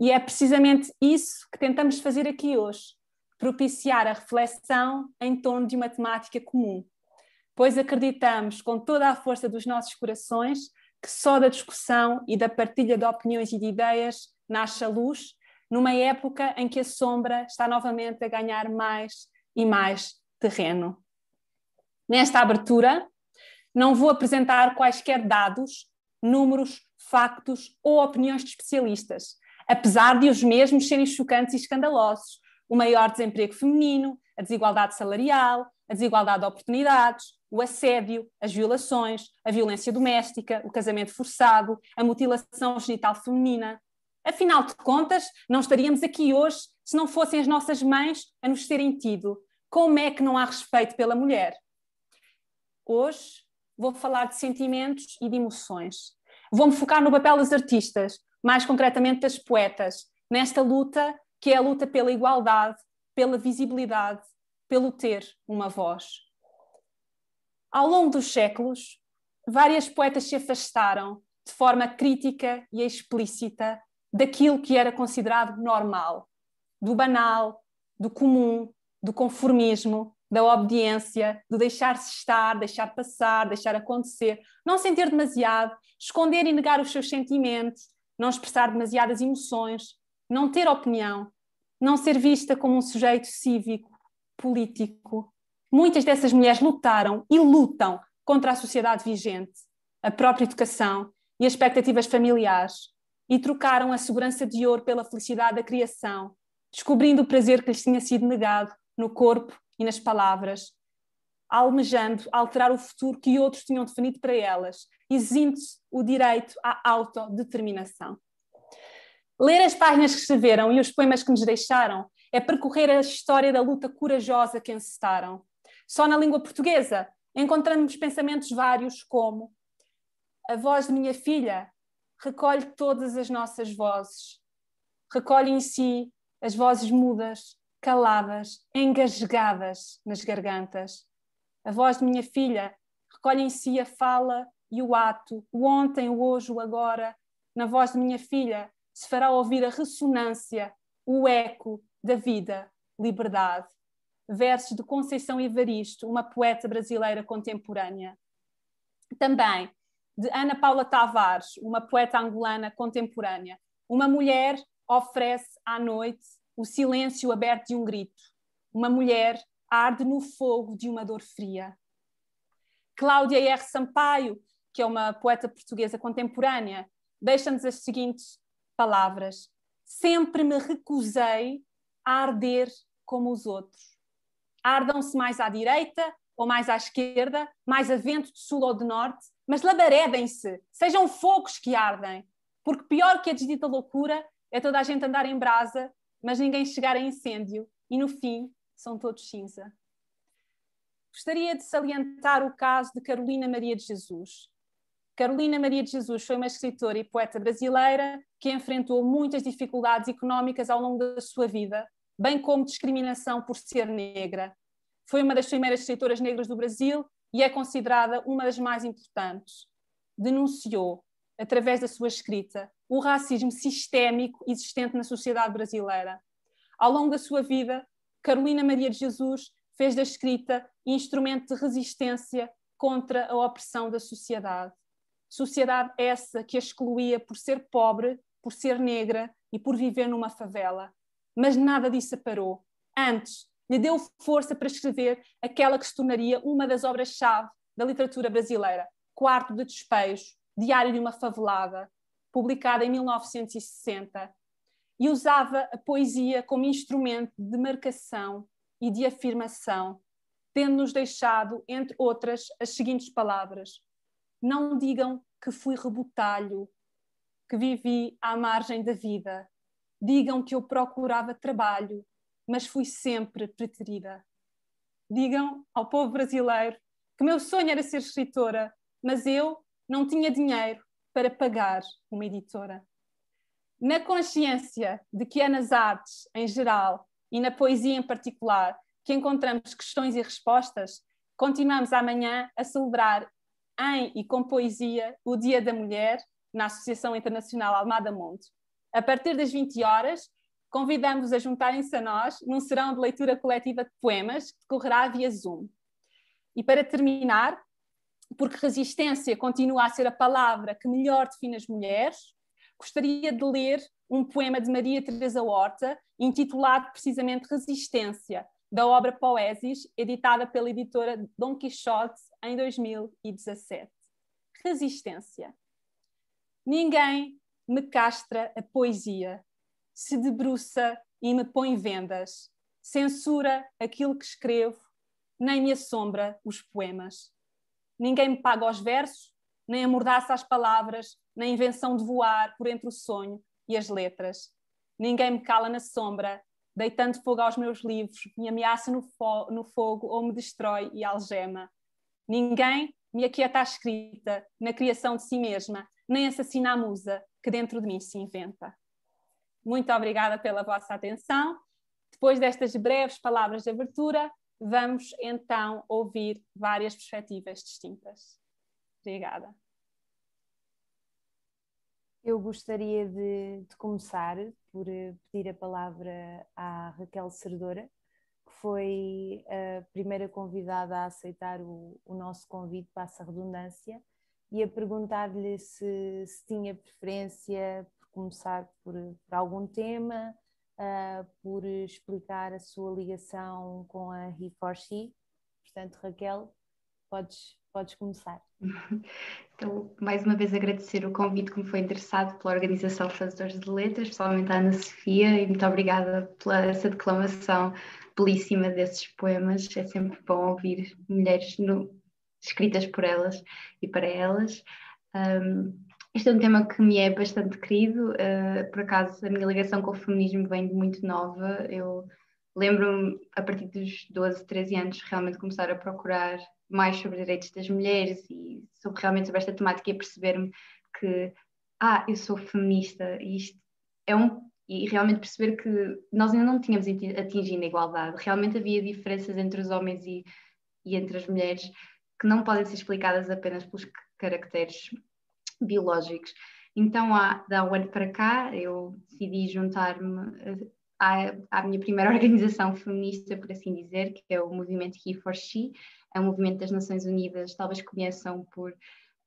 E é precisamente isso que tentamos fazer aqui hoje, propiciar a reflexão em torno de uma temática comum, pois acreditamos com toda a força dos nossos corações que só da discussão e da partilha de opiniões e de ideias nasce a luz, numa época em que a sombra está novamente a ganhar mais e mais terreno. Nesta abertura, não vou apresentar quaisquer dados, números, factos ou opiniões de especialistas, apesar de os mesmos serem chocantes e escandalosos. O maior desemprego feminino, a desigualdade salarial, a desigualdade de oportunidades, o assédio, as violações, a violência doméstica, o casamento forçado, a mutilação genital feminina. Afinal de contas, não estaríamos aqui hoje se não fossem as nossas mães a nos terem tido. Como é que não há respeito pela mulher? Hoje vou falar de sentimentos e de emoções. Vou-me focar no papel das artistas, mais concretamente das poetas, nesta luta que é a luta pela igualdade, pela visibilidade, pelo ter uma voz. Ao longo dos séculos, várias poetas se afastaram de forma crítica e explícita daquilo que era considerado normal, do banal, do comum, do conformismo, da obediência, do deixar-se estar, deixar passar, deixar acontecer, não sentir demasiado, esconder e negar os seus sentimentos, não expressar demasiadas emoções, não ter opinião, não ser vista como um sujeito cívico, político. Muitas dessas mulheres lutaram e lutam contra a sociedade vigente, a própria educação e as expectativas familiares, e trocaram a segurança de ouro pela felicidade da criação, descobrindo o prazer que lhes tinha sido negado no corpo e nas palavras, almejando alterar o futuro que outros tinham definido para elas, exigindo-se o direito à autodeterminação. Ler as páginas que escreveram e os poemas que nos deixaram é percorrer a história da luta corajosa que encetaram. Só na língua portuguesa encontramos pensamentos vários como a voz de minha filha recolhe todas as nossas vozes, recolhe em si as vozes mudas, caladas, engasgadas nas gargantas. A voz de minha filha recolhe em si a fala e o ato, o ontem, o hoje, o agora. Na voz de minha filha se fará ouvir a ressonância, o eco da vida, liberdade. Versos de Conceição Evaristo, uma poeta brasileira contemporânea. Também de Ana Paula Tavares, uma poeta angolana contemporânea. Uma mulher oferece à noite o silêncio aberto de um grito. Uma mulher arde no fogo de uma dor fria. Cláudia R. Sampaio, que é uma poeta portuguesa contemporânea, deixa-nos as seguintes palavras: Sempre me recusei a arder como os outros. Ardam-se mais à direita ou mais à esquerda, mais a vento de sul ou de norte, mas labaredem-se, sejam fogos que ardem, porque pior que a desdita loucura é toda a gente andar em brasa, mas ninguém chegar a incêndio, e no fim são todos cinza. Gostaria de salientar o caso de Carolina Maria de Jesus. Carolina Maria de Jesus foi uma escritora e poeta brasileira que enfrentou muitas dificuldades económicas ao longo da sua vida, bem como discriminação por ser negra. Foi uma das primeiras escritoras negras do Brasil e é considerada uma das mais importantes. Denunciou, através da sua escrita, o racismo sistémico existente na sociedade brasileira. Ao longo da sua vida, Carolina Maria de Jesus fez da escrita instrumento de resistência contra a opressão da sociedade. Sociedade essa que a excluía por ser pobre, por ser negra e por viver numa favela mas nada disso parou. Antes, lhe deu força para escrever aquela que se tornaria uma das obras-chave da literatura brasileira, Quarto de Despejo, Diário de uma Favelada, publicada em 1960, e usava a poesia como instrumento de marcação e de afirmação, tendo-nos deixado, entre outras, as seguintes palavras: Não digam que fui rebotalho, que vivi à margem da vida, Digam que eu procurava trabalho, mas fui sempre preterida. Digam ao povo brasileiro que meu sonho era ser escritora, mas eu não tinha dinheiro para pagar uma editora. Na consciência de que é nas artes em geral e na poesia em particular que encontramos questões e respostas, continuamos amanhã a celebrar em e com poesia o Dia da Mulher na Associação Internacional Almada Monte A partir das 20 horas, convidamos-vos a juntarem-se a nós num serão de leitura coletiva de poemas que decorrerá via Zoom. E para terminar, porque resistência continua a ser a palavra que melhor define as mulheres, gostaria de ler um poema de Maria Teresa Horta, intitulado precisamente Resistência, da obra Poesis, editada pela editora Dom Quixote em 2017. Resistência. Ninguém me castra a poesia, se debruça e me põe vendas, censura aquilo que escrevo, nem me assombra os poemas. Ninguém me paga os versos, nem amordaça as palavras, nem invenção de voar por entre o sonho e as letras. Ninguém me cala na sombra, deitando fogo aos meus livros, me ameaça no, fo no fogo ou me destrói e algema. Ninguém me aquieta a escrita, na criação de si mesma, nem assassina a musa que dentro de mim se inventa. Muito obrigada pela vossa atenção. Depois destas breves palavras de abertura, vamos então ouvir várias perspectivas distintas. Obrigada. Eu gostaria de, de, começar por eh, pedir a palavra à Raquel Cerdora, que foi a primeira convidada a aceitar o, o nosso convite, passa a redundância, e a perguntar-lhe se, se, tinha preferência por começar por, por algum tema, uh, por explicar a sua ligação com a He4She. Portanto, Raquel, podes, podes começar. Então, mais uma vez agradecer o convite que me foi interessado pela Organização Fazedores de Letras, especialmente a Ana Sofia, e muito obrigada pela essa declamação belíssima desses poemas. É sempre bom ouvir mulheres no, escritas por elas e para elas. Um, este é um tema que me é bastante querido, uh, por acaso a minha ligação com o feminismo vem de muito nova. Eu lembro-me, a partir dos 12, 13 anos, realmente começar a procurar mais sobre direitos das mulheres e sobre realmente sobre esta temática e perceber-me que, ah, eu sou feminista e isto é um. E realmente perceber que nós ainda não tínhamos atingido a igualdade. Realmente havia diferenças entre os homens e, e entre as mulheres que não podem ser explicadas apenas pelos caracteres biológicos. Então, há um ano para cá, eu decidi juntar-me à, à, minha primeira organização feminista, por assim dizer, que é o movimento He for She, é um movimento das Nações Unidas, talvez conheçam por.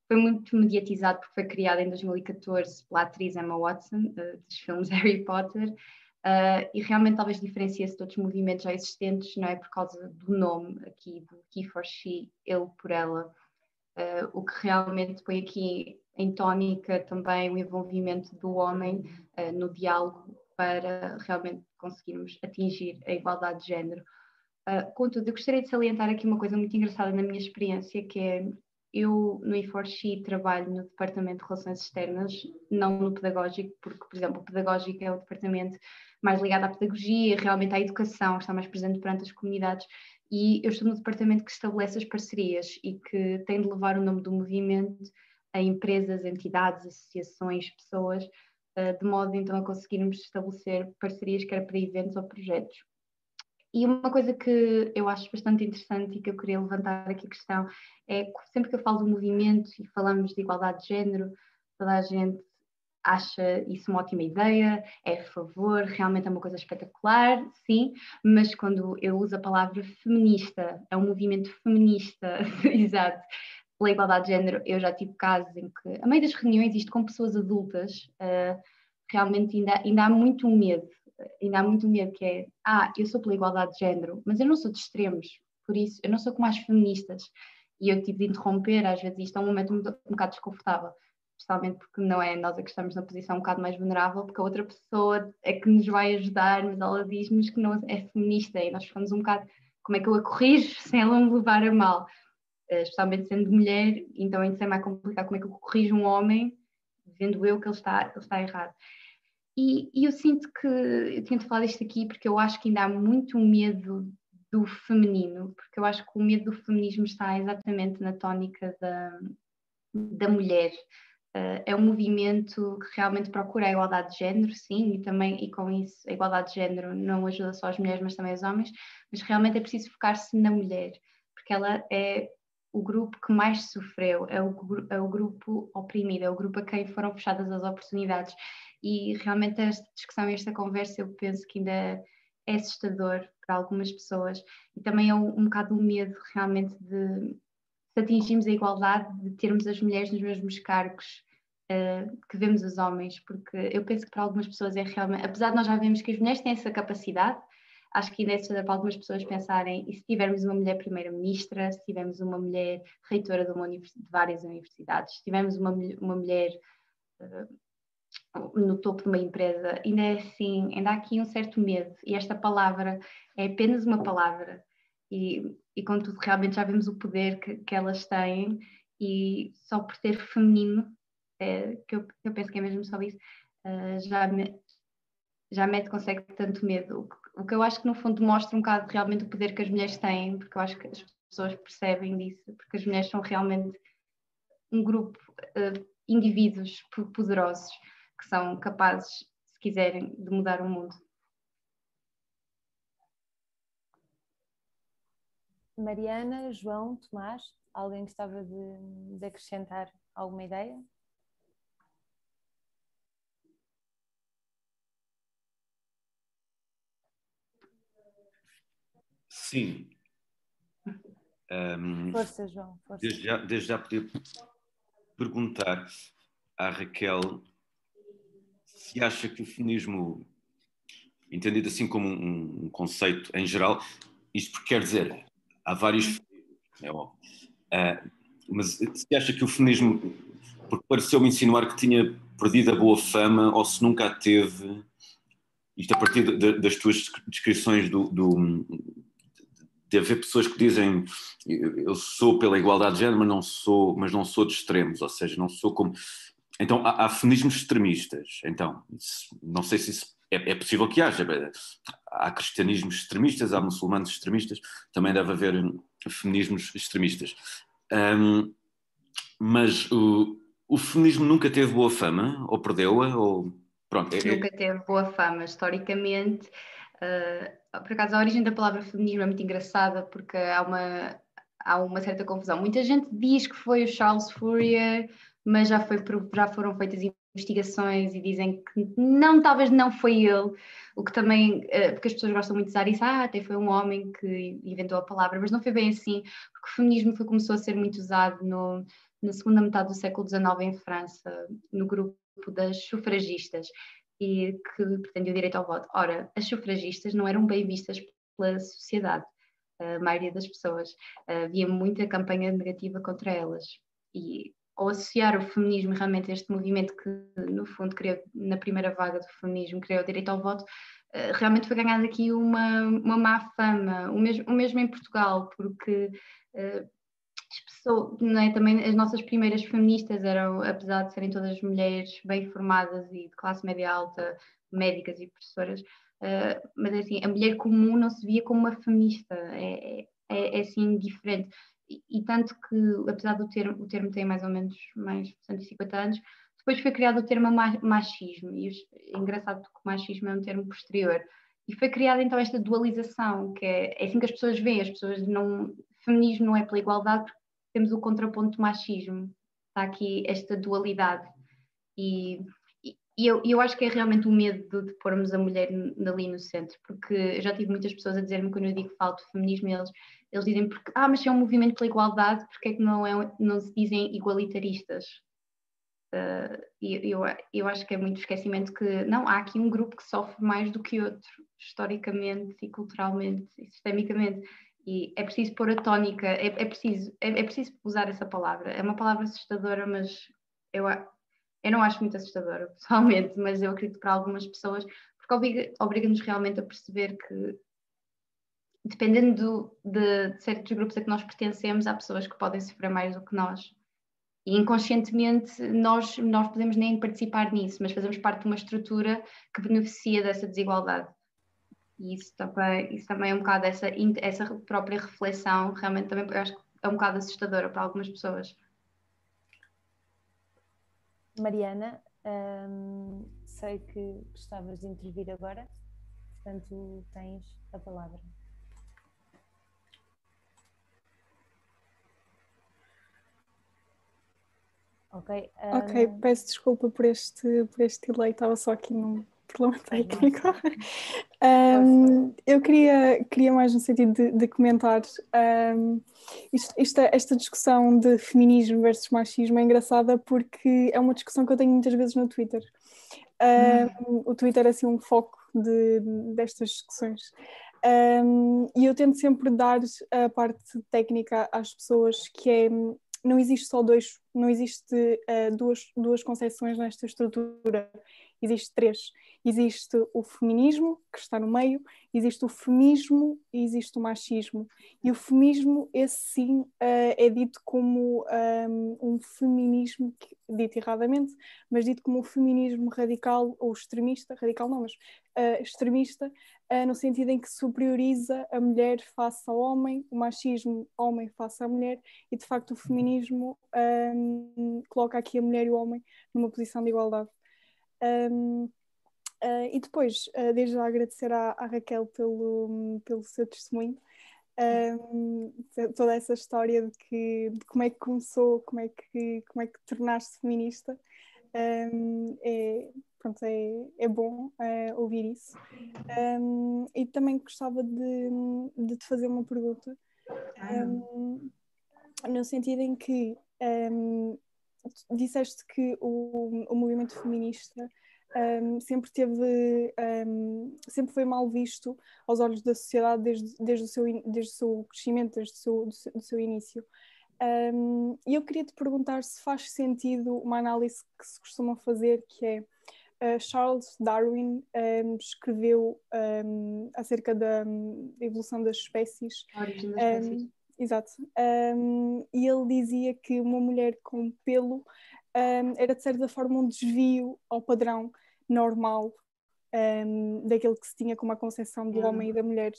Foi muito mediatizado porque foi criado em 2014 pela atriz Emma Watson, uh, dos filmes Harry Potter, uh, e realmente talvez diferencia-se de outros movimentos já existentes, não é? Por causa do nome aqui, do He for She, ele por ela, uh, o que realmente põe aqui em tónica também o envolvimento do homem no diálogo para realmente conseguirmos atingir a igualdade de género. Uh, contudo, eu gostaria de salientar aqui uma coisa muito engraçada na minha experiência, que é eu no E4X trabalho no departamento de relações externas, não no pedagógico, porque, por exemplo, o pedagógico é o departamento mais ligado à pedagogia, realmente à educação, está mais presente perante as comunidades, e eu estou no departamento que estabelece as parcerias e que tem de levar o nome do movimento a empresas, entidades, associações, pessoas, de modo então a conseguirmos estabelecer parcerias, quer para eventos ou projetos. E uma coisa que eu acho bastante interessante e que eu queria levantar aqui a questão é que sempre que eu falo do movimento e falamos de igualdade de género, toda a gente acha isso uma ótima ideia, é a favor, realmente é uma coisa espetacular, sim, mas quando eu uso a palavra feminista, é um movimento feminista, exato, pela igualdade de género, eu já tive casos em que, a meio das reuniões, isto com pessoas adultas, uh, realmente ainda, ainda há muito medo ainda há muito medo que é, ah, eu sou pela igualdade de género, mas eu não sou de extremos, por isso eu não sou como as feministas. E eu tive de interromper, às vezes isto é um momento um, um bocado desconfortável, especialmente porque não é nós é que estamos na posição um bocado mais vulnerável, porque a outra pessoa é que nos vai ajudar, mas ela diz-nos que não é feminista e nós ficamos um bocado, como é que eu a corrijo sem ela me levar a mal? Uh, especialmente sendo mulher, então ainda é mais complicado como é que eu corrijo um homem, vendo eu que ele está, ele está errado. E, e, eu sinto que, eu tento falar disto aqui porque eu acho que ainda há muito medo do feminino, porque eu acho que o medo do feminismo está exatamente na tónica da, da mulher. Uh, é um movimento que realmente procura a igualdade de género, sim, e também, e com isso, a igualdade de género não ajuda só as mulheres, mas também os homens, mas realmente é preciso focar-se na mulher, porque ela é o grupo que mais sofreu, é o, é o grupo oprimido, é o grupo a quem foram fechadas as oportunidades. E realmente esta discussão, esta conversa, eu penso que ainda é assustador para algumas pessoas. E também é um, um bocado o medo realmente de se atingirmos a igualdade, de termos as mulheres nos mesmos cargos uh, que vemos os homens, porque eu penso que para algumas pessoas é realmente, apesar de nós já vemos que as mulheres têm essa capacidade, acho que ainda é assustador para algumas pessoas pensarem, e se tivermos uma mulher primeira-ministra, se tivermos uma mulher reitora de, uma de várias universidades, se tivermos uma, uma mulher uh, no topo de uma empresa, ainda é assim, ainda há aqui um certo medo, e esta palavra é apenas uma palavra, e, e contudo realmente já vemos o poder que, que elas têm, e só por ter feminino, é, que eu, eu, penso que é mesmo só isso, uh, já, me, já mete consegue tanto medo, o que eu acho que no fundo mostra um bocado realmente o poder que as mulheres têm, porque eu acho que as pessoas percebem disso, porque as mulheres são realmente um grupo, uh, indivíduos poderosos que são capazes, se quiserem, de mudar o mundo. Mariana, João, Tomás, alguém gostava de, de acrescentar alguma ideia? Sim. Um, força, João. Força. Desde, já, desde já podia perguntar à Raquel se acha que o feminismo, entendido assim como um, um conceito em geral, isto porque quer dizer, há vários. É óbvio. Uh, mas se acha que o feminismo, porque pareceu-me insinuar que tinha perdido a boa fama ou se nunca a teve, isto a partir de, das tuas descrições do, do de haver pessoas que dizem eu sou pela igualdade de género, mas não sou, mas não sou de extremos, ou seja, não sou como. Então há, há feminismos extremistas. Então, isso, não sei se isso é, é, possível que haja. Há cristianismos extremistas, há muçulmanos extremistas, também deve haver feminismos extremistas. Um, mas o, o feminismo nunca teve boa fama, ou perdeu-a, ou pronto. É, é nunca teve boa fama, historicamente. Uh, por acaso, a origem da palavra feminismo é muito engraçada porque há uma, há uma certa confusão. Muita gente diz que foi o Charles Fourier, mas já, foi, já foram feitas investigações e dizem que não, talvez não foi ele, o que também, eh, porque as pessoas gostam muito de usar isso, ah, até foi um homem que inventou a palavra, mas não foi bem assim, porque o feminismo foi, começou a ser muito usado no, na segunda metade do século XIX em França, no grupo das sufragistas e que pretendia o direito ao voto. Ora, as sufragistas não eram bem vistas pela sociedade, a maioria das pessoas. Havia muita campanha negativa contra elas. E ao associar o feminismo realmente a este movimento que, no fundo, criou, na primeira vaga do feminismo, criou o direito ao voto, eh, realmente foi ganhando aqui uma, uma má fama, o mesmo, o mesmo em Portugal, porque uh, pessoas, é? também as nossas primeiras feministas eram, apesar de serem todas mulheres bem formadas e de classe média alta, médicas e professoras, uh, mas é assim, a mulher comum não se via como uma feminista, é, é, é assim diferente. E, e, tanto que, apesar do termo, o termo tem mais ou menos mais de 150 anos, depois foi criado o termo machismo, e é engraçado porque o machismo é um termo posterior. E foi criada então esta dualização, que é, é assim que as pessoas veem, as pessoas não. Feminismo não é pela igualdade, temos o contraponto do machismo, está aqui esta dualidade. E, e eu, eu acho que é realmente o medo de pormos a mulher ali no centro, porque eu já tive muitas pessoas a dizer-me quando eu digo que falo de feminismo, eles, eles dizem, porque, ah, mas é um movimento pela igualdade, porque é que não, é, não se dizem igualitaristas? Uh, eu, eu acho que é muito esquecimento que, não, há aqui um grupo que sofre mais do que outro, historicamente e culturalmente e sistemicamente. E é preciso pôr a tónica, é, é preciso, é, é, preciso usar essa palavra. É uma palavra assustadora, mas eu, eu não acho muito assustadora, pessoalmente, mas eu acredito para algumas pessoas, porque obriga-nos obriga realmente a perceber que, dependendo do, de, de certos grupos a que nós pertencemos, há pessoas que podem sofrer mais do que nós. E inconscientemente nós, nós podemos nem participar nisso, mas fazemos parte de uma estrutura que beneficia dessa desigualdade. E isso também, isso também é um bocado essa, essa própria reflexão, realmente também eu acho que é um bocado assustadora para algumas pessoas. Mariana, hum, sei que gostavas de intervir agora, portanto tens a palavra. Ok, um... ok, peço desculpa por este, por este delay, estava só aqui num problema técnico. um, eu queria, queria mais no sentido de, de comentar um, isto, isto, esta discussão de feminismo versus machismo é engraçada porque é uma discussão que eu tenho muitas vezes no Twitter. Um, o Twitter é assim um foco de, destas discussões. E eu tento sempre dar a parte técnica às pessoas, que é não existe só dois, não existe uh, duas, duas concepções nesta estrutura, existe três. Existe o feminismo, que está no meio, existe o feminismo e existe o machismo. E o feminismo, esse sim, uh, é dito como um, um feminismo, dito erradamente, mas dito como um feminismo radical ou extremista, radical não, mas uh, extremista, uh, no sentido em que superioriza a mulher face ao homem, o machismo homem face à mulher, e de facto o feminismo um, coloca aqui a mulher e o homem numa posição de igualdade. Um, uh, e depois, uh, desde já agradecer à, à, Raquel pelo, pelo seu testemunho, um, toda essa história de, que, de como é que começou, como é que, como é que tornaste feminista. Um, é, pronto, é, é bom uh, ouvir isso. Um, e também gostava de, de te fazer uma pergunta, um, no sentido em que disseste que o, o movimento feminista um, sempre teve um, sempre foi mal visto aos olhos da sociedade desde, desde, o, seu, desde o seu crescimento, desde o seu, do seu, do seu início. Um, e eu queria te perguntar se faz sentido uma análise que se costuma fazer, que é uh, Charles Darwin um, escreveu um, acerca da evolução das espécies. Origem das espécies. Exato. e ele dizia que uma mulher com pelo era de certa forma um desvio ao padrão normal um, daquilo que se tinha como a concepção do homem e da mulher.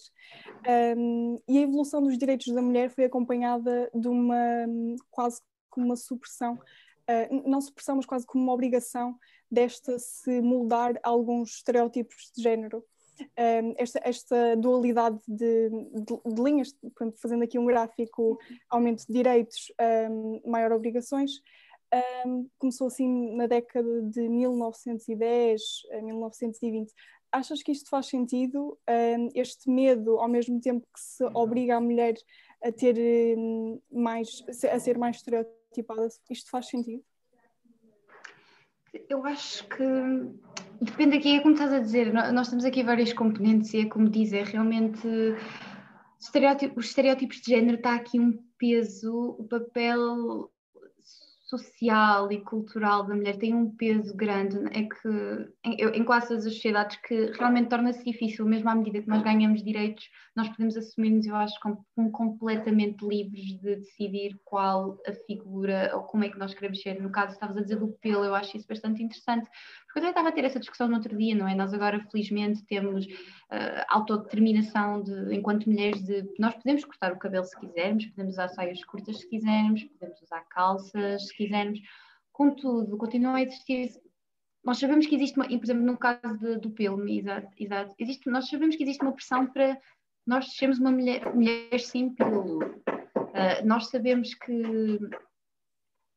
Um, e a evolução dos direitos da mulher foi acompanhada de uma quase como uma supressão, uh, não supressão, mas quase como uma obrigação desta se moldar a alguns estereótipos de género. Um, esta, esta, dualidade de, de, de linhas, portanto, fazendo aqui um gráfico, aumento de direitos, maior obrigações, um, começou assim na década de 1910 a 1920. Achas que isto faz sentido? Um, este medo, ao mesmo tempo que se obriga a mulher a ter um, mais, a ser mais estereotipada, isto faz sentido? Eu acho que depende aqui, é como estás a dizer, nós temos aqui vários componentes e é como diz, é realmente os estereótipos de género está aqui um peso, o papel social e cultural da mulher tem um peso grande, é que em, em quase todas as sociedades que realmente torna-se difícil, mesmo à medida que nós ganhamos direitos, nós podemos assumir-nos, eu acho, completamente livres de decidir qual a figura ou como é que nós queremos ser. No caso, estavas a dizer do pelo, eu acho isso bastante interessante, porque eu estava a ter essa discussão no outro dia, não é? Nós agora, felizmente, temos uh, autodeterminação de, enquanto mulheres de nós podemos cortar o cabelo se quisermos, podemos usar saias curtas se quisermos, podemos usar calças se quisermos. Contudo, continua a existir nós sabemos que existe uma, por exemplo, no caso de, do pelo, exato, exato, existe, nós sabemos que existe uma pressão para nós sermos uma mulher, mulher sem pelo. Uh, nós sabemos que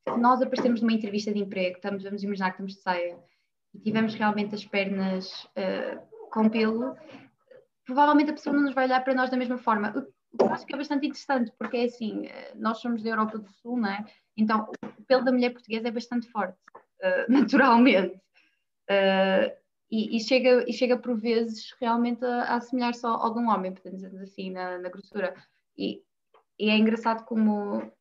se nós aparecemos numa entrevista de emprego, estamos, vamos imaginar que estamos de saia e tivemos realmente as pernas uh, com pelo, provavelmente a pessoa não nos vai olhar para nós da mesma forma. Acho que é bastante interessante, porque é assim, eh, nós somos da Europa do Sul, não é? Então o pelo da mulher portuguesa é bastante forte, uh, naturalmente. Uh, e, e, chega, e chega por vezes realmente a, a assemelhar-se ao, ao de um homem, podemos dizer assim, na, na grossura. E, e, é engraçado como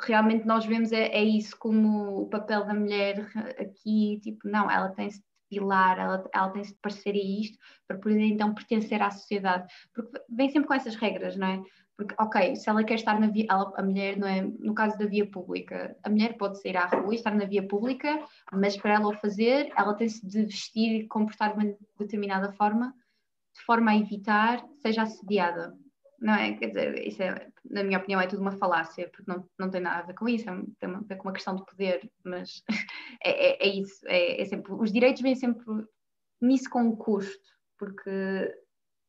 realmente nós vemos é, é, isso como o papel da mulher aqui, tipo, não, ela tem-se pilar, ela, ela tem de parecer a isto para poder então pertencer à sociedade. Porque vem sempre com essas regras, não é? Porque, ok, se ela quer estar na via, ela, a mulher, não é? No caso da via pública, a mulher pode sair à rua e estar na via pública, mas para ela o fazer, ela tem-se de vestir e comportar de uma determinada forma, de forma a evitar seja assediada. Não é? Quer dizer, isso é, na minha opinião, é tudo uma falácia, porque não, não tem nada a ver com isso, é, tem a ver com uma questão de poder, mas é, é, é isso. É, é, sempre, os direitos vêm sempre nisso com um custo, porque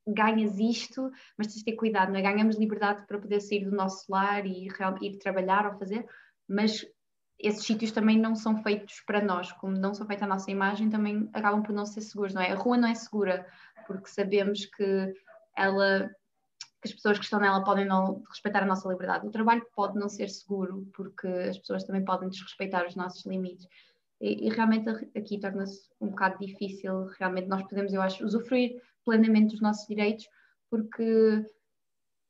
ganhas isto, mas tens de ter cuidado, não é? Ganhamos liberdade para poder sair do nosso lar e ir trabalhar ou fazer, mas esses sítios também não são feitos para nós, como não são feitos à nossa imagem, também acabam por não ser seguros, não é? A rua não é segura, porque sabemos que ela que as pessoas que estão nela podem não respeitar a nossa liberdade. O trabalho pode não ser seguro, porque as pessoas também podem desrespeitar os nossos limites. E, e realmente aqui torna-se um bocado difícil, realmente nós podemos, eu acho, usufruir plenamente dos nossos direitos, porque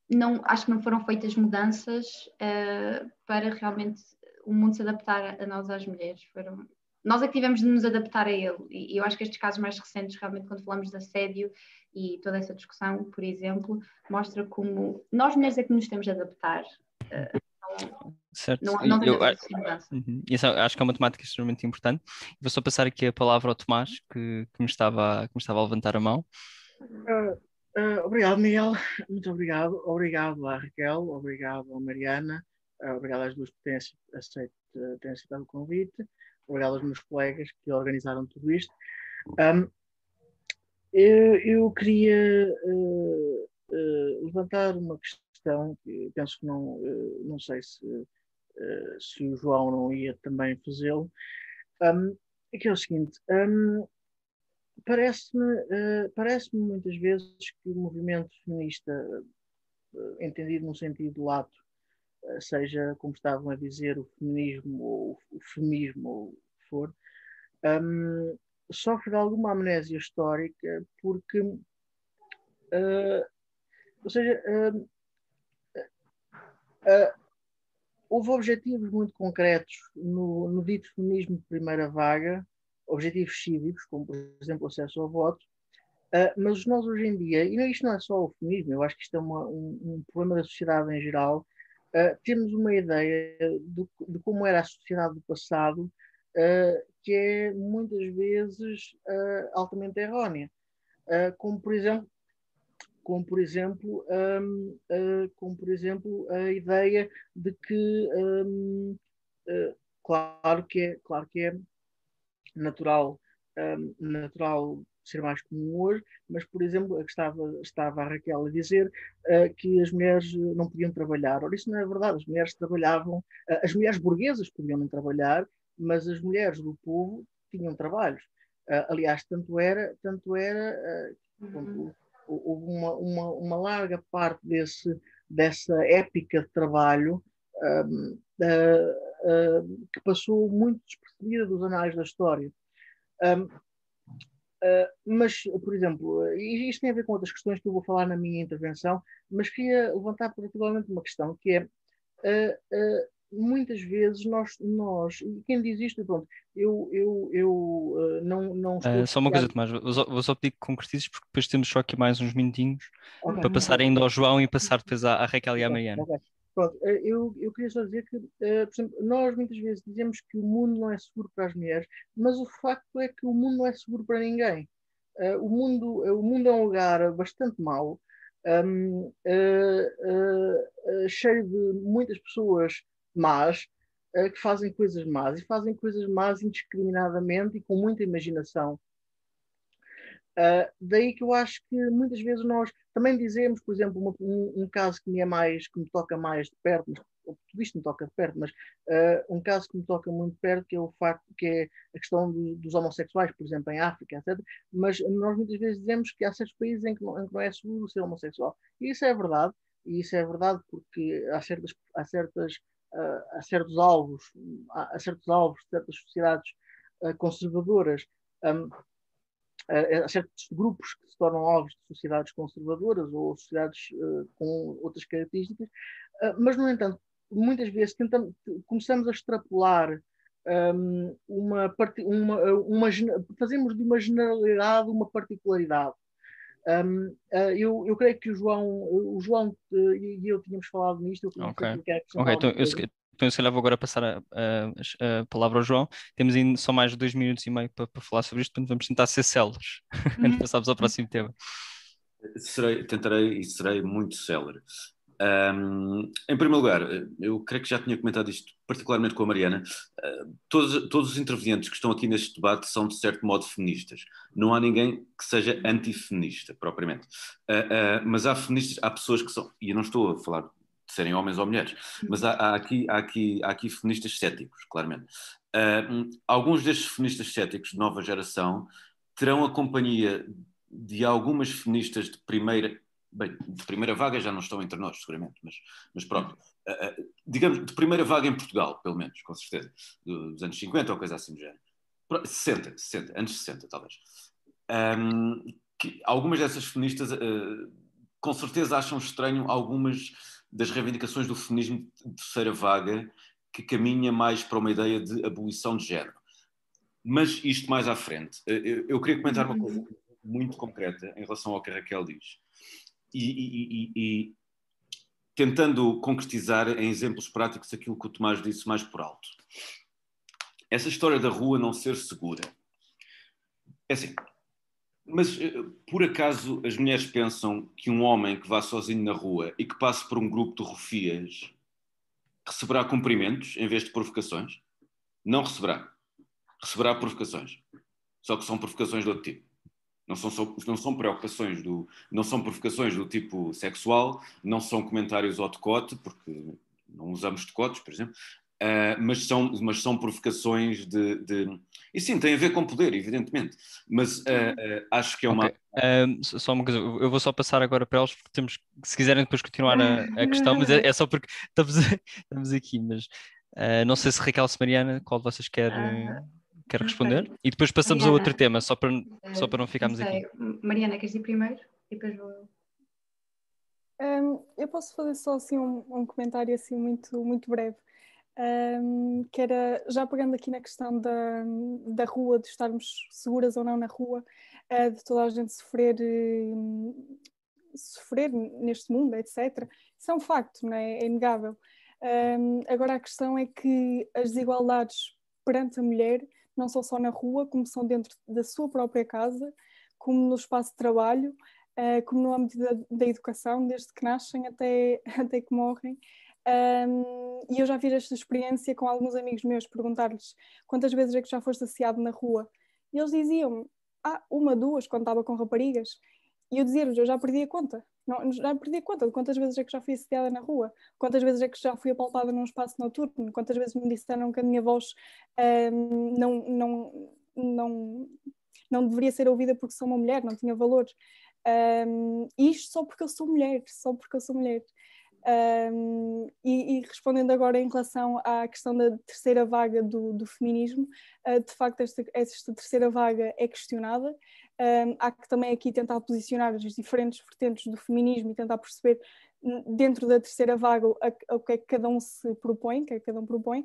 não, acho que não foram feitas mudanças uh, para realmente o mundo se adaptar a nós, às mulheres. Foram, nós é que tivemos de nos adaptar a ele. E eu acho que estes casos mais recentes, realmente, quando falamos de assédio e toda essa discussão, por exemplo, mostra como nós mulheres é que nos temos de adaptar. Uh, certo. Não, não eu, uhum. Isso, acho que é uma temática extremamente importante. Vou só passar aqui a palavra ao Tomás, que, que, me, estava, que me estava a levantar a mão. Uh, uh, obrigado, Miguel. Muito obrigado. Obrigado à Raquel, obrigado à Mariana, obrigado às duas que têm, aceito, têm aceitado o convite, obrigado aos meus colegas que organizaram tudo isto. Um, eu, eu queria uh, uh, levantar uma questão que penso que não, uh, não sei se, se o João não ia também fazê-lo, um, que é o seguinte, um, parece-me parece muitas vezes que o movimento feminista, entendido no sentido lato, seja, como estavam a dizer, o feminismo ou o feminismo ou o que for, um, sofre de alguma amnésia histórica porque, uh, ou seja, uh, uh, houve objetivos muito concretos no, no, dito feminismo de primeira vaga, objetivos cívicos, como por exemplo o acesso ao voto, mas nós hoje em dia, e isto não é só o feminismo, eu acho que isto é uma, um, um, problema da sociedade em geral, temos uma ideia de, de como era a sociedade do passado uh, que é muitas vezes uh, altamente errónea. Como por exemplo, como por exemplo, um, como por exemplo a ideia de que um, claro que é claro que é natural um, natural ser mais comum hoje, mas, por exemplo, estava, estava a Raquel a dizer uh, que as mulheres não podiam trabalhar. Ora, isso não é verdade. As mulheres trabalhavam, uh, as mulheres burguesas podiam não trabalhar mas as mulheres do povo tinham trabalhos. Uh, aliás, tanto era, tanto era uh, uhum. houve uma, uma, uma, larga parte desse, dessa épica de trabalho um, uh, que passou muito despercebida dos anais da história. Um, mas, por exemplo, isto tem a ver com outras questões que eu vou falar na minha intervenção, mas queria levantar particularmente uma questão que é muitas vezes nós, nós quem diz isto, pronto, eu, eu, eu uh, não, não estou. Uh, só uma coisa, Tomás, vou, vou só pedir que concretizes, porque depois temos só aqui mais uns minutinhos okay, para passar ainda ao João e passar depois à, à Raquel e à Mariana. Okay. Pronto, uh, eu, eu queria só dizer que, por exemplo, nós muitas vezes dizemos que o mundo não é seguro para as mulheres, mas o facto é que o mundo não é seguro para ninguém. o, mundo, o mundo é um lugar bastante mau, um, cheio de muitas pessoas más, uh, que fazem coisas más e fazem coisas más indiscriminadamente e com muita imaginação. Uh, daí que eu acho que muitas vezes nós também dizemos, por exemplo, uma, um, um, caso que me é mais, que me toca mais de perto, mas tudo isto me toca de perto, mas uh, um caso que me toca muito de perto, que é o facto que é a questão do, dos homossexuais, por exemplo, em África, etc. Mas nós muitas vezes dizemos que há certos países em que não, em que não é seguro ser homossexual. E isso é verdade, e isso é verdade porque há certas, há certas a, certos alvos, a, certos alvos de certas sociedades conservadoras, um, a, a, certos grupos que se tornam alvos de sociedades conservadoras ou sociedades uh, com outras características, mas, no entanto, muitas vezes tentamos, começamos a extrapolar um, uma, uma, uma, fazemos de uma generalidade uma particularidade. Um, uh, eu, eu creio que o João, o João e eu tínhamos falado nisto. Eu ok, okay então, eu, então, se calhar vou agora passar a, a, a, palavra ao João. Temos ainda só mais dois minutos e meio para, para falar sobre isto, portanto vamos tentar ser céleres antes de uhum. passarmos ao próximo tema. Serei, tentarei e serei muito célere. Um, em primeiro lugar, eu creio que já tinha comentado isto particularmente com a Mariana. Uh, todos, todos os intervenientes que estão aqui neste debate são de certo modo feministas. Não há ninguém que seja antifeminista, propriamente. Uh, uh, mas há feministas, há pessoas que são, e eu não estou a falar serem homens ou mulheres. Mas há, há aqui, há, aqui, há aqui feministas céticos, claramente. Uh, alguns destes feministas céticos de nova geração terão a companhia de algumas feministas de primeira, bem, de primeira vaga já não estão entre nós, seguramente, mas, mas pronto, uh, digamos, de primeira vaga em Portugal, pelo menos, com certeza, dos anos 50 ou coisa assim do género. 60, 60, anos 60, talvez. Um, que algumas dessas feministas, uh, com certeza, acham estranho algumas das reivindicações do feminismo de terceira vaga, que caminha mais para uma ideia de abolição de género. Mas isto mais à frente. Eu, eu queria comentar uma coisa muito concreta em relação ao que a Raquel diz. E, e, e, e, tentando concretizar em exemplos práticos aquilo que o Tomás disse mais por alto. Essa história da rua não ser segura. É assim, mas eh, por acaso as mulheres pensam que um homem que vá sozinho na rua e que passe por um grupo de rufias receberá cumprimentos em vez de provocações? Não receberá. Receberá provocações. Só que são provocações de outro tipo. Não são, não são preocupações do, não são provocações do tipo sexual, não são comentários ao decote, porque não usamos decotes, por exemplo, uh, mas, são, mas são provocações de, de, E sim, tem a ver com poder, evidentemente, mas uh, uh, acho que é uma. Okay. só uma coisa, eu vou só passar agora para eles, porque temos, se quiserem depois continuar a, a questão, mas é, é, só porque estamos, estamos aqui, mas não sei se Raquel se Mariana, qual de vocês quer. Quer responder? Okay. E depois passamos Mariana, a outro tema, só para, só para não ficarmos não aqui. Mariana, queres ir primeiro? E depois vou eu. Um, eu posso fazer só assim um, um comentário assim muito, muito breve. Um, que era, já pegando aqui na questão da, da rua, de estarmos seguras ou não na rua, uh, de toda a gente sofrer, uh, sofrer neste mundo, etc. Isso é um facto, não é? é inegável. Um, agora a questão é que as desigualdades perante a mulher não são só na rua, como são dentro da sua própria casa, como no espaço de trabalho, uh, como no âmbito da, da, educação, desde que nascem até, até que morrem. Um, e eu já fiz esta experiência com alguns amigos meus, perguntar-lhes quantas vezes é que já foste asseado na rua. E eles diziam ah, uma, duas, quando estava com raparigas. E eu dizia-lhes, eu já perdi a conta. Não, já perdi a conta de quantas vezes é que já fui assediada na rua, quantas vezes é que já fui apalpada num espaço noturno, quantas vezes me disseram que a minha voz um, não, não, não, não deveria ser ouvida porque sou uma mulher, não tinha valor. Um, isto só porque eu sou mulher, só porque eu sou mulher. Um, e, e, respondendo agora em relação à questão da terceira vaga do, do feminismo, uh, de facto esta, esta, terceira vaga é questionada. Um, há que também aqui tentar posicionar as diferentes vertentes do feminismo e tentar perceber dentro da terceira vaga o que é que cada um se propõe, que é que cada um propõe,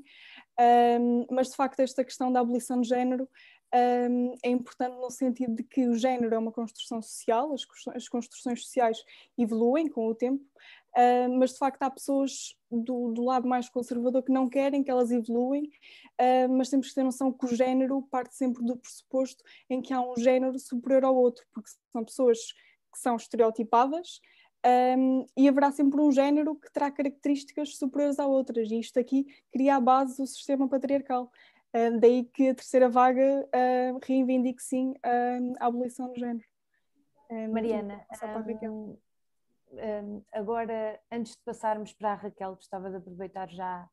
um, mas de facto esta questão da abolição de género um, é importante no sentido de que o género é uma construção social, as, as construções sociais evoluem com o tempo, Uh, mas de facto há pessoas do, do, lado mais conservador que não querem que elas evoluem, uh, mas temos que ter noção que o género parte sempre do pressuposto em que há um género superior ao outro, porque são pessoas que são estereotipadas um, e haverá sempre um género que terá características superiores a outras, e isto aqui cria a base do sistema patriarcal. Uh, daí que a terceira vaga reivindique sim a abolição do género. Mariana, um, um, agora, antes de passarmos para a Raquel, gostava de aproveitar já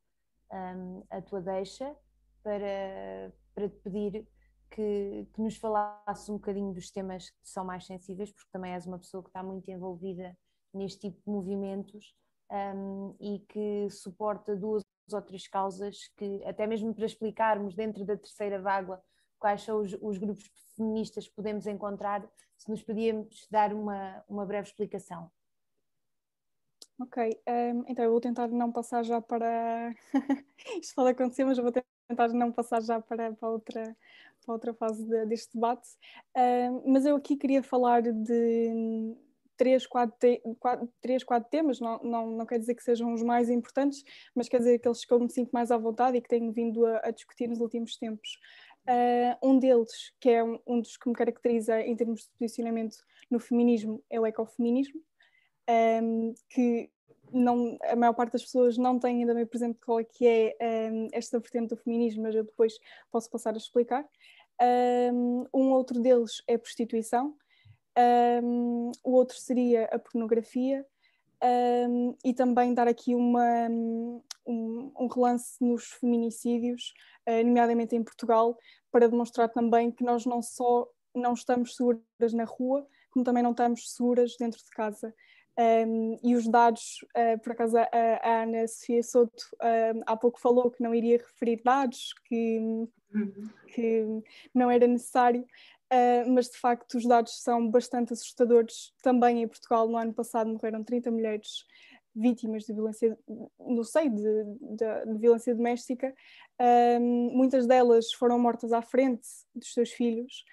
um, a tua deixa para, para te pedir que, que, nos falasse um bocadinho dos temas que são mais sensíveis, porque também és uma pessoa que está muito envolvida neste tipo de movimentos um, e que suporta duas ou três causas que, até mesmo para explicarmos dentro da terceira vaga quais são os, os grupos feministas que podemos encontrar, se nos podíamos dar uma, uma breve explicação. Ok, um, então eu vou tentar não passar já para. Isto pode acontecer, mas eu vou tentar não passar já para, para, outra, para outra fase de, deste debate. Um, mas eu aqui queria falar de três, quatro, te... quatro, três, quatro temas, não, não, não quer dizer que sejam os mais importantes, mas quer dizer aqueles que eu me sinto mais à vontade e que tenho vindo a, a discutir nos últimos tempos. Uh, um deles, que é um, um dos que me caracteriza em termos de posicionamento no feminismo, é o ecofeminismo um, que não, a maior parte das pessoas não tem ainda bem presente qual é que é um, esta vertente do feminismo, mas eu depois posso passar a explicar. Um, outro deles é prostituição, um, o outro seria a pornografia, um, e também dar aqui uma, um, um relance nos feminicídios, uh, nomeadamente em Portugal, para demonstrar também que nós não só não estamos seguras na rua, como também não estamos seguras dentro de casa. Um, e os dados, uh, por acaso a, a, Ana Sofia Soto uh, há pouco falou que não iria referir dados, que, uhum. que não era necessário, uh, mas de facto os dados são bastante assustadores. Também em Portugal, no ano passado, morreram 30 mulheres vítimas de violência, no seio de, de, de violência doméstica. muitas delas foram mortas à frente dos seus filhos.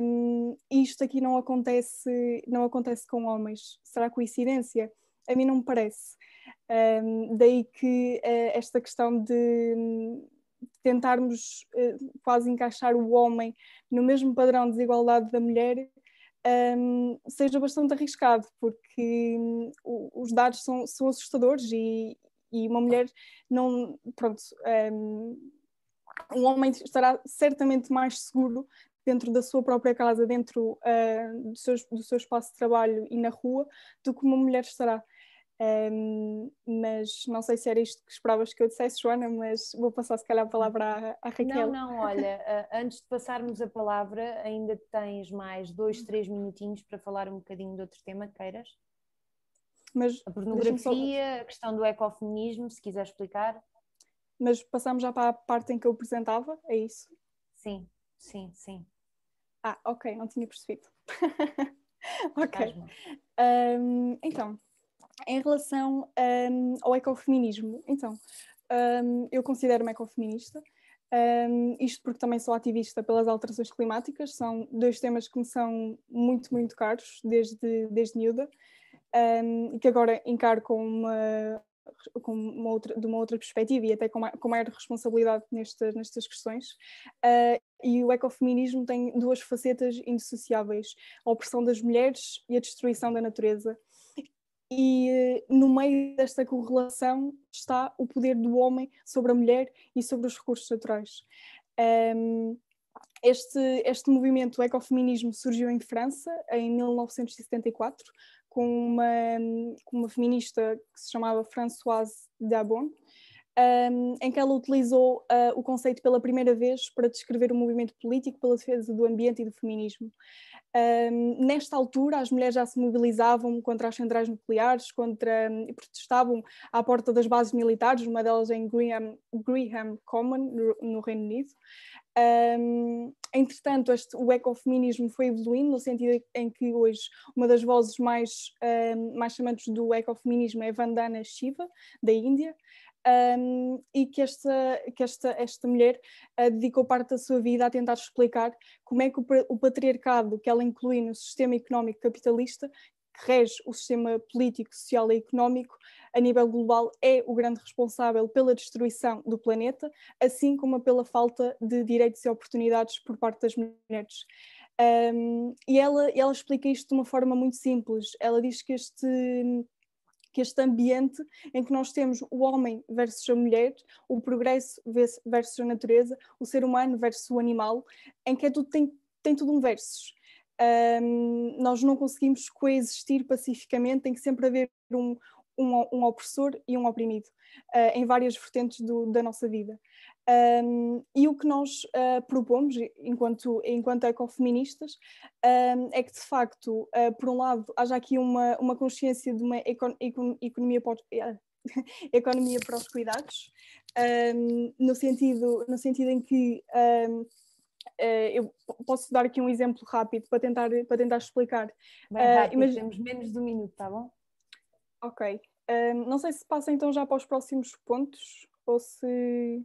Um, isto aqui não acontece, não acontece com homens. Será coincidência? A mim não me parece. Um, daí que uh, esta questão de tentarmos uh, quase encaixar o homem no mesmo padrão de desigualdade da mulher um, seja bastante arriscado, porque um, os dados são, são assustadores e, e, uma mulher não. Pronto. Um, um homem estará certamente mais seguro dentro da sua própria casa, dentro uh, do, seu, do, seu, espaço de trabalho e na rua, do que uma mulher estará. Um, mas não sei se era isto que esperavas que eu dissesse, Joana, mas vou passar se calhar a palavra à, à Raquel. Não, não, olha, uh, antes de passarmos a palavra, ainda tens mais dois, três minutinhos para falar um bocadinho de outro tema, queiras? Mas, a pornografia, só... a questão do ecofeminismo, se quiser explicar. Mas passamos já para a parte em que eu apresentava, é isso? Sim, sim, sim. Ah, ok, não tinha percebido. ok. Um, então, em relação um, ao ecofeminismo, então, um, eu considero-me ecofeminista. Um, isto porque também sou ativista pelas alterações climáticas, são dois temas que me são muito, muito caros desde, desde miúda um, e que agora encaro com uma, com uma outra, de uma outra perspectiva e até com, com maior responsabilidade nestas, nestas questões. Uh, e o ecofeminismo tem duas facetas indissociáveis: a opressão das mulheres e a destruição da natureza. E uh, no meio desta correlação está o poder do homem sobre a mulher e sobre os recursos naturais. Um, este, este movimento, ecofeminismo, surgiu em França em 1974, com uma, com uma feminista que se chamava Françoise Dabon, um, em que ela utilizou uh, o conceito pela primeira vez para descrever o um movimento político pela defesa do ambiente e do feminismo. Um, nesta altura, as mulheres já se mobilizavam contra as centrais nucleares, contra, e protestavam à porta das bases militares, uma delas em Greenham, Greenham Common, no, no Reino Unido. Um, entretanto, este, o ecofeminismo foi evoluindo no sentido em que hoje uma das vozes mais, um, mais chamantes do ecofeminismo é Vandana Shiva, da Índia, um, e que esta, que esta, esta mulher uh, dedicou parte da sua vida a tentar explicar como é que o, o patriarcado que ela inclui no sistema económico capitalista que rege o sistema político, social e económico a nível global é o grande responsável pela destruição do planeta, assim como pela falta de direitos e oportunidades por parte das mulheres. Um, e ela, ela explica isto de uma forma muito simples. Ela diz que este que este ambiente em que nós temos o homem versus a mulher, o progresso versus a natureza, o ser humano versus o animal, em que é tudo, tem, tem tudo um versus um, nós não conseguimos coexistir pacificamente, tem que sempre haver um, um, um opressor e um oprimido uh, em várias vertentes do, da nossa vida. Um, e o que nós uh, propomos, enquanto, enquanto ecofeministas, um, é que de facto, uh, por um lado, haja aqui uma, uma consciência de uma econ, econ, economia, para, economia para os cuidados, um, no, sentido, no sentido em que Uh, eu posso dar aqui um exemplo rápido para tentar, para tentar explicar. Bem rápido, uh, temos menos de um minuto, tá bom? Ok. Não sei se passa então já para os próximos pontos ou se.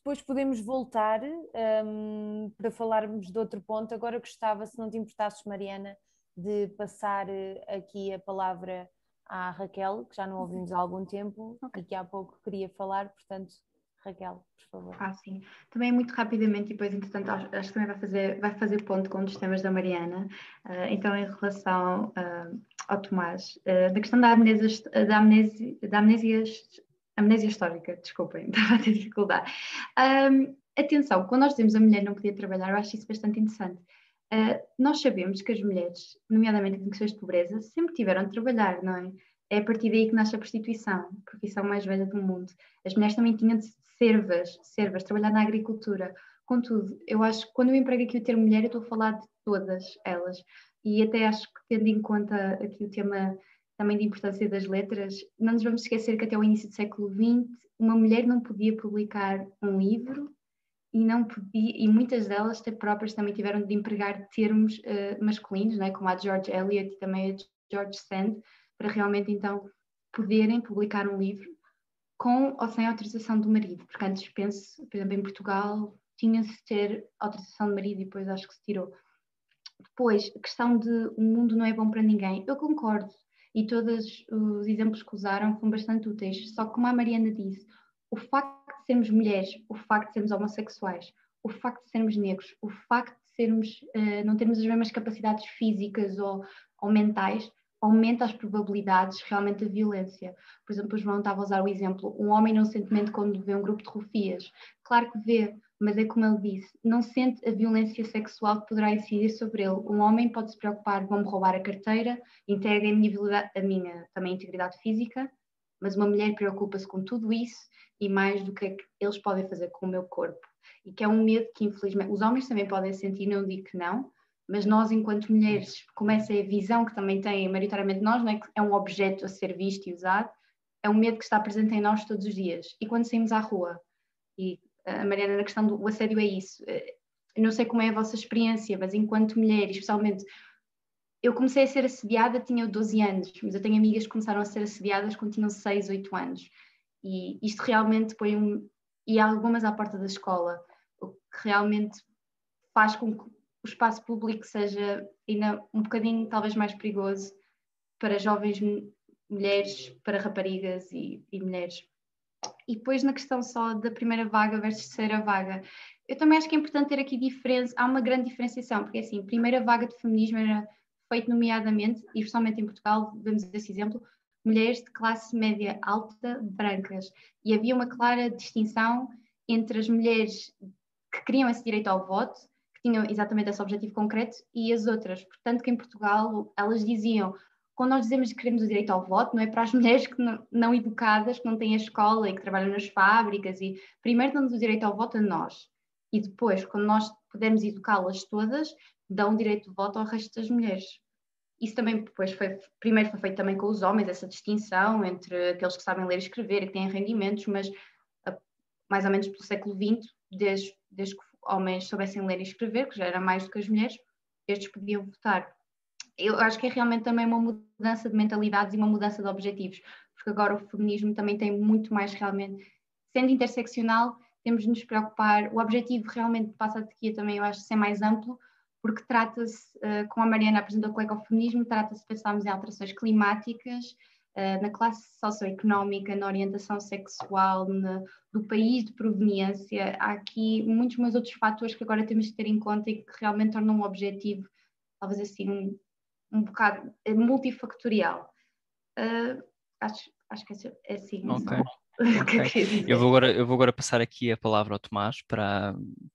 Depois podemos voltar um, para falarmos de outro ponto. Agora gostava, se não te importasses, Mariana, de passar aqui a palavra à Raquel, que já não ouvimos há algum tempo okay. e que há pouco queria falar, portanto, Raquel, por favor. Ah, sim. Também muito rapidamente, e depois, entretanto, acho, acho que também vai fazer, vai fazer ponto com um dos temas da Mariana. Uh, então, em relação uh, ao Tomás, uh, da questão da amnésia, da amnésia, da amnésia, amnésia histórica, desculpem, estava a ter dificuldade. Um, atenção, quando nós dizemos a mulher não podia trabalhar, eu acho isso bastante interessante. Uh, nós sabemos que as mulheres, nomeadamente em questões de pobreza, sempre tiveram de trabalhar, não é? É a partir daí que nasce a prostituição, a profissão mais velha do mundo. As mulheres também tinham de servas, servas, trabalhar na agricultura. Contudo, eu acho que quando eu emprego aqui o termo mulher, eu estou a falar de todas elas. E até acho que, tendo em conta aqui o tema também de importância das letras, não nos vamos esquecer que até o início do século XX, uma mulher não podia publicar um livro e não podia, e muitas delas próprias também tiveram de empregar termos uh, masculinos, né, como a George Eliot e também a George Sand, para realmente então poderem publicar um livro com ou sem autorização do marido, porque antes penso, por exemplo, em Portugal tinha-se de ter autorização do marido e depois acho que se tirou. Depois, a questão de o mundo não é bom para ninguém, eu concordo, e todos os exemplos que usaram foram bastante úteis, só que como a Mariana disse, o facto de sermos mulheres, o facto de sermos homossexuais, o facto de sermos negros, o facto de sermos, uh, não termos as mesmas capacidades físicas ou, ou mentais, aumenta as probabilidades realmente de violência. Por exemplo, o João estava a usar o exemplo, um homem medo quando vê um grupo de rufias. Claro que vê, mas é como ele disse, não sente a violência sexual que poderá incidir sobre ele. Um homem pode se preocupar, vão-me roubar a carteira, integrem a minha, a minha também integridade física, mas uma mulher preocupa-se com tudo isso e mais do que é que eles podem fazer com o meu corpo. E que é um medo que, infelizmente, os homens também podem sentir, não digo que não, mas nós, enquanto mulheres, como essa é a visão que também tem, maioritariamente nós, não é? que é um objeto a ser visto e usado, é um medo que está presente em nós todos os dias. E quando saímos à rua, e a Mariana, na questão do assédio é isso, eh, eu não sei como é a vossa experiência, mas enquanto mulher, especialmente, eu comecei a ser assediada, tinha 12 anos, mas eu tenho amigas que começaram a ser assediadas quando tinham 6, 8 anos. E isto realmente põe um. E algumas à porta da escola, o que realmente faz com que o espaço público seja ainda um bocadinho talvez mais perigoso para jovens mulheres, para raparigas e, e mulheres. E depois na questão só da primeira vaga versus terceira vaga, eu também acho que é importante ter aqui diferença, há uma grande diferenciação, porque assim, primeira vaga de feminismo era feito nomeadamente, e especialmente em Portugal, vemos esse exemplo, mulheres de classe média alta brancas. E havia uma clara distinção entre as mulheres que queriam esse direito ao voto, que tinham exatamente esse objetivo concreto, e as outras. Portanto, que em Portugal elas diziam. Quando nós dizemos que queremos o direito ao voto, não é para as mulheres que não, não educadas, que não têm a escola e que trabalham nas fábricas, e primeiro damos o direito ao voto a nós, e depois, quando nós pudermos educá-las todas, dão o direito de voto ao resto das mulheres. Isso também depois foi, primeiro foi feito também com os homens, essa distinção entre aqueles que sabem ler e escrever e que têm rendimentos, mas a, mais ou menos pelo século XX, desde, desde que homens soubessem ler e escrever, que já era mais do que as mulheres, estes podiam votar. Eu acho que é realmente também uma mudança de mentalidades e uma mudança de objetivos, porque agora o feminismo também tem muito mais realmente, sendo interseccional, temos de nos preocupar, o objetivo realmente passa a aqui também, eu acho, ser mais amplo, porque trata-se, uh, como a Mariana apresentou com o ecofeminismo, trata-se de pensarmos em alterações climáticas, uh, na classe socioeconómica, na orientação sexual, na, do país de proveniência. Há aqui muitos mais outros fatores que agora temos que ter em conta e que realmente tornam um objetivo, talvez assim, um, bocado eh, multifactorial. Uh, acho, acho que é assim. Ok. Okay. eu, vou agora, eu vou agora passar aqui a palavra ao Tomás para,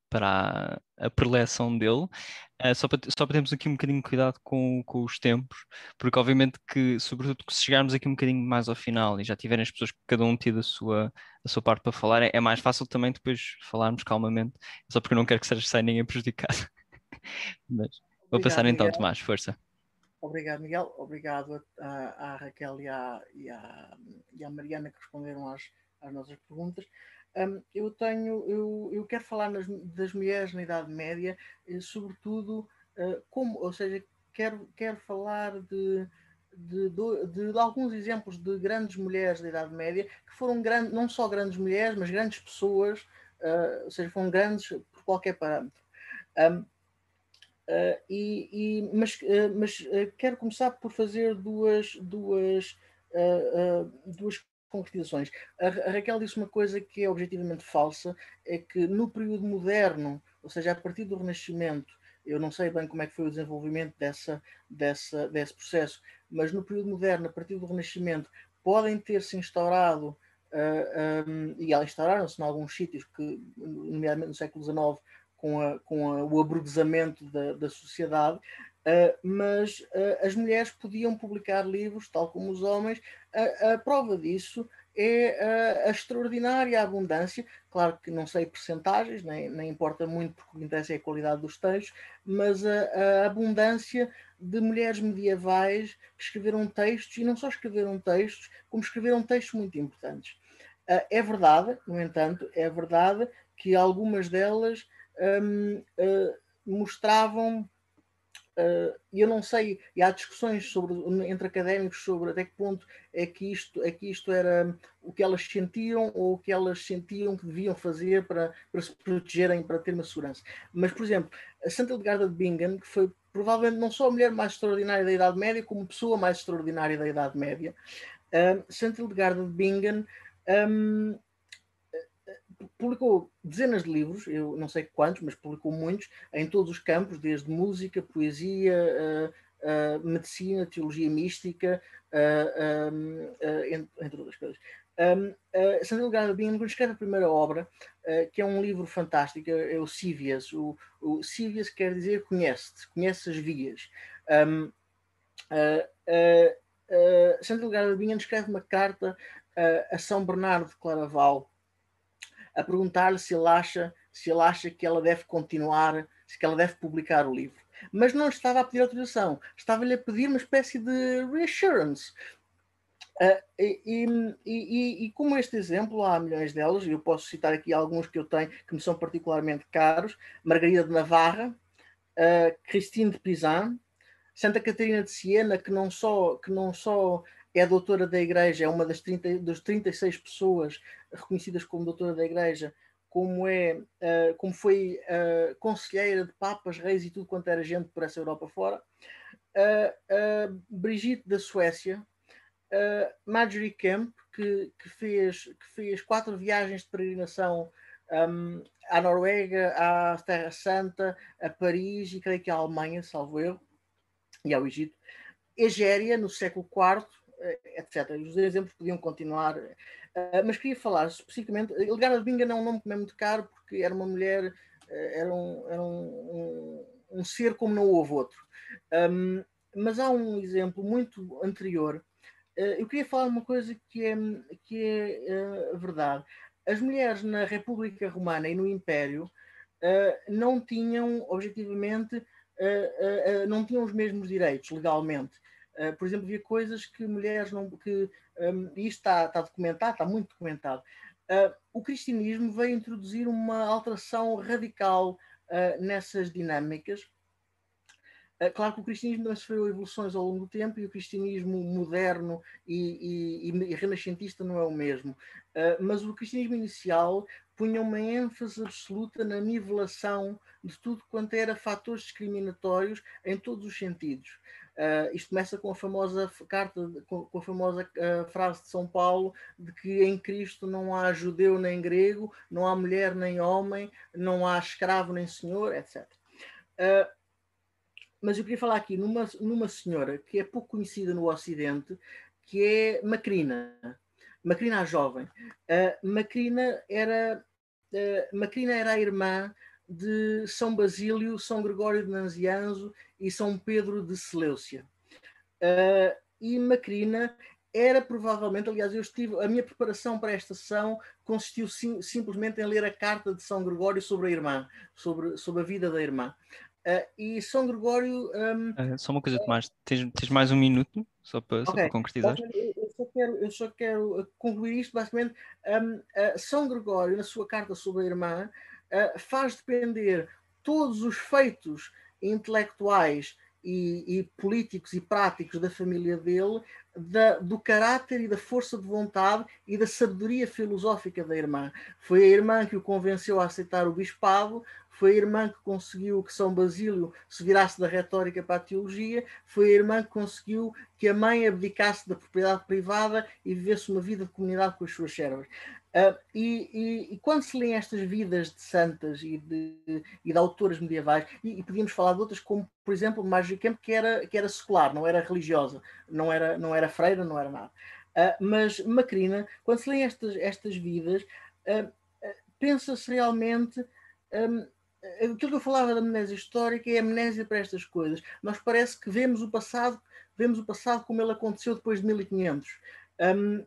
para a, preleção dele, uh, só, para, só para termos aqui um bocadinho de cuidado com, com os tempos, porque obviamente que, sobretudo, se chegarmos aqui um bocadinho mais ao final e já tiverem as pessoas, cada um tido a sua, a sua parte para falar, é, é mais fácil também depois falarmos calmamente, só porque eu não quero que seja sem ninguém prejudicado. Mas vou Obrigado, passar então, Miguel. Tomás, força. Obrigado, Miguel. Obrigado à, Raquel e à, e, à, e à, Mariana que responderam às, às nossas perguntas. Um, eu tenho, eu, eu quero falar nas, das mulheres na Idade Média, eh, sobretudo uh, como, ou seja, quero, quero falar de, de, de, de, alguns exemplos de grandes mulheres da Idade Média que foram grandes, não só grandes mulheres, mas grandes pessoas, uh, ou seja, foram grandes por qualquer parâmetro. Um, Uh, e, e, mas uh, mas uh, quero começar por fazer duas, duas, duas concretizações. A, a, Raquel disse uma coisa que é objetivamente falsa, é que no período moderno, ou seja, a partir do Renascimento, eu não sei bem como é que foi o desenvolvimento dessa, dessa, desse processo, mas no período moderno, a partir do Renascimento, podem ter-se instaurado, um, e instauraram-se em alguns sítios, que, nomeadamente no século XIX, com, a, com a, o abruzamento da, da sociedade, Uh, mas uh, as mulheres podiam publicar livros, tal como os homens. A, a prova disso é a, a, extraordinária abundância. Claro que não sei percentagens, nem, nem importa muito, porque o que interessa é a qualidade dos textos, mas a, abundância de mulheres medievais que escreveram textos, e não só escreveram textos, como escreveram textos muito importantes. É verdade, no entanto, é verdade que algumas delas um, mostravam Uh, eu não sei, e há discussões sobre, entre académicos sobre até que ponto é que, isto, é que isto era o que elas sentiam ou o que elas sentiam que deviam fazer para, para se protegerem, para ter uma segurança. Mas, por exemplo, a Santa Edgarda de Bingen, que foi provavelmente não só a mulher mais extraordinária da Idade Média, como pessoa mais extraordinária da Idade Média, uh, Santa Edgarda de Bingen um, publicou dezenas de livros, eu não sei quantos, mas publicou muitos, em todos os campos, desde música, poesia, uh, uh, medicina, teologia mística, uh, entre, outras coisas. Um, uh, Sandro Bingham escreve a primeira obra, que é um livro fantástico, é o Cívias. O, o Cívias quer dizer conhece-te, conhece as vias. Um, Sandro Delgado Bingham escreve uma carta a São Bernardo de Claraval, a perguntar-lhe se ele acha se ele acha que ela deve continuar, se ela deve publicar o livro. Mas não estava a pedir autorização, estava-lhe a pedir uma espécie de reassurance. Uh, e, e, e, e, como este exemplo, há milhões delas, e eu posso citar aqui alguns que eu tenho que me são particularmente caros: Margarida de Navarra, uh, de Pizan, Santa Catarina de Siena, que não só, que não só é doutora da Igreja, é uma das, 30, das 36 pessoas reconhecidas como doutora da Igreja, como, é, uh, como foi uh, conselheira de papas, reis e tudo quanto era gente por essa Europa fora. Uh, Brigitte da Suécia, Marjorie Kemp, que, que, fez, que fez quatro viagens de peregrinação um, à Noruega, à Terra Santa, a Paris e creio que à Alemanha, salvo erro, e ao Egito. Egéria, no século IV, etc. Os exemplos podiam continuar, eh, mas queria falar especificamente. De Binga não é um nome que me é muito caro, porque era uma mulher, eh, era um, era um, um, um ser como não houve outro. Um, mas há um exemplo muito anterior. Eh, eu queria falar uma coisa que é, que é verdade. As mulheres na República Romana e no Império não tinham, objetivamente, não tinham os mesmos direitos legalmente. Uh, por exemplo, havia coisas que mulheres não. Que, um, e isto está, está documentado, está muito documentado. Uh, o cristianismo veio introduzir uma alteração radical uh, nessas dinâmicas. claro que o cristianismo também sofreu evoluções ao longo do tempo e o cristianismo moderno e, e, e renascentista não é o mesmo. mas o cristianismo inicial punha uma ênfase absoluta na nivelação de tudo quanto era fatores discriminatórios em todos os sentidos. Uh, isto começa com a famosa carta, com, com a famosa uh, frase de São Paulo de que em Cristo não há judeu nem grego, não há mulher nem homem, não há escravo nem senhor, etc. Uh, ah, mas eu queria falar aqui numa, numa senhora que é pouco conhecida no Ocidente, que é Macrina. Macrina a jovem. Macrina era Macrina era a irmã de São Basílio, São Gregório de Nazianzo e São Pedro de Seleucia. Uh, e Macrina era provavelmente, aliás, eu estive, a minha preparação para esta sessão consistiu sim, simplesmente em ler a carta de São Gregório sobre a irmã, sobre, sobre a vida da irmã. Uh, e São Gregório. Um, uh, ah, só uma coisa, Tomás, tens, tens mais um minuto só para, okay. só para concretizar? Eu só, quero, eu só quero concluir isto, basicamente. Um, São Gregório, na sua carta sobre a irmã, uh, faz depender todos os feitos intelectuais e, e, políticos e práticos da família dele da, do caráter e da força de vontade e da sabedoria filosófica da irmã. Foi a irmã que o convenceu a aceitar o bispado, foi a irmã que conseguiu que São Basílio se virasse da retórica para a teologia, foi a irmã que conseguiu que a mãe abdicasse da propriedade privada e vivesse uma vida de comunidade com as suas servas. Uh, e, e, e, quando se lêem estas vidas de santas e de, e de autoras medievais, e, podíamos falar de outras, como por exemplo Marjorie Kemp, que era, que era secular, não era religiosa, não era, não era freira, não era nada. Uh, mas Macrina, quando se lêem estas, estas vidas, uh, pensa-se realmente um, aquilo que eu falava da amnésia histórica é a amnésia para estas coisas. Nós parece que vemos o passado, vemos o passado como ele aconteceu depois de 1500. Um, uh,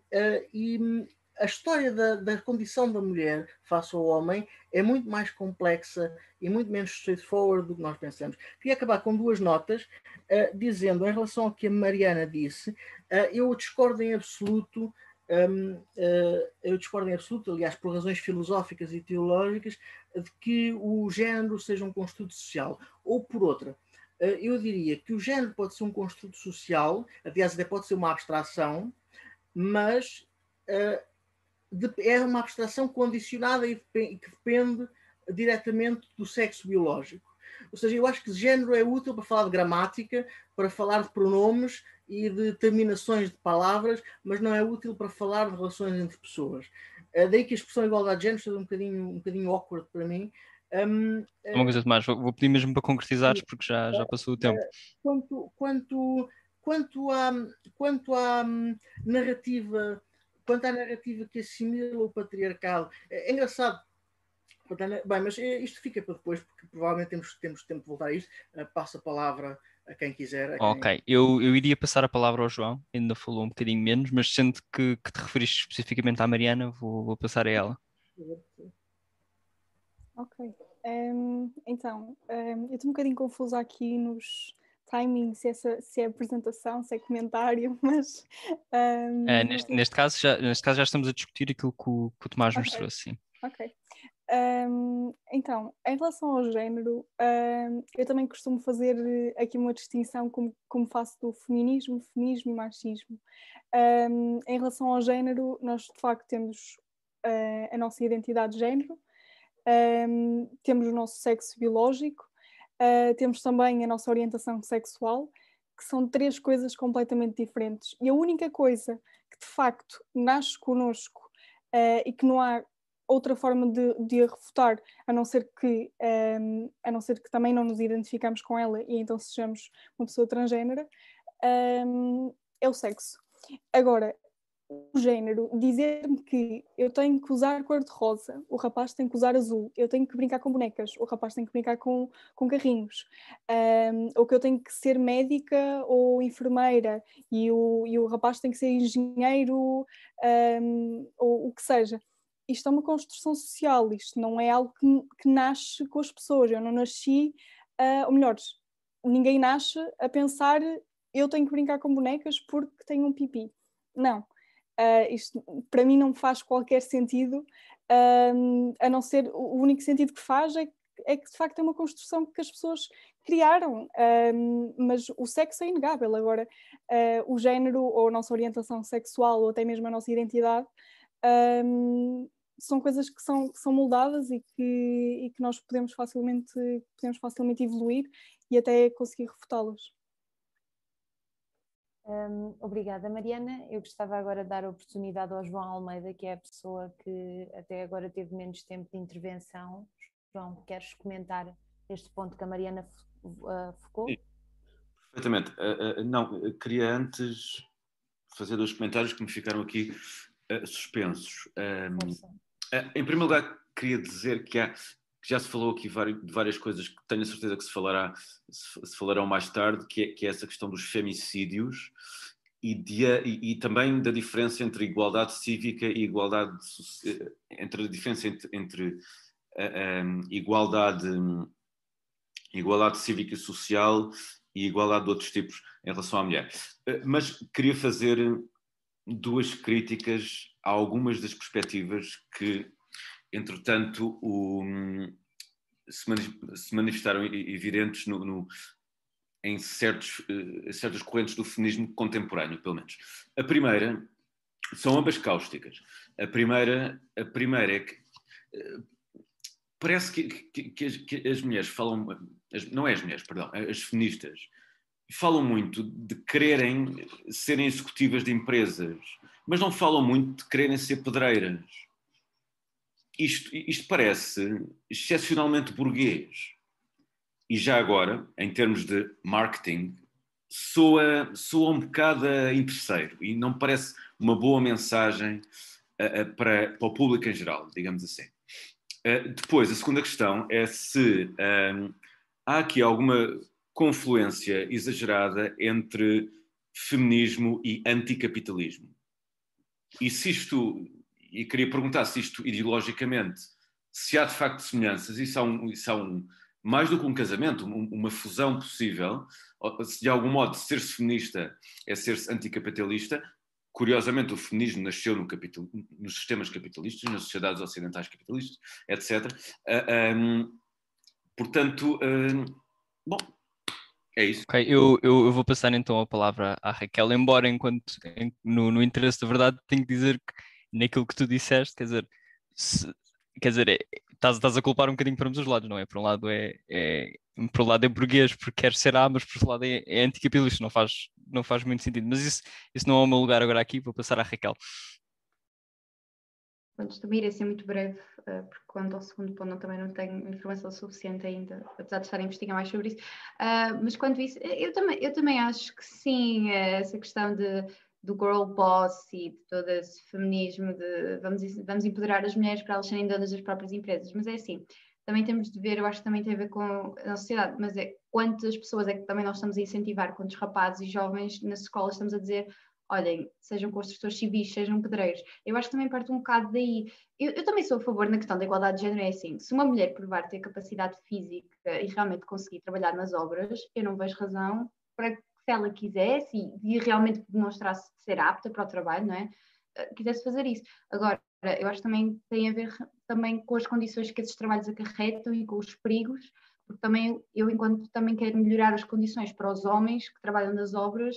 e a história da, da, condição da mulher face ao homem é muito mais complexa e muito menos straightforward do que nós pensamos. Queria acabar com duas notas, uh, dizendo, em relação ao que a Mariana disse, uh, eu discordo em absoluto um, uh, eu discordo em absoluto, aliás, por razões filosóficas e teológicas, de que o género seja um construto social. Ou por outra, eu diria que o género pode ser um construto social, aliás, até pode ser uma abstração, mas uh, de, é uma abstração condicionada e, que depende diretamente do sexo biológico. Ou seja, eu acho que género é útil para falar de gramática, para falar de pronomes e de terminações de palavras, mas não é útil para falar de relações entre pessoas. Uh, daí que a expressão igualdade de género seja um bocadinho, um bocadinho awkward para mim. Um, Uma coisa mais, vou, pedir mesmo para concretizares porque já, já passou o tempo. Quanto, quanto, quanto à, quanto à hum, narrativa, quanto à narrativa que assimila o patriarcado, é, é engraçado. Bem, mas isto fica para depois, porque provavelmente temos, temos tempo de voltar a isto. Uh, passo a palavra a quem quiser. A quem... Ok, eu, eu iria passar a palavra ao João, ainda falou um bocadinho menos, mas sendo que, que te referiste especificamente à Mariana, vou, vou passar a ela. Ok, um, então, um, eu estou um bocadinho confusa aqui nos timings, se, essa, se é apresentação, se é comentário, mas. Um, é, neste, neste, caso já, neste caso já estamos a discutir aquilo que o, que o Tomás okay. nos trouxe, sim. Ok. Um, então, em relação ao género, um, eu também costumo fazer eh, aqui uma distinção como, como faço do feminismo, feminismo e machismo. Um, em relação ao género, nós de facto temos uh, a nossa identidade de género, temos o nosso sexo biológico, uh, temos também a nossa orientação sexual, que são três coisas completamente diferentes. E a única coisa que de facto nasce connosco uh, e que não há outra forma de, de a refutar, a não ser que um, ehm, a não ser que também não nos identificamos com ela e então sejamos uma pessoa transgênera, um, é o sexo. Agora, o género, dizer-me que eu tenho que usar cor de rosa, o rapaz tem que usar azul, eu tenho que brincar com bonecas, o rapaz tem que brincar com, com carrinhos, um, ou que eu tenho que ser médica ou enfermeira e o, e o rapaz tem que ser engenheiro, um, ou o que seja isto é uma construção social, isto não é algo que, que nasce com as pessoas. Eu não nasci, uh, ou melhor, ninguém nasce a pensar eu tenho que brincar com bonecas porque tenho um pipi. Não. Uh, isto para mim não faz qualquer sentido, uh, a não ser o único sentido que faz é, é, que de facto é uma construção que as pessoas criaram, uh, mas o sexo é inegável. Agora, o género ou a nossa orientação sexual ou até mesmo a nossa identidade são coisas que são, que são moldadas e que, e que nós podemos facilmente, podemos facilmente evoluir e até conseguir refutá-las. Um, obrigada, Mariana. Eu gostava agora de dar a oportunidade ao João Almeida, que é a pessoa que até agora teve menos tempo de intervenção. João, queres comentar este ponto que a Mariana uh, focou? Sim, perfeitamente. Uh, uh, não, queria antes fazer dois comentários que me ficaram aqui suspensos. Um, em primeiro lugar, queria dizer que, há, já se falou aqui de várias coisas que tenho a certeza que se, falará, se falarão mais tarde, que é, que é essa questão dos femicídios e, de, e, e, também da diferença entre igualdade cívica e igualdade eh, entre a diferença entre, entre uh, um, igualdade igualdade cívica e social e igualdade de outros tipos em relação à mulher. Mas queria fazer duas críticas a algumas das perspectivas que, entretanto, o, se manifestaram evidentes no, no, em certos, uh, certas correntes do feminismo contemporâneo, pelo menos. A primeira são ambas cáusticas. A primeira, a primeira é que uh, parece que, que, que, as, que, as, mulheres falam, as, não é as mulheres, perdão, as feministas falam muito de quererem serem executivas de empresas, mas não falam muito de quererem ser pedreiras. Isto, isto parece excepcionalmente burguês. E já agora, em termos de marketing, soa, soa um bocado interesseiro e não parece uma boa mensagem uh, uh, para, para o público em geral, digamos assim. Uh, depois, a segunda questão é se um, há aqui alguma confluência exagerada entre feminismo e anticapitalismo. E se isto, e queria perguntar se isto ideologicamente, se há de facto semelhanças, um, isso há um, mais do que um casamento, um, uma fusão possível, se de algum modo ser-se feminista é ser-se anticapitalista, curiosamente o feminismo nasceu no capital, nos sistemas capitalistas, nas sociedades ocidentais capitalistas, etc. Um, portanto, uh, bom, é isso. Eu, eu, eu, vou passar então a palavra à Raquel, embora enquanto no, no interesse da verdade tenho que dizer que naquilo que tu disseste, quer dizer, se, quer dizer, é, estás, estás a culpar um bocadinho para ambos os lados, não é? Por um lado é, é por um lado é burguês porque quer ser A, mas por outro lado é, é anticapitalista, não faz, não faz muito sentido. Mas isso, isso não é o meu lugar agora aqui, vou passar à Raquel. Pronto, também irei ser muito breve, uh, porque quanto ao segundo ponto também não tenho informação suficiente ainda, apesar de estar a investigar mais sobre isso. Uh, mas quanto a isso, eu também, eu também acho que sim, eh, essa questão de, do girl boss e de todo esse feminismo de vamos, vamos empoderar as mulheres para elas serem donas das próprias empresas, mas é assim, também temos de ver, eu acho que também tem a ver com a sociedade, mas é quantas pessoas é que também nós estamos a incentivar, quantos rapazes e jovens nas escolas estamos a dizer olhem, sejam construtores civis, sejam pedreiros. Eu acho que também parte um bocado daí. Eu, eu, também sou a favor na questão da igualdade de género, é assim, se uma mulher provar ter capacidade física e realmente conseguir trabalhar nas obras, eu não vejo razão para se ela quisesse e, e realmente demonstrasse ser apta para o trabalho, não é? Eh, quisesse fazer isso. Agora, eu acho que também tem a ver também com as condições que esses trabalhos acarretam e com os perigos, porque também eu, enquanto também quero melhorar as condições para os homens que trabalham nas obras,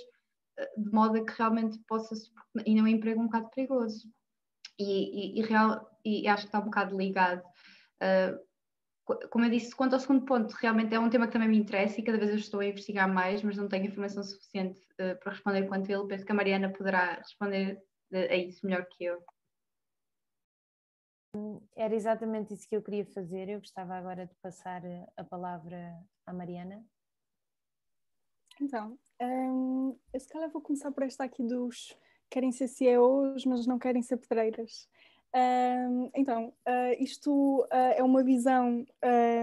de modo a que realmente possa e não é um emprego um bocado perigoso e, e, e, real, e acho que está um bocado ligado uh, como eu disse, quanto ao segundo ponto, realmente é um tema que também me interessa e cada vez eu estou a investigar mais, mas não tenho informação suficiente uh, para responder quanto ele. Penso que a Mariana poderá responder a isso melhor que eu. Era exatamente isso que eu queria fazer. Eu gostava agora de passar a palavra à Mariana. Então, um, eu se calhar vou começar por esta aqui dos querem ser CEOs, mas não querem ser pedreiras. Um, então, uh, isto uh, é uma visão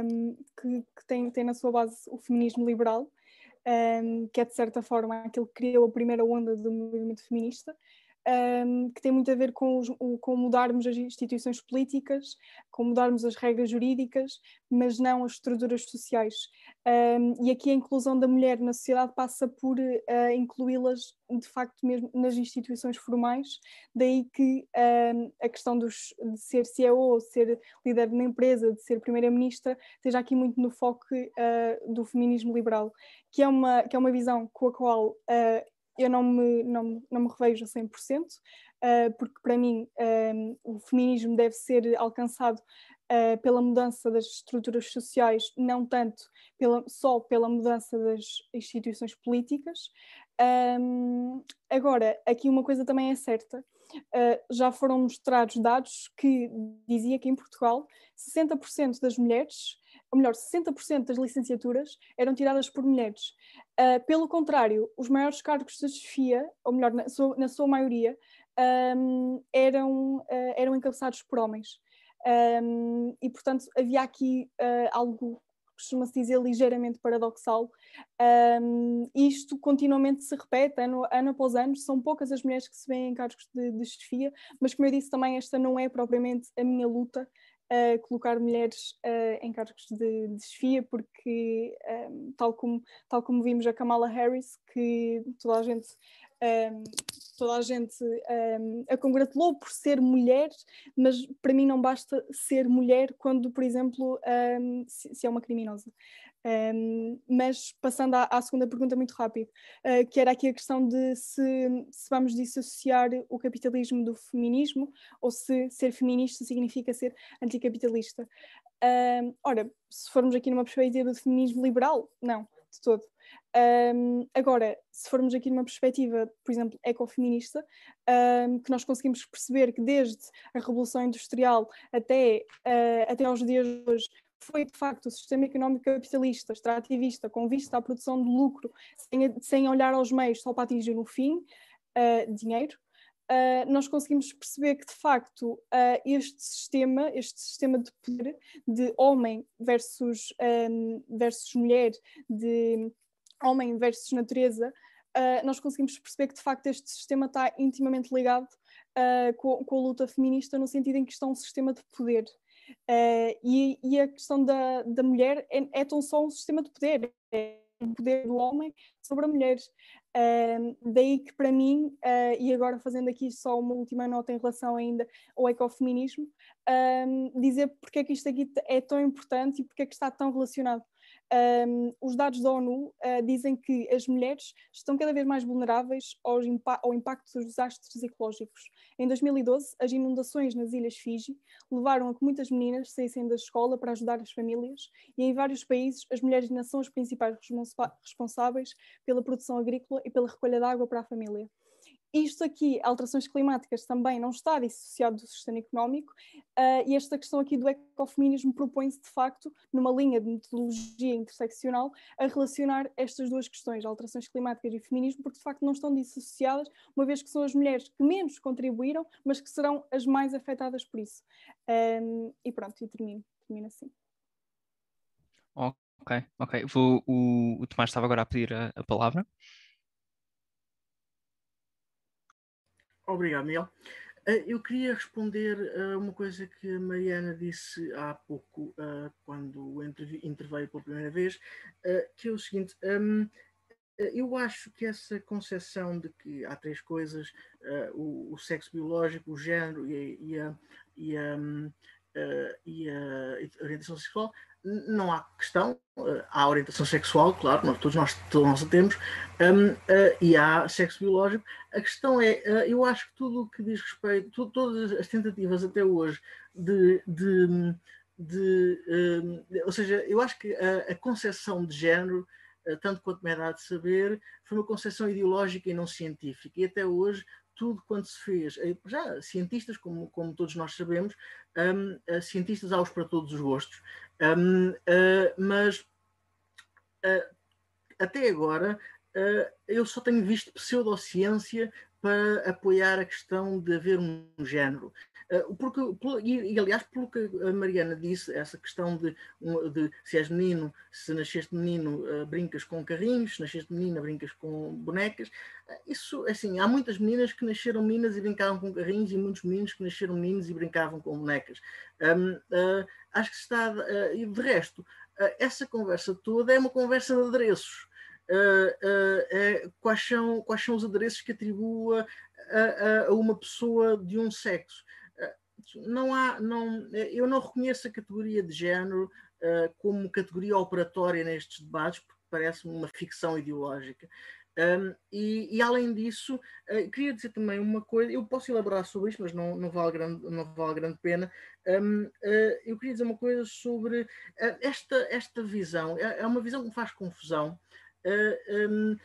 um, que, que, tem, tem na sua base o feminismo liberal, um, que é de certa forma aquilo que criou a primeira onda do movimento feminista, um, que tem muito a ver com, os, com mudarmos as instituições políticas, com mudarmos as regras jurídicas, mas não as estruturas sociais. Um, e aqui a inclusão da mulher na sociedade passa por uh, incluí-las de facto mesmo nas instituições formais, daí que um, a questão dos, de ser CEO, ser líder de uma empresa, de ser primeira-ministra, esteja aqui muito no foco uh, do feminismo liberal, que é uma, que é uma visão com a qual uh, eu não me, não, não me revejo a 100%, uh, porque para mim um, o feminismo deve ser alcançado uh, pela mudança das estruturas sociais, não tanto pela, só pela mudança das instituições políticas. Um, agora, aqui uma coisa também é certa, uh, já foram mostrados dados que dizia que em Portugal 60% das mulheres ou melhor, 60% das licenciaturas eram tiradas por mulheres. Uh, pelo contrário, os maiores cargos de chefia, ou melhor, na sua, na sua maioria, um, eram, uh, eram encabeçados por homens. Um, e, portanto, havia aqui uh, algo costuma-se dizer ligeiramente paradoxal. Um, isto continuamente se repete ano, ano após ano, são poucas as mulheres que se veem em cargos de, de chefia, mas como eu disse também, esta não é propriamente a minha luta, uh, colocar mulheres uh, em cargos de, de chefia, porque, um, tal, como, tal como vimos a Kamala Harris, que toda a gente. Um, toda a gente um, a congratulou por ser mulher, mas para mim não basta ser mulher quando, por exemplo, se, se, é uma criminosa. Um, mas passando à, à, segunda pergunta muito rápido, uh, que era aqui a questão de se, se, vamos dissociar o capitalismo do feminismo ou se ser feminista significa ser anticapitalista. Um, ora, se formos aqui numa perspectiva do feminismo liberal, não, de todo. Um, agora, se formos aqui numa perspectiva, por exemplo, ecofeminista, um, que nós conseguimos perceber que desde a Revolução Industrial até, uh, até aos dias de hoje, foi de facto o sistema económico capitalista, extrativista, com vista à produção de lucro, sem, sem olhar aos meios só para atingir um fim, uh, dinheiro, uh, nós conseguimos perceber que, de facto, uh, este sistema, este sistema de poder de homem versus, um, versus mulher, de homem versus natureza, nós conseguimos perceber que, de facto, este sistema está intimamente ligado com, com, a luta feminista, no sentido em que está um sistema de poder. E, e, a questão da, da mulher é, é tão só um sistema de poder, é o poder do homem sobre a mulher. Uh, daí que para mim, uh, e agora fazendo aqui só uma última nota em relação ainda ao ecofeminismo, uh, dizer porque é que isto aqui é tão importante e porque é que está tão relacionado. Um, os dados da ONU uh, dizem que as mulheres estão cada vez mais vulneráveis impa ao impacto dos desastres ecológicos. Em 2012, as inundações nas ilhas Fiji levaram a que muitas meninas saíssem da escola para ajudar as famílias, e em vários países as mulheres ainda são as principais responsáveis pela produção agrícola e pela recolha de água para a família. Isto aqui, alterações climáticas, também não está dissociado do sistema económico, uh, e esta questão aqui do ecofeminismo propõe-se, de facto, numa linha de metodologia interseccional, a relacionar estas duas questões, alterações climáticas e feminismo, porque de facto não estão dissociadas, uma vez que são as mulheres que menos contribuíram, mas que serão as mais afetadas por isso. Um, e pronto, e termino, termino assim. Ok, ok. Vou, o, o Tomás estava agora a pedir a, a palavra. Obrigado, Miguel. Eh, eu queria responder a uma coisa que a Mariana disse há pouco, eh, quando interveio pela primeira vez, eh, que é o seguinte: hum, eu acho que essa concepção de que há três coisas, o, sexo biológico, o género e a, e a, hum, e a orientação sexual, não há questão, eh, há orientação sexual, claro, nós, todos, nós, todos nós a temos, um, uh, e há sexo biológico. A questão é, uh, eu acho que tudo o que diz respeito, tu, todas as tentativas até hoje de. de, de um, ou seja, eu acho que a, a concepção de género, uh, tanto quanto me é de saber, foi uma concepção ideológica e não científica, e até hoje tudo quanto se fez, já cientistas, como, como todos nós sabemos, um, cientistas aos para todos os gostos, um, uh, mas uh, até agora uh, eu só tenho visto pseudociência para apoiar a questão de haver um género. Porque, e, e, aliás, pelo que a Mariana disse, essa questão de, de se és menino, se nasceste menino, brincas com carrinhos, se nasceste menina, brincas com bonecas. Isso, assim, há muitas meninas que nasceram meninas e brincavam com carrinhos e muitos meninos que nasceram meninos e brincavam com bonecas. Um, uh, acho que está. Uh, e de resto, uh, essa conversa toda é uma conversa de adereços. É, quais, são, quais são os adereços que atribua a, a, uma pessoa de um sexo? Não há, não, eu não reconheço a categoria de género como categoria operatória nestes debates, porque parece-me uma ficção ideológica. Um, e, e, além disso, uh, queria dizer também uma coisa, eu posso elaborar sobre isto, mas não, não, vale, grande, não vale grande pena. Um, uh, eu queria dizer uma coisa sobre uh, esta, esta visão, é, é, uma visão que me faz confusão. Um,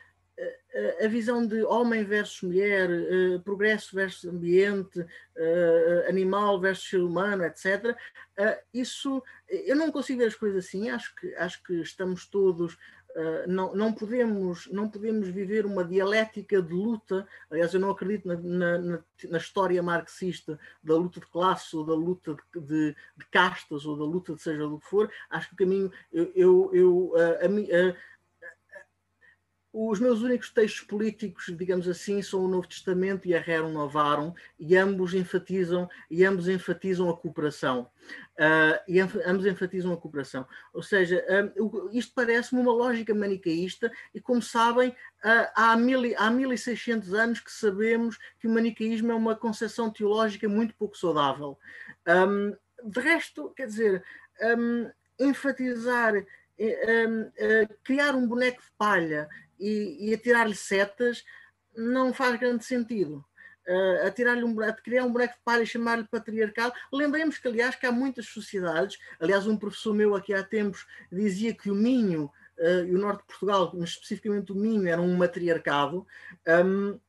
a visão de homem versus mulher, progresso versus ambiente, animal versus ser humano, etc. isso eu não consigo ver as coisas assim. Acho que acho que estamos todos Uh, não, não, podemos, não podemos viver uma dialética de luta. Aliás, eu não acredito na, na, na história marxista da luta de classe ou da luta de, de, de, castas ou da luta de seja do que for. Acho que o caminho. Eu, eu, eu uh, a, os meus únicos textos políticos, digamos assim, são o Novo Testamento e a Rerum Novarum, e ambos enfatizam e ambos enfatizam a cooperação. Uh, e ambos enfatizam a cooperação. Ou seja, um, isto parece-me uma lógica manicaísta, e como sabem, uh, há, mil, há 1600 anos que sabemos que o manicaísmo é uma concepção teológica muito pouco saudável. Um, de resto, quer dizer, um, enfatizar, eh, criar um boneco de palha e, e atirar-lhe setas não faz grande sentido. Uh, atirar-lhe um criar um boneco de palha e chamar-lhe patriarcal. Lembremos que, aliás, que há muitas sociedades, aliás, um professor meu aqui há tempos dizia que o Minho uh, e o norte de Portugal, mas especificamente o Minho, era um matriarcado. Um,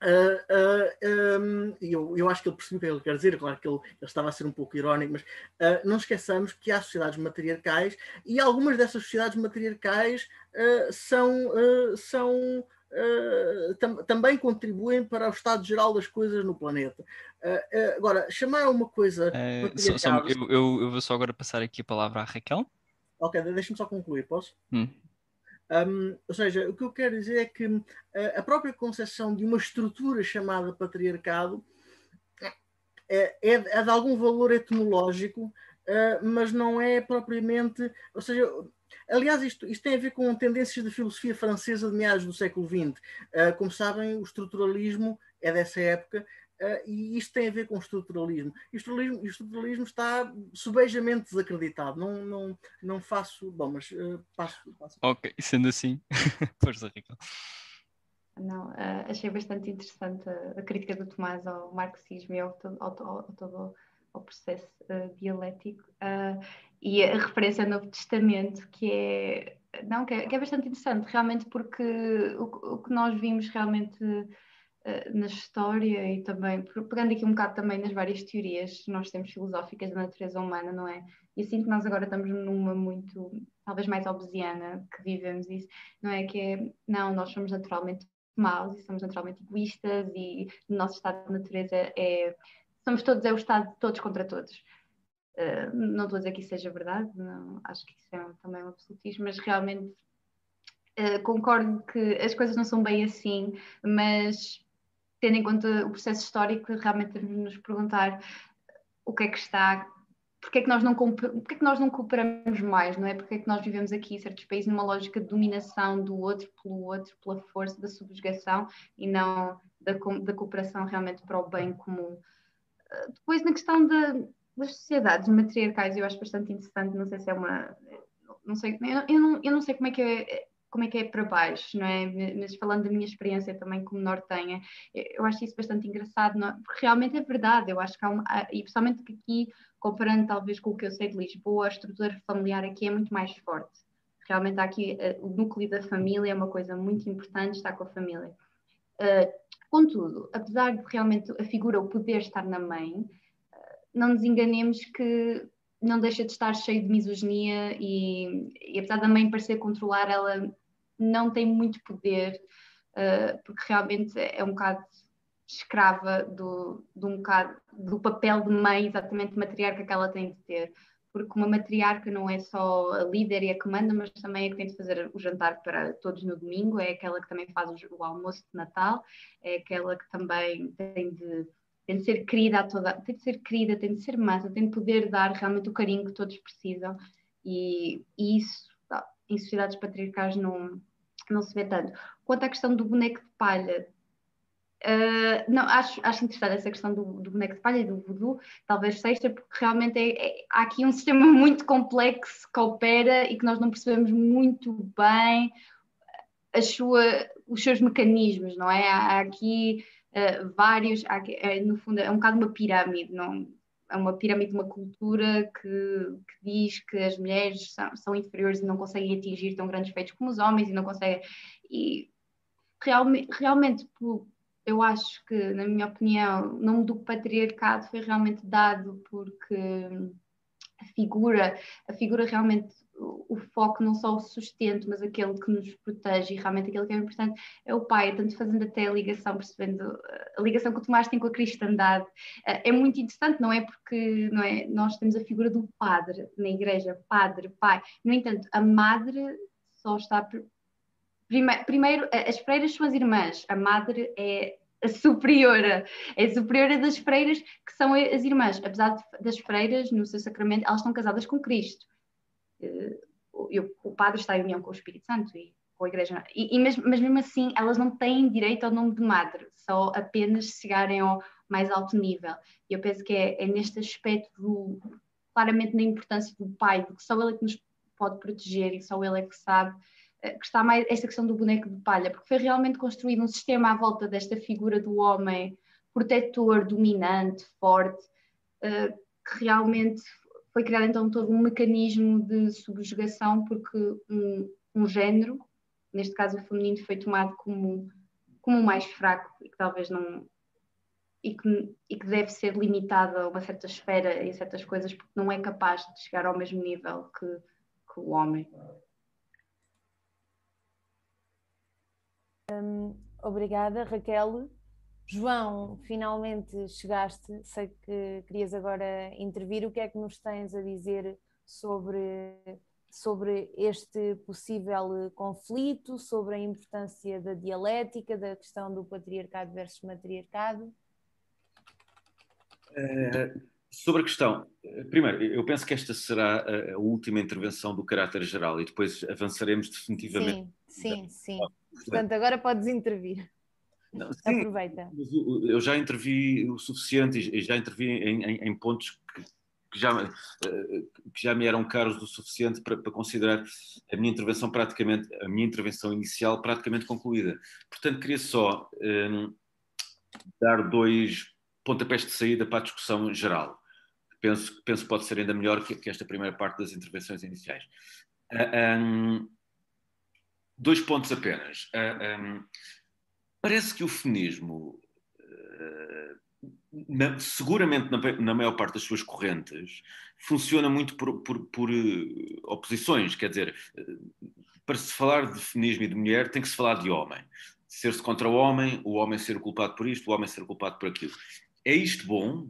Uh, uh, um, eu, eu acho que ele percebeu o que ele quer dizer, claro que ele, ele estava a ser um pouco irónico, mas uh, não esqueçamos que há sociedades matriarcais e algumas dessas sociedades matriarcais são, são tam também contribuem para o estado geral das coisas no planeta. Agora, chamar uma coisa. Só, só, eu, eu, eu, vou só agora passar aqui a palavra à Raquel. Ok, deixa-me só concluir, posso? Hum. Um, ou seja, o que eu quero dizer é que a própria concepção de uma estrutura chamada patriarcado é, é, é de algum valor etimológico, uh, mas não é propriamente. Ou seja, aliás, isto, isto tem a ver com tendências da filosofia francesa de meados do século XX. Uh, ah, como sabem, o estruturalismo é dessa época. Uh, e isto tem a ver com o estruturalismo. E o estruturalismo, o estruturalismo está subejamente desacreditado. Não, não, não faço. Bom, mas uh, passo, passo. Ok, sendo assim, força, Ricardo. Não, uh, achei bastante interessante a, a, crítica do Tomás ao marxismo e ao, ao, ao, ao todo ao processo uh, dialético uh, e a referência ao Novo Testamento que é não que é, que é bastante interessante realmente porque o, o, que nós vimos realmente na história e também pegando aqui um bocado também nas várias teorias que nós temos filosóficas da natureza humana não é? E assim que nós agora estamos numa muito talvez mais obesiana que vivemos isso não é? Que é não nós somos naturalmente maus e somos naturalmente egoístas e o nosso estado de natureza é somos todos é o estado de todos contra todos. Uh, não estou a dizer que isso seja verdade não, acho que isso é também um absolutismo mas realmente uh, concordo que as coisas não são bem assim mas tendo em conta o processo histórico realmente temos de nos perguntar o que é que está porque é que nós não porque é que nós não cooperamos mais, não é? Porque é que nós vivemos aqui certos países numa lógica de dominação do outro pelo outro, pela força da subjugação e não da, da cooperação realmente para o bem comum. Ah, depois na questão da, das sociedades matriarcais eu acho bastante interessante, não sei se é uma não sei, eu, não, eu não sei como é que é como é que é para baixo, não é? Mas falando da minha experiência também como nortenha, eu acho isso bastante engraçado, não? É? porque realmente é verdade, eu acho que há, uma, e principalmente que aqui comparando talvez com o que eu sei de Lisboa, a estrutura familiar aqui é muito mais forte. Realmente aqui uh, o núcleo da família é uma coisa muito importante, estar com a família. Uh, contudo, apesar de realmente a figura, o poder estar na mãe, uh, não nos enganemos que não deixa de estar cheio de misoginia e, e apesar da mãe parecer controlar, ela não tem muito poder, porque realmente é um bocado escrava do, do, um bocado, do papel de mãe, exatamente matriarca que ela tem de ter. Porque uma matriarca não é só a líder e a que manda, mas também é que tem de fazer o jantar para todos no domingo, é aquela que também faz o, almoço de Natal, é aquela que também tem de, tem de ser querida a toda, tem de ser querida, tem de ser massa, tem de poder dar realmente o carinho que todos precisam. E, e isso em sociedades patriarcais não, não se vê tanto. Quanto à questão do boneco de palha, Uh, não, acho, acho interessante essa questão do, do, boneco de palha e do voodoo, talvez seja, porque realmente é, é, há aqui um sistema muito complexo que opera e que nós não percebemos muito bem sua, os seus mecanismos, não é? Há aqui uh, vários, há é, no fundo é um bocado uma pirâmide, não? É uma pirâmide de uma cultura que, que diz que as mulheres são, são, inferiores e não conseguem atingir tão grandes feitos como os homens e não conseguem. E realmente, realmente eu acho que, na minha opinião, o nome do patriarcado foi realmente dado porque a figura, a figura realmente, o, foco não só o sustento, mas aquele que nos protege e realmente aquele que é importante é o pai, tanto fazendo até a ligação, percebendo a ligação que o Tomás tem com a cristandade. Eh, é muito interessante, não é? Porque não é? nós temos a figura do padre na igreja, padre, pai. No entanto, a madre só está Primeiro, primeiro, as freiras são as irmãs, a madre é superiora, é a superiora das freiras, que são as irmãs. Apesar de, das freiras, no seu sacramento, elas estão casadas com Cristo. Eh, o padre está em união com o Espírito Santo e com a igreja. E, e mesmo, mas mesmo assim, elas não têm direito ao nome de madre, só apenas chegarem ao mais alto nível. E eu penso que é, é neste aspecto, do, claramente na importância do pai, de que só ele é que nos pode proteger e só ele é que sabe que está mais esta questão do boneco de palha, porque foi realmente construído um sistema à volta desta figura do homem protetor, dominante, forte, uh, que realmente foi criado então todo um mecanismo de subjugação, porque um, um género, neste caso o feminino, foi tomado como, como o mais fraco e que talvez não. E que, e que deve ser limitado a uma certa esfera e certas coisas, porque não é capaz de chegar ao mesmo nível que, que o homem. Um, obrigada, Raquel. João, finalmente chegaste. Sei que querias agora intervir. O que é que nos tens a dizer sobre, sobre este possível conflito, sobre a importância da dialética, da questão do patriarcado versus matriarcado? Uh, sobre a questão, primeiro, eu penso que esta será a, a, última intervenção do caráter geral e depois avançaremos definitivamente. Sim, sim, sim. Portanto, agora podes intervir. Não, sim, Aproveita. Eu já intervi o suficiente e já intervi em, em, em pontos que, que, já, eh, que já me eram caros o suficiente para, para, considerar a minha intervenção praticamente, a minha intervenção inicial praticamente concluída. Portanto, queria só um, dar dois pontapés de saída para a discussão geral. Penso, penso que pode ser ainda melhor que, que esta primeira parte das intervenções iniciais. Uh, ah, um, dois pontos apenas. Uh, ah, um, Parece que o feminismo, eh, na, seguramente na, na, maior parte das suas correntes, funciona muito por, por, por uh, oposições. Quer dizer, uh, para se falar de feminismo e de mulher, tem que se falar de homem. Ser-se contra o homem, o homem ser culpado por isto, o homem ser culpado por aquilo. É isto bom?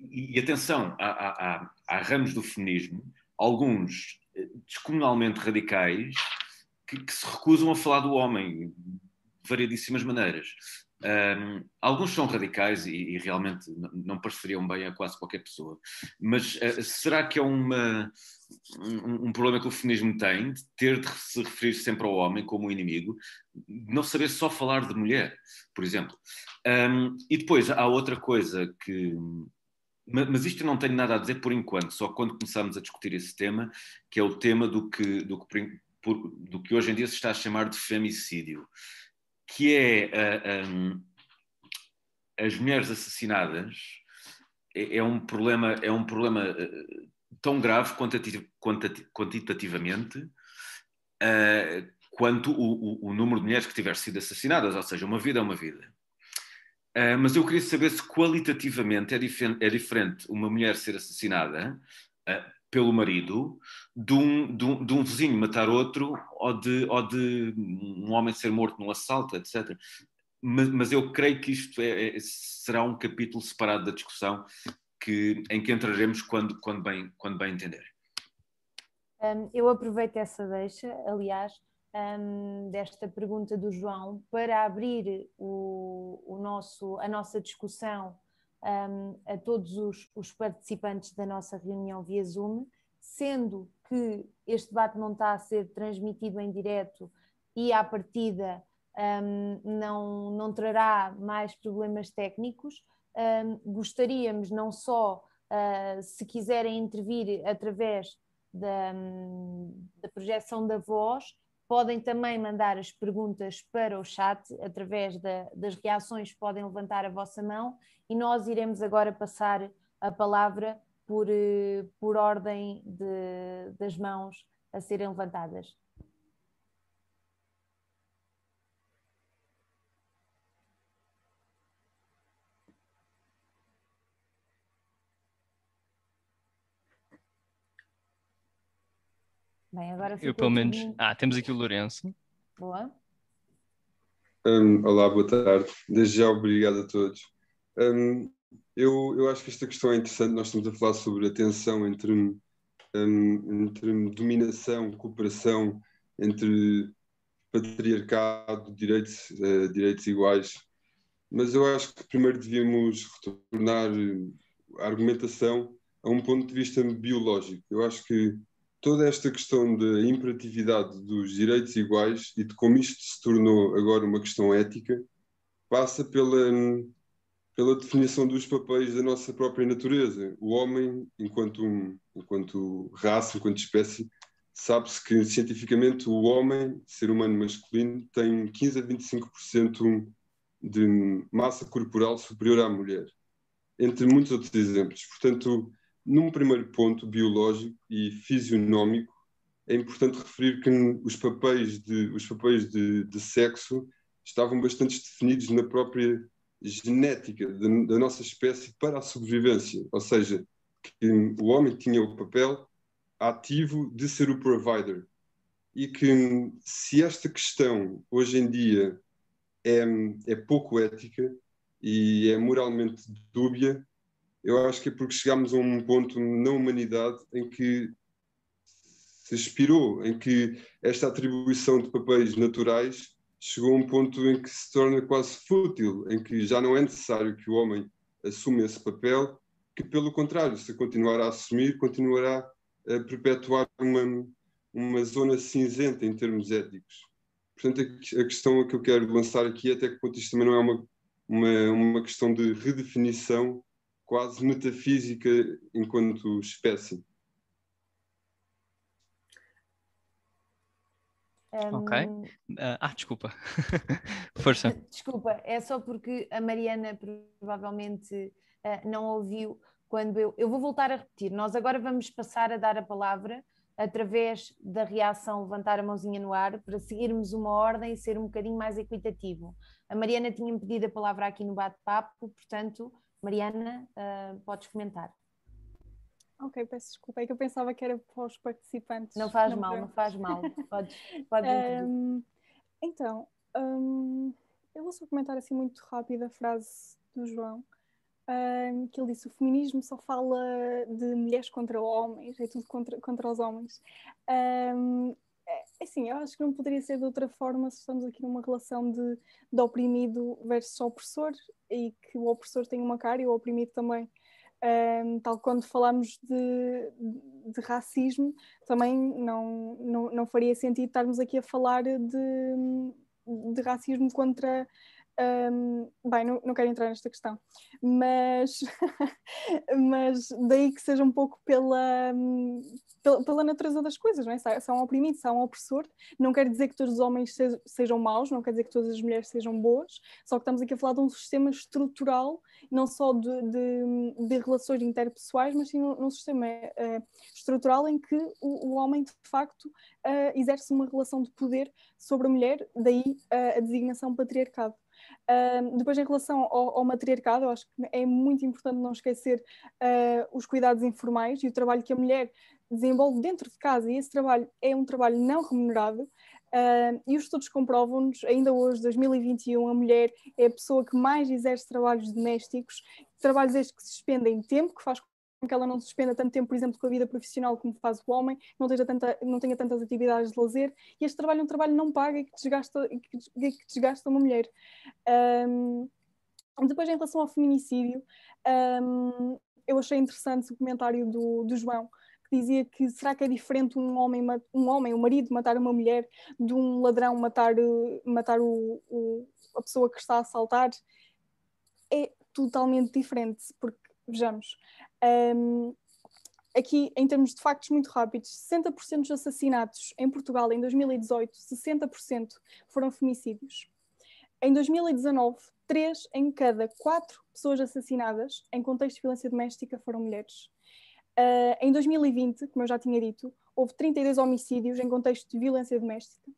E, e atenção, há, há, há, ramos do feminismo, alguns descomunalmente radicais, que, que se recusam a falar do homem variedíssimas maneiras. Um, alguns são radicais e, e realmente não pareceriam bem a quase qualquer pessoa. Mas uh, será que é uma, um, um, problema que o feminismo tem de ter de se referir sempre ao homem como inimigo, não saber só falar de mulher, por exemplo? Um, e depois há outra coisa que. Mas isto eu não tenho nada a dizer por enquanto, só quando começarmos a discutir esse tema, que é o tema do que, do que, do que hoje em dia se está a chamar de femicídio que é uh, um, as mulheres assassinadas é, é, um problema é um problema uh, tão grave quantitativamente uh, quanto o, o, o, número de mulheres que tiver sido assassinadas, ou seja, uma vida é uma vida. Uh, mas eu queria saber se qualitativamente é, é diferente uma mulher ser assassinada pelo marido de um, de um, de um vizinho matar outro ou de, ou de um homem ser morto num assalto, etc. Mas, mas eu creio que isto é, é, será um capítulo separado da discussão que, em que entraremos quando, quando, bem, quando bem entender. Um, eu aproveito essa deixa, aliás, desta pergunta do João, para abrir o, o nosso, a nossa discussão um, a todos os, os, participantes da nossa reunião via Zoom, sendo que este debate não está a ser transmitido em direto e à partida um, não, não trará mais problemas técnicos, um, gostaríamos não só, uh, se quiserem intervir através da, da projeção da voz, podem também mandar as perguntas para o chat, através da, das reações podem levantar a vossa mão e nós iremos agora passar a palavra por, eh, por ordem de, das mãos a serem levantadas. Bem, agora Eu, pelo menos. Ah, temos aqui o Lourenço. Boa. Um, olá, boa tarde. Desde já, obrigado a todos. Um, eu, eu acho que esta questão é interessante. Nós estamos a falar sobre a tensão entre, um, entre dominação, cooperação, entre patriarcado, direitos, uh, direitos iguais. Mas eu acho que primeiro devíamos retornar a argumentação a um ponto de vista biológico. Eu acho que toda esta questão da imperatividade dos direitos iguais e de como isto se tornou agora uma questão ética passa pela, pela definição dos papéis da nossa própria natureza. O homem, enquanto, enquanto raça, enquanto espécie, sabe-se que cientificamente o homem, ser humano masculino, tem 15 a 25% de massa corporal superior à mulher, entre muitos outros exemplos. Portanto, num primeiro ponto biológico e fisionómico, é importante referir que os papéis de, os papéis de, de sexo estavam bastante definidos na própria genética da, da nossa espécie para a sobrevivência, ou seja, que o homem tinha o papel ativo de ser o provider. E que se esta questão hoje em dia é, é pouco ética e é moralmente dúbia, eu acho que é porque chegámos a um ponto na humanidade em que se expirou, em que esta atribuição de papéis naturais chegou a um ponto em que se torna quase fútil, em que já não é necessário que o homem assuma esse papel, que pelo contrário, se continuar a assumir, continuará a perpetuar uma, uma zona cinzenta em termos éticos. Portanto, a questão que eu quero lançar aqui é até que ponto isto também não é uma, uma, uma questão de redefinição quase metafísica enquanto espécie. Um... Ok. Uh, ah, desculpa. Força. Desculpa, é só porque a Mariana provavelmente uh, não ouviu quando eu. Eu vou voltar a repetir. Nós agora vamos passar a dar a palavra através da reação levantar a mãozinha no ar para seguirmos uma ordem e ser um bocadinho mais equitativo. A Mariana tinha-me pedido a palavra aqui no bate-papo, portanto, Mariana, uh, podes comentar. Ok, peço desculpa, é que eu pensava que era para os participantes. Não faz não mal, não faz mal. Podes, podes um, Então, um, eu vou só comentar assim muito rápido a frase do João um, que ele disse: o feminismo só fala de mulheres contra homens, é tudo contra, contra os homens. Um, assim, eu acho que não poderia ser de outra forma se estamos aqui numa relação de, de oprimido versus opressor e que o opressor tem uma cara e o oprimido também. Um, tal quando falamos de, de, racismo, também não, não, não faria sentido estarmos aqui a falar de, de racismo contra um, bem, não, não quero entrar nesta questão, mas, mas daí que seja um pouco pela, pela, pela, natureza das coisas, não é? São oprimidos, são opressor. Não quer dizer que todos os homens sejam maus, não quer dizer que todas as mulheres sejam boas, só que estamos aqui a falar de um sistema estrutural, não só de, de, de relações interpessoais, mas sim num, num sistema uh, estrutural em que o, o homem, de facto, uh, exerce uma relação de poder sobre a mulher, daí uh, a designação patriarcado depois, em relação ao, ao, matriarcado, eu acho que é muito importante não esquecer uh, os cuidados informais e o trabalho que a mulher desenvolve dentro de casa, e esse trabalho é um trabalho não remunerado. Uh, e os estudos comprovam-nos, ainda hoje, 2021, a mulher é a pessoa que mais exerce trabalhos domésticos, trabalhos estes que se expendem tempo, que faz que ela não suspenda tanto tempo, por exemplo, com a vida profissional como faz o homem, não tanta, não tenha tantas atividades de lazer, e este trabalho é um trabalho não pago e que desgasta, que, que desgasta uma mulher. Um, depois, em relação ao feminicídio, um, eu achei interessante o comentário do, do João, que dizia que será que é diferente um homem, um homem, um marido, matar uma mulher, de um ladrão matar, matar o, o, a pessoa que está a assaltar? É totalmente diferente, porque, vejamos, um, aqui, em termos de factos muito rápidos, 60% dos assassinatos em Portugal em 2018, 60% foram femicídios. Em 2019, 3 em cada 4 pessoas assassinadas em contexto de violência doméstica foram mulheres. Uh, em 2020, como eu já tinha dito, houve 32 homicídios em contexto de violência doméstica.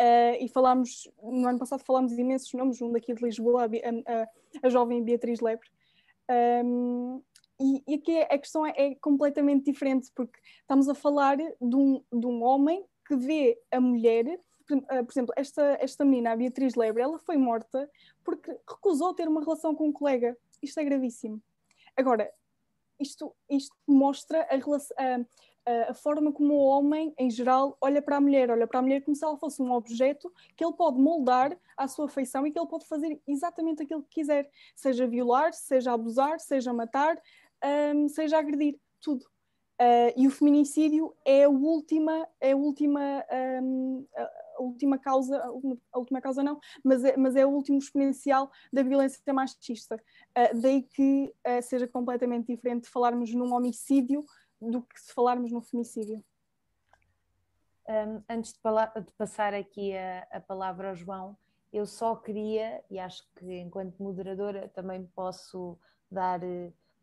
Uh, e falámos, no ano passado falámos imensos nomes, um daqui de Lisboa, a, a, a jovem Beatriz Lebre. Um, e, e aqui a questão é, é, completamente diferente, porque estamos a falar de um, de um homem que vê a mulher, por, uh, por exemplo, esta, esta menina, a Beatriz Lebre, ela foi morta porque recusou ter uma relação com um colega. Isto é gravíssimo. Agora, isto, isto mostra a, relação, a, a, forma como o homem, em geral, olha para a mulher, olha para a mulher como se ela fosse um objeto que ele pode moldar à sua feição e que ele pode fazer exatamente aquilo que quiser, seja violar, seja abusar, seja matar, um, seja agredir, tudo. Uh, e o feminicídio é a última, é a última, um, a última causa, a última causa não, mas é, mas é o último exponencial da violência machista. Uh, daí que uh, seja completamente diferente falarmos num homicídio do que se falarmos num feminicídio. Um, antes de, de, passar aqui a, a palavra ao João, eu só queria, e acho que enquanto moderadora também posso dar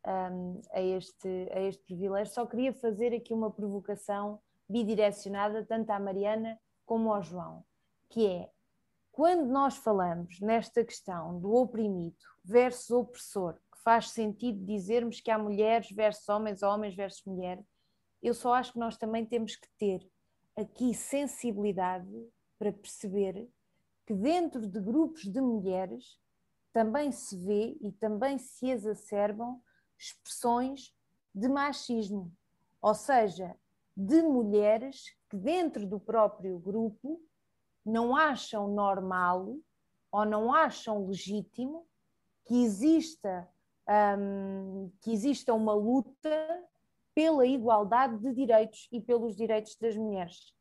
um, a, este, a este privilégio. Só queria fazer aqui uma provocação bidirecionada, tanto à Mariana como ao João, que é quando nós falamos nesta questão do oprimido versus opressor, que faz sentido dizermos que há mulheres versus homens, homens versus mulher, eu só acho que nós também temos que ter aqui sensibilidade para perceber que dentro de grupos de mulheres também se vê e também se exacerbam expressões de machismo, ou seja, de mulheres que dentro do próprio grupo não acham normal ou não acham legítimo que exista um, que exista uma luta pela igualdade de direitos e pelos direitos das mulheres.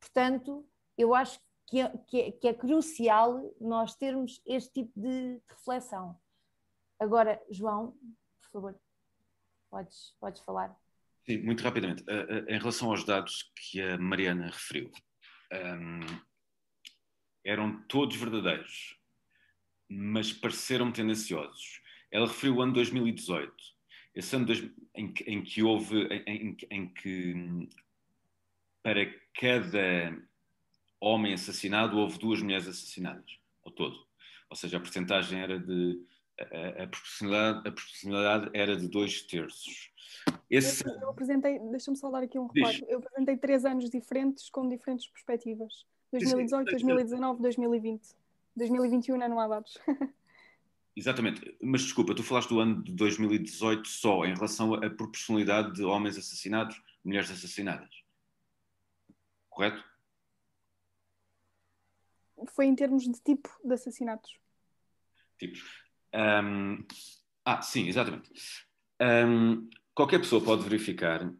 Portanto, eu acho que é, que é, que é crucial nós termos este tipo de reflexão. Agora, João, por favor, podes, podes falar. Sim, muito rapidamente. Em relação aos dados que a Mariana referiu, um, eram todos verdadeiros, mas pareceram tendenciosos. Ela referiu o ano 2018, esse ano em que, em que houve, em, em que para cada homem assassinado houve duas mulheres assassinadas, ao todo. Ou seja, a porcentagem era de. A, a, proporcionalidade, a proporcionalidade era de dois terços. Esse... Eu, eu apresentei, deixa-me só dar aqui um reparo. Eu apresentei três anos diferentes com diferentes perspectivas: 2018, 2019, 2020. 2021 ainda não há dados. Exatamente, mas desculpa, tu falaste do ano de 2018 só em relação à proporcionalidade de homens assassinados, mulheres assassinadas. Correto? Foi em termos de tipo de assassinatos. Tipos. Um, ah, sim, exatamente. Um, qualquer pessoa pode verificar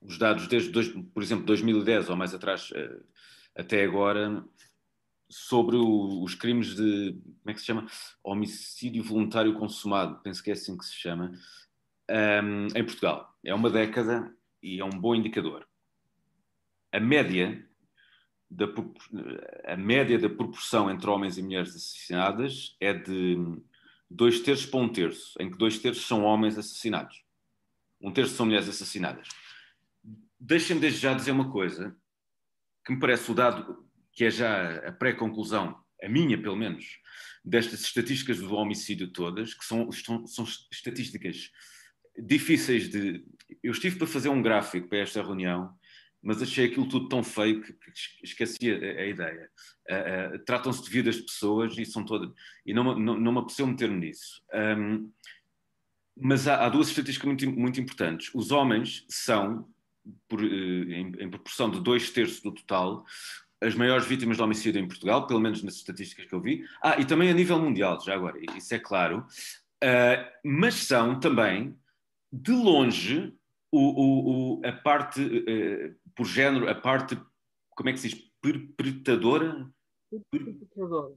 os dados desde, dois, por exemplo, 2010 ou mais atrás eh, até agora sobre o, os crimes de, como é que se chama? Homicídio voluntário consumado, penso que é assim que se chama, um, em Portugal. É uma década e é um bom indicador. A média da, a média da proporção entre homens e mulheres assassinadas é de dois terços para um terço, em que dois terços são homens assassinados. Um terço são mulheres assassinadas. Deixem-me desde já dizer uma coisa que me parece o dado que é já a pré-conclusão, a minha pelo menos, destas estatísticas do homicídio todas, que são, são, são estatísticas difíceis de. Eu estive para fazer um gráfico para esta reunião, mas achei aquilo tudo tão feio que, que esqueci a, a ideia. Uh, uh, Tratam-se de vidas de pessoas e são todas. E não, não, não me apeteceu meter-me nisso. Um, mas há, há, duas estatísticas muito, muito importantes. Os homens são, por, uh, em, em, proporção de dois terços do total, as maiores vítimas de homicídio em Portugal, pelo menos nas estatísticas que eu vi. Ah, e também a nível mundial, já agora, isso é claro. Uh, mas são também, de longe, o, o, o a parte, uh, por género, a parte, como é que se diz, perpetradora? Perpetradora.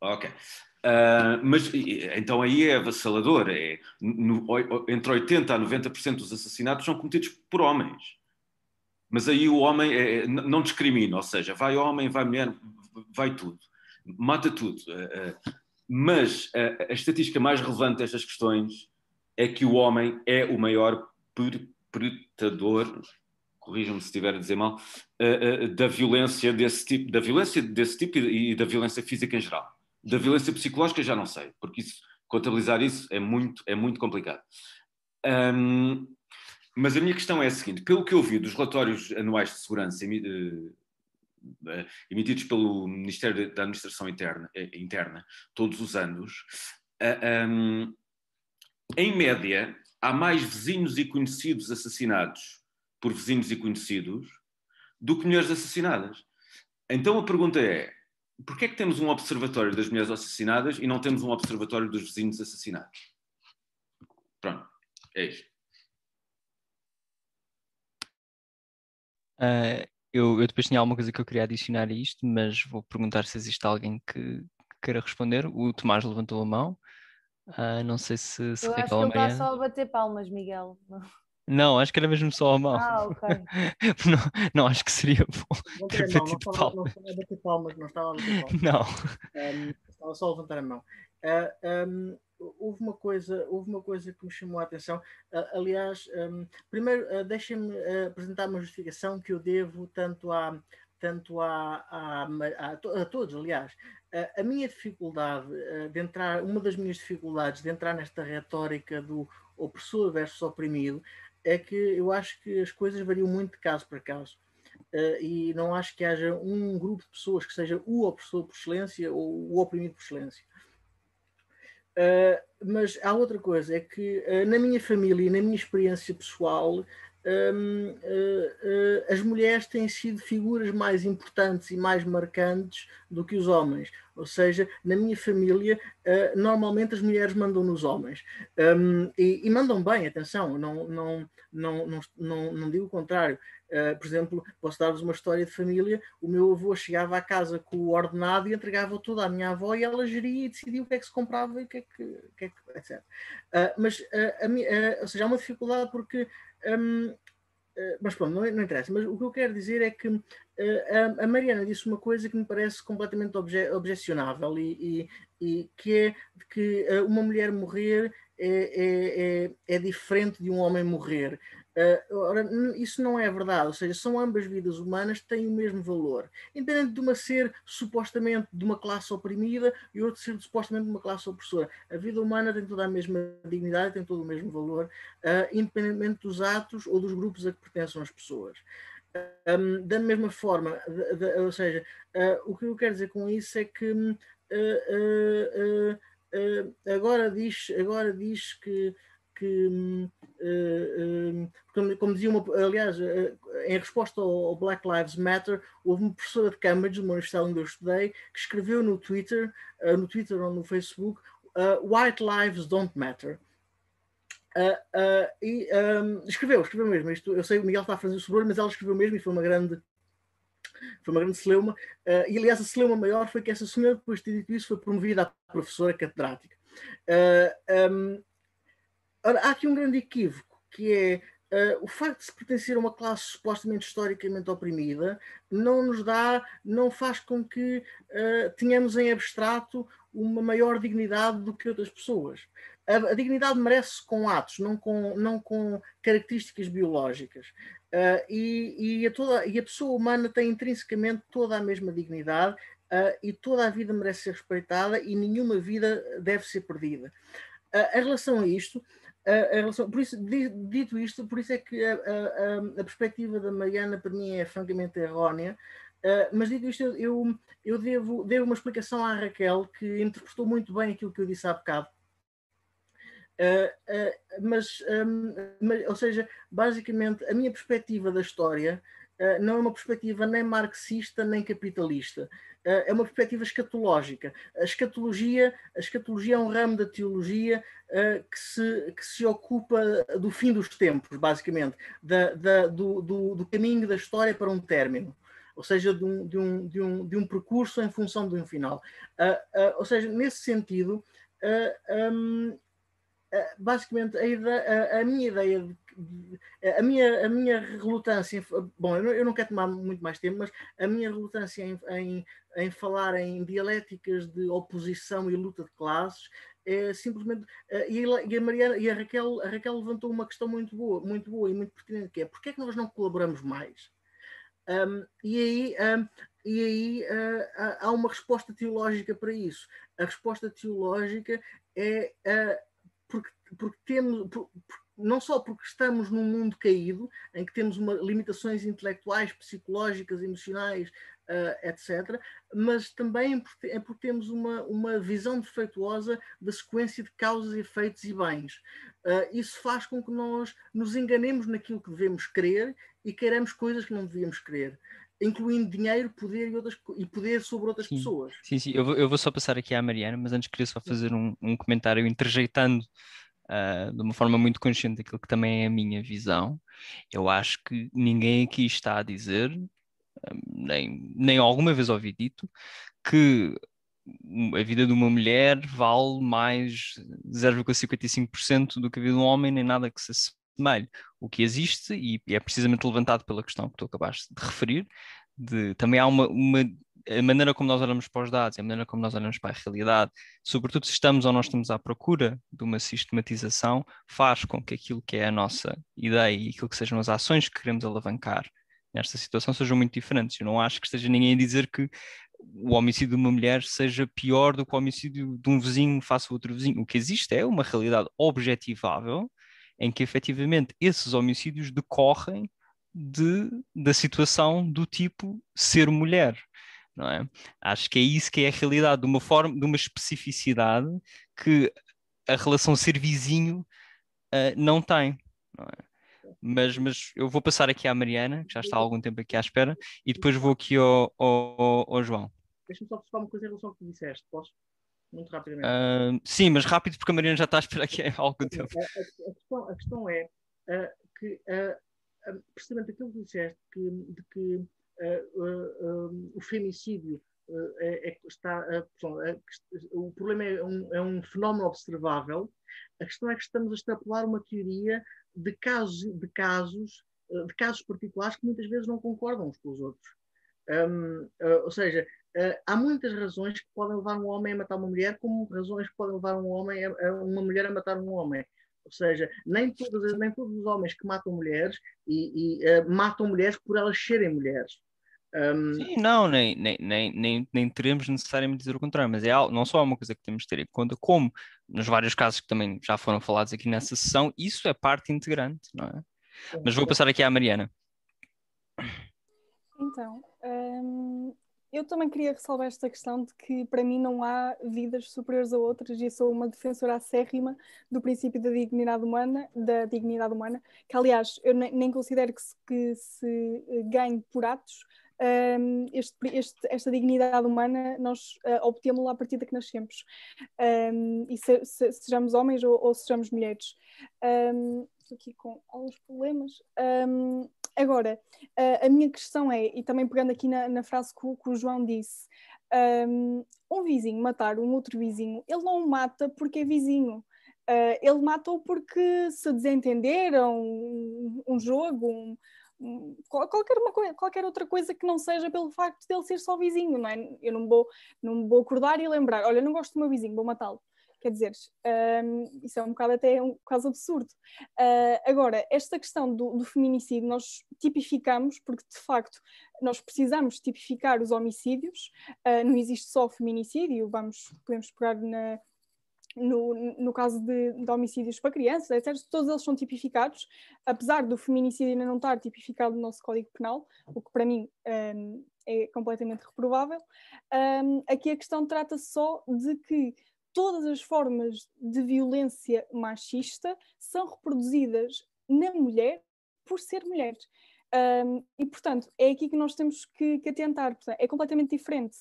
Ok. Uh, mas então aí é avassalador. É, no, entre 80% a 90% dos assassinatos são cometidos por homens. Mas aí o homem é, é não discrimina, ou seja, vai homem, vai mulher, vai tudo, mata tudo. Eh, eh, mas a, a estatística mais relevante destas questões é que o homem é o maior perpetrador, corrijam-me se estiver a dizer mal, eh, da violência desse tipo, da violência desse tipo e da violência física em geral. Da violência psicológica já não sei, porque isso, contabilizar isso é muito, é muito complicado. Um, mas a minha questão é a seguinte: pelo que eu vi dos relatórios anuais de segurança eh, emitidos pelo Ministério da Administração Interna, eh, interna todos os anos, um, em média, há mais vizinhos e conhecidos assassinados por vizinhos e conhecidos do que mulheres assassinadas. Então a pergunta é: porquê é que temos um observatório das mulheres assassinadas e não temos um observatório dos vizinhos assassinados? Pronto, é isto. Uh, eu, eu, depois tinha alguma coisa que eu queria adicionar a isto, mas vou perguntar se existe alguém que, que queira responder. O Tomás levantou a mão. Uh, não sei se, se Eu acho que ele está só a bater palmas, Miguel. Não, acho que era mesmo só a mão. Ah, ok. não, não acho que seria bom ter batido não, palmas. Não estava a bater palmas, não estava a bater palmas. Não. Um, estava só a levantar a mão. Uh, um, houve uma coisa, houve uma coisa que me chamou a atenção. Uh, aliás, um, primeiro uh, deixem-me uh, apresentar uma justificação que eu devo tanto a tanto a, a, a, a todos, aliás. a minha dificuldade de entrar, uma das minhas dificuldades de entrar nesta retórica do opressor versus oprimido é que eu acho que as coisas variam muito de caso para caso. uh, e não acho que haja um grupo de pessoas que seja o opressor por excelência ou o oprimido por excelência. Uh, mas há outra coisa, é que uh, na minha família e na minha experiência pessoal, um, uh, uh, as mulheres têm sido figuras mais importantes e mais marcantes do que os homens. Ou seja, na minha família, uh, normalmente as mulheres mandam nos homens. Um, e, e, mandam bem, atenção, não, não, não, não, não, não digo o contrário. Por exemplo, posso dar-vos uma história de família. O meu avô chegava à casa com o ordenado e entregava tudo à minha avó e ela geria e decidia o que é que se comprava e o que é que. O que, é que etc. mas, a, a, ou seja, há uma dificuldade porque um, Uh, mas pronto, não, não, interessa. Mas o que eu quero dizer é que uh, a, Mariana disse uma coisa que me parece completamente obje, objecionável e, e, e, que é que uh, uma mulher morrer é, é, é, é, diferente de um homem morrer. Uh, ora, isso não é verdade, ou seja, são ambas vidas humanas têm o mesmo valor, independente de uma ser supostamente de uma classe oprimida e outra ser supostamente de uma classe opressora. A vida humana tem toda a mesma dignidade, tem todo o mesmo valor, uh, independentemente dos atos ou dos grupos a que pertencem as pessoas. Um, da mesma forma, de, de, ou seja, uh, o que eu quero dizer com isso é que agora diz, agora diz que que, uh, uh, como, como, dizia uma, aliás, uh, em resposta ao, Black Lives Matter, houve uma professora de Cambridge, uma universidade onde eu estudei, que escreveu no Twitter, no Twitter ou no Facebook, White Lives Don't Matter. e um, escreveu, escreveu mesmo. Isto, eu sei o Miguel está a fazer o sobrenome, mas ela escreveu mesmo e foi uma grande foi uma grande celeuma. Uh, e aliás, a celeuma maior foi que essa senhora, depois de ter dito isso, foi promovida a professora catedrática. Uh, um, Ora, há aqui um grande equívoco, que é Uh, o facto de se pertencer a uma classe supostamente historicamente oprimida não nos dá, não faz com que uh, tenhamos em abstrato uma maior dignidade do que outras pessoas. A, a dignidade merece-se com atos, não com, não com características biológicas. Uh, e, e, a toda, e a pessoa humana tem intrinsecamente toda a mesma dignidade e toda a vida merece ser respeitada e nenhuma vida deve ser perdida. em relação a isto, relação, por isso, dito isto, por isso é que a, a, a, perspectiva da Mariana para mim é francamente errónea, uh, mas dito isto, eu, eu devo, devo uma explicação à Raquel que interpretou muito bem aquilo que eu disse há bocado. Uh, uh, mas, um, mas, ou seja, basicamente, a minha perspectiva da história não é uma perspectiva nem marxista nem capitalista. Eh, é uma perspectiva escatológica. A escatologia, a escatologia é um ramo da teologia uh, que, se, que se ocupa do fim dos tempos, basicamente, da, da, do, do, do, caminho da história para um término. Ou seja, de um, de um, de um, de um percurso em função de um final. Uh, uh, ou seja, nesse sentido, um, basicamente, a, ideia, a, a minha ideia de a minha, a minha relutância, bom, eu não, eu não, quero tomar muito mais tempo, mas a minha relutância em, em, em, falar em dialéticas de oposição e luta de classes é simplesmente. Eh, e a, Mariana, e a Raquel, a Raquel levantou uma questão muito boa, muito boa e muito pertinente, que é porque é que nós não colaboramos mais? Um, e aí, um, e aí uh, há uma resposta teológica para isso. A resposta teológica é uh, porque, porque temos. Não só porque estamos num mundo caído, em que temos uma, limitações intelectuais, psicológicas, emocionais, uh, etc., mas também porque, é porque temos uma, uma visão defeituosa da sequência de causas, efeitos e bens. Uh, isso faz com que nós nos enganemos naquilo que devemos crer e queiramos coisas que não devíamos crer incluindo dinheiro, poder e, outras, e poder sobre outras sim, pessoas. Sim, sim, eu vou, eu vou, só passar aqui à Mariana, mas antes queria só fazer um, um comentário interjeitando uh, de uma forma muito consciente daquilo que também é a minha visão. Eu acho que ninguém aqui está a dizer, ah, nem, nem alguma vez ouvi dito, que a vida de uma mulher vale mais 0,55% do que a vida de um homem, nem nada que se assemelhe. O que existe, e é precisamente levantado pela questão que tu acabaste de referir, de, também há uma, uma a maneira como nós olhamos para os dados, a maneira como nós olhamos para a realidade, sobretudo se estamos ou não estamos à procura de uma sistematização, faz com que aquilo que é a nossa ideia e aquilo que sejam as ações que queremos alavancar nesta situação sejam muito diferentes. Eu não acho que esteja ninguém a dizer que o homicídio de uma mulher seja pior do que o homicídio de um vizinho face a outro vizinho. O que existe é uma realidade objetivável em que efetivamente esses homicídios decorrem de, da situação do tipo ser mulher. Não é? Acho que é isso que é a realidade, de uma forma, de uma especificidade que a relação ser vizinho uh, não tem. Não é? mas, mas eu vou passar aqui à Mariana, que já está há algum tempo aqui à espera, e depois vou aqui ao, ao, ao João. Deixa-me só falar uma coisa em relação ao que disseste, posso? Muito rapidamente. Uh, sim, mas rápido, porque a Mariana já está a esperar aqui há algum tempo. A, a, questão, a questão, é uh, que, precisamente aquilo que disseste, que, de que o femicídio é, é, está, o problema é um, é um, fenómeno observável. A questão é que estamos a extrapolar uma teoria de casos, de casos, de casos particulares que muitas vezes não concordam uns com os outros. Um, ou seja, há muitas razões que podem levar um homem a matar uma mulher, como razões que podem levar um homem a, a uma mulher a matar um homem. Ou seja, nem todos, nem todos os homens que matam mulheres e, e uh, matam mulheres por elas serem mulheres. Um... Sim, não, nem, nem, nem, nem, nem teremos necessariamente dizer o contrário, mas é algo, não só é uma coisa que temos de ter em conta, como nos vários casos que também já foram falados aqui nessa sessão, isso é parte integrante, não é? Mas vou passar aqui à Mariana. Então, um, eu também queria ressalvar esta questão de que para mim não há vidas superiores a outras e sou uma defensora acérrima do princípio da dignidade humana, da dignidade humana, que aliás eu nem, considero que se, que se eh, ganhe por atos. Um, este, este, esta dignidade humana nós uh, obtemos-la a partir de que nascemos, um, e se, se, sejamos homens ou, ou sejamos mulheres. Um, estou aqui com alguns problemas. Agora, a, a minha questão é, e também pegando aqui na, na frase que o, que o, João disse, um, um, vizinho matar um outro vizinho, ele não o mata porque é vizinho. Uh, ele mata-o porque se desentenderam um, um jogo, um, qualquer, uma, qualquer outra coisa que não seja pelo facto de ele ser só vizinho, não é? Eu não vou, não vou acordar e lembrar, olha, não gosto do meu vizinho, vou matá-lo. Quer dizer, um, isso é um bocado até um caso absurdo. Uh, agora, esta questão do, do, feminicídio nós tipificamos, porque de facto nós precisamos tipificar os homicídios, uh, não existe só feminicídio, vamos, podemos pegar na, no, no, caso de, de, homicídios para crianças, etc., todos eles são tipificados, apesar do feminicídio ainda não estar tipificado no nosso Código Penal, o que para mim um, é completamente reprovável. Um, aqui a questão trata-se só de que todas as formas de violência machista são reproduzidas na mulher por ser mulher. Um, e, portanto, é aqui que nós temos que, que atentar. Portanto, é completamente diferente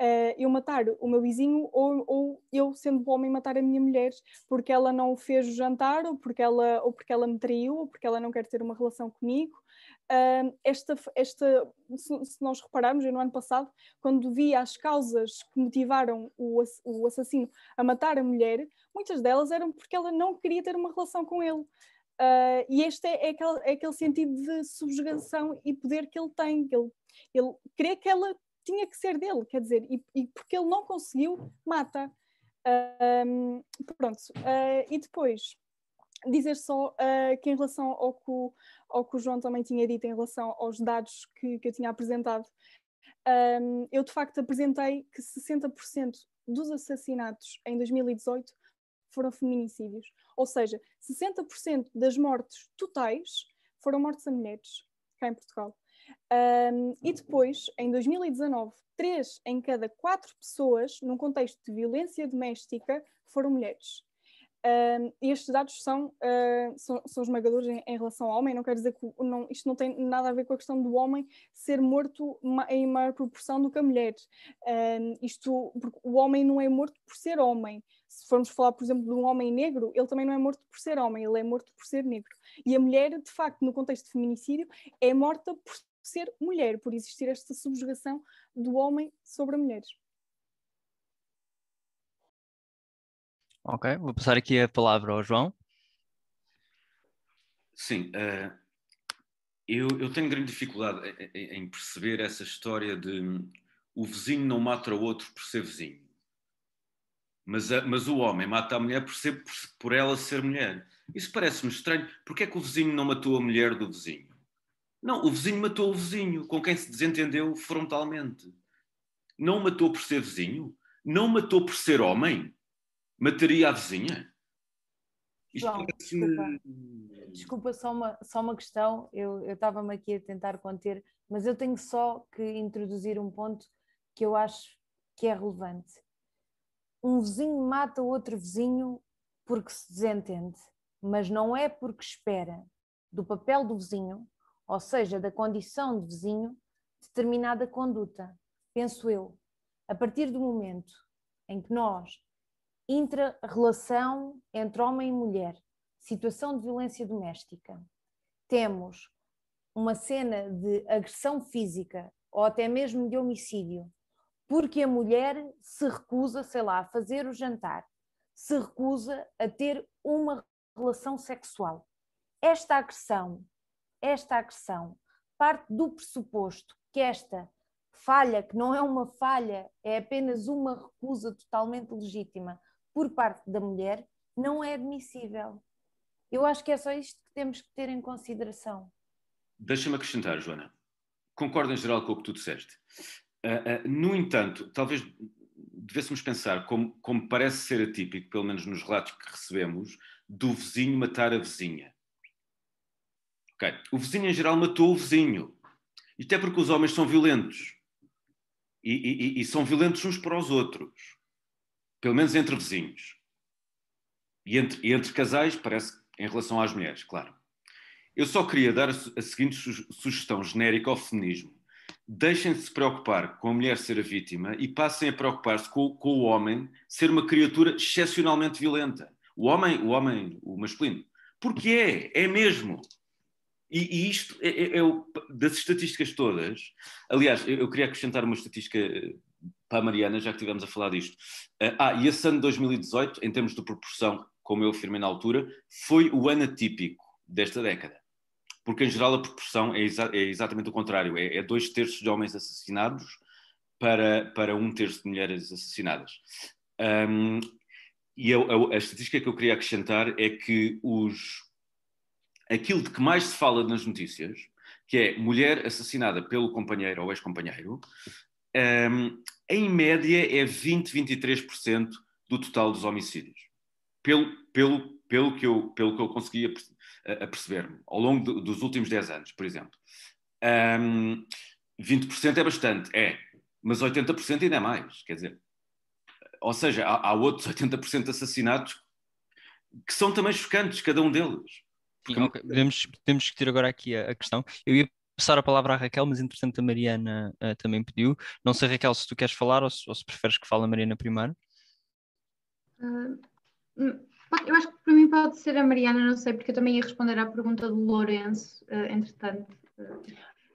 uh, eu matar o meu vizinho ou, ou, eu, sendo homem, matar a minha mulher porque ela não fez o jantar, ou porque ela, ou porque ela me traiu, ou porque ela não quer ter uma relação comigo. Uh, esta, esta, se nós repararmos, eu no ano passado, quando vi as causas que motivaram o, o assassino a matar a mulher, muitas delas eram porque ela não queria ter uma relação com ele. Uh, e este é, é, aquele, é, aquele, sentido de subjugação e poder que ele tem. Ele, ele crê que ela tinha que ser dele, quer dizer, e, e porque ele não conseguiu, mata. Uh, pronto, uh, e depois dizer só uh, que em relação ao que, o, ao que o João também tinha dito em relação aos dados que, que eu tinha apresentado, eu de facto apresentei que 60% dos assassinatos em 2018 foram feminicídios, ou seja, 60% das mortes totais foram mortes a mulheres cá em Portugal. Um, e depois, em 2019, 3 em cada 4 pessoas, num contexto de violência doméstica, foram mulheres. Uh, estes dados são, uh, são, são, esmagadores em, em, relação ao homem, não quer dizer que não, isto não tem nada a ver com a questão do homem ser morto em maior proporção do que a mulher. Uh, isto, porque o homem não é morto por ser homem. Se formos falar, por exemplo, de um homem negro, ele também não é morto por ser homem, ele é morto por ser negro. E a mulher, de facto, no contexto de feminicídio, é morta por ser mulher, por existir esta subjugação do homem sobre a mulher. Ok, vou passar aqui a palavra ao João. Sim, uh, eu, eu, tenho grande dificuldade em, perceber essa história de um, o vizinho não mata o outro por ser vizinho, mas, a, mas o homem mata a mulher por, ser, por, por ela ser mulher. Isso parece-me estranho. Porquê é que o vizinho não matou a mulher do vizinho? Não, o vizinho matou o vizinho, com quem se desentendeu frontalmente. Não matou por ser vizinho, não matou por ser homem mataria a vizinha? João, desculpa, desculpa só, uma, só uma questão, eu estava-me aqui a tentar conter, mas eu tenho só que introduzir um ponto que eu acho que é relevante. Um vizinho mata outro vizinho porque se desentende, mas não é porque espera do papel do vizinho, ou seja, da condição de vizinho, determinada conduta, penso eu. A partir do momento em que nós intra-relação entre homem e mulher, situação de violência doméstica, temos uma cena de agressão física ou até mesmo de homicídio, porque a mulher se recusa, sei lá, a fazer o jantar, se recusa a ter uma relação sexual. Esta agressão, esta agressão parte do pressuposto que esta falha, que não é uma falha, é apenas uma recusa totalmente legítima por parte da mulher, não é admissível. Eu acho que é só isto que temos que ter em consideração. Deixa-me acrescentar, Joana. Concordo em geral com o que tu disseste. Uh, uh, no entanto, talvez devêssemos pensar, como, como parece ser atípico, pelo menos nos relatos que recebemos, do vizinho matar a vizinha. Okay. O vizinho, em geral, matou o vizinho. Isto é porque os homens são violentos. E, e, e são violentos uns para os outros pelo menos entre vizinhos. E entre, e entre casais, parece em relação às mulheres, claro. Eu só queria dar a, a seguinte su sugestão genérica ao feminismo. Deixem-se de preocupar com a mulher ser a vítima e passem a preocupar-se com, com, o homem ser uma criatura excepcionalmente violenta. O homem, o homem, o masculino. Porque é, é mesmo. E, e isto é, é, é, das estatísticas todas. Aliás, eu, eu queria acrescentar uma estatística para a Mariana, já que estivemos a falar disto. Eh, ah, e esse ano de 2018, em termos de proporção, como eu afirmei na altura, foi o ano atípico desta década. Porque, em geral, a proporção é, exa é exatamente o contrário: é, é, dois terços de homens assassinados para, para um terço de mulheres assassinadas. Um, e a, a, estatística que eu queria acrescentar é que os, aquilo de que mais se fala nas notícias, que é mulher assassinada pelo companheiro ou ex-companheiro, um, em média é 20, 23% do total dos homicídios. Pelo, pelo, pelo, que, eu, pelo que eu conseguia perceber-me, ao longo de, dos últimos 10 anos, por exemplo. Um, 20% é bastante, é, mas 80% ainda é mais, quer dizer. Ou seja, há, há outros 80% de assassinatos que são também chocantes, cada um deles. Sim, okay. podemos, podemos discutir agora aqui a, a questão. Eu ia passar a palavra à Raquel, mas entretanto a Mariana uh, também pediu. Não sei, Raquel, se tu queres falar ou se, ou se preferes que fale a Mariana primeiro. Uh, eu acho que para mim pode ser a Mariana, não sei, porque eu também ia responder à pergunta do Lourenço, uh, entretanto.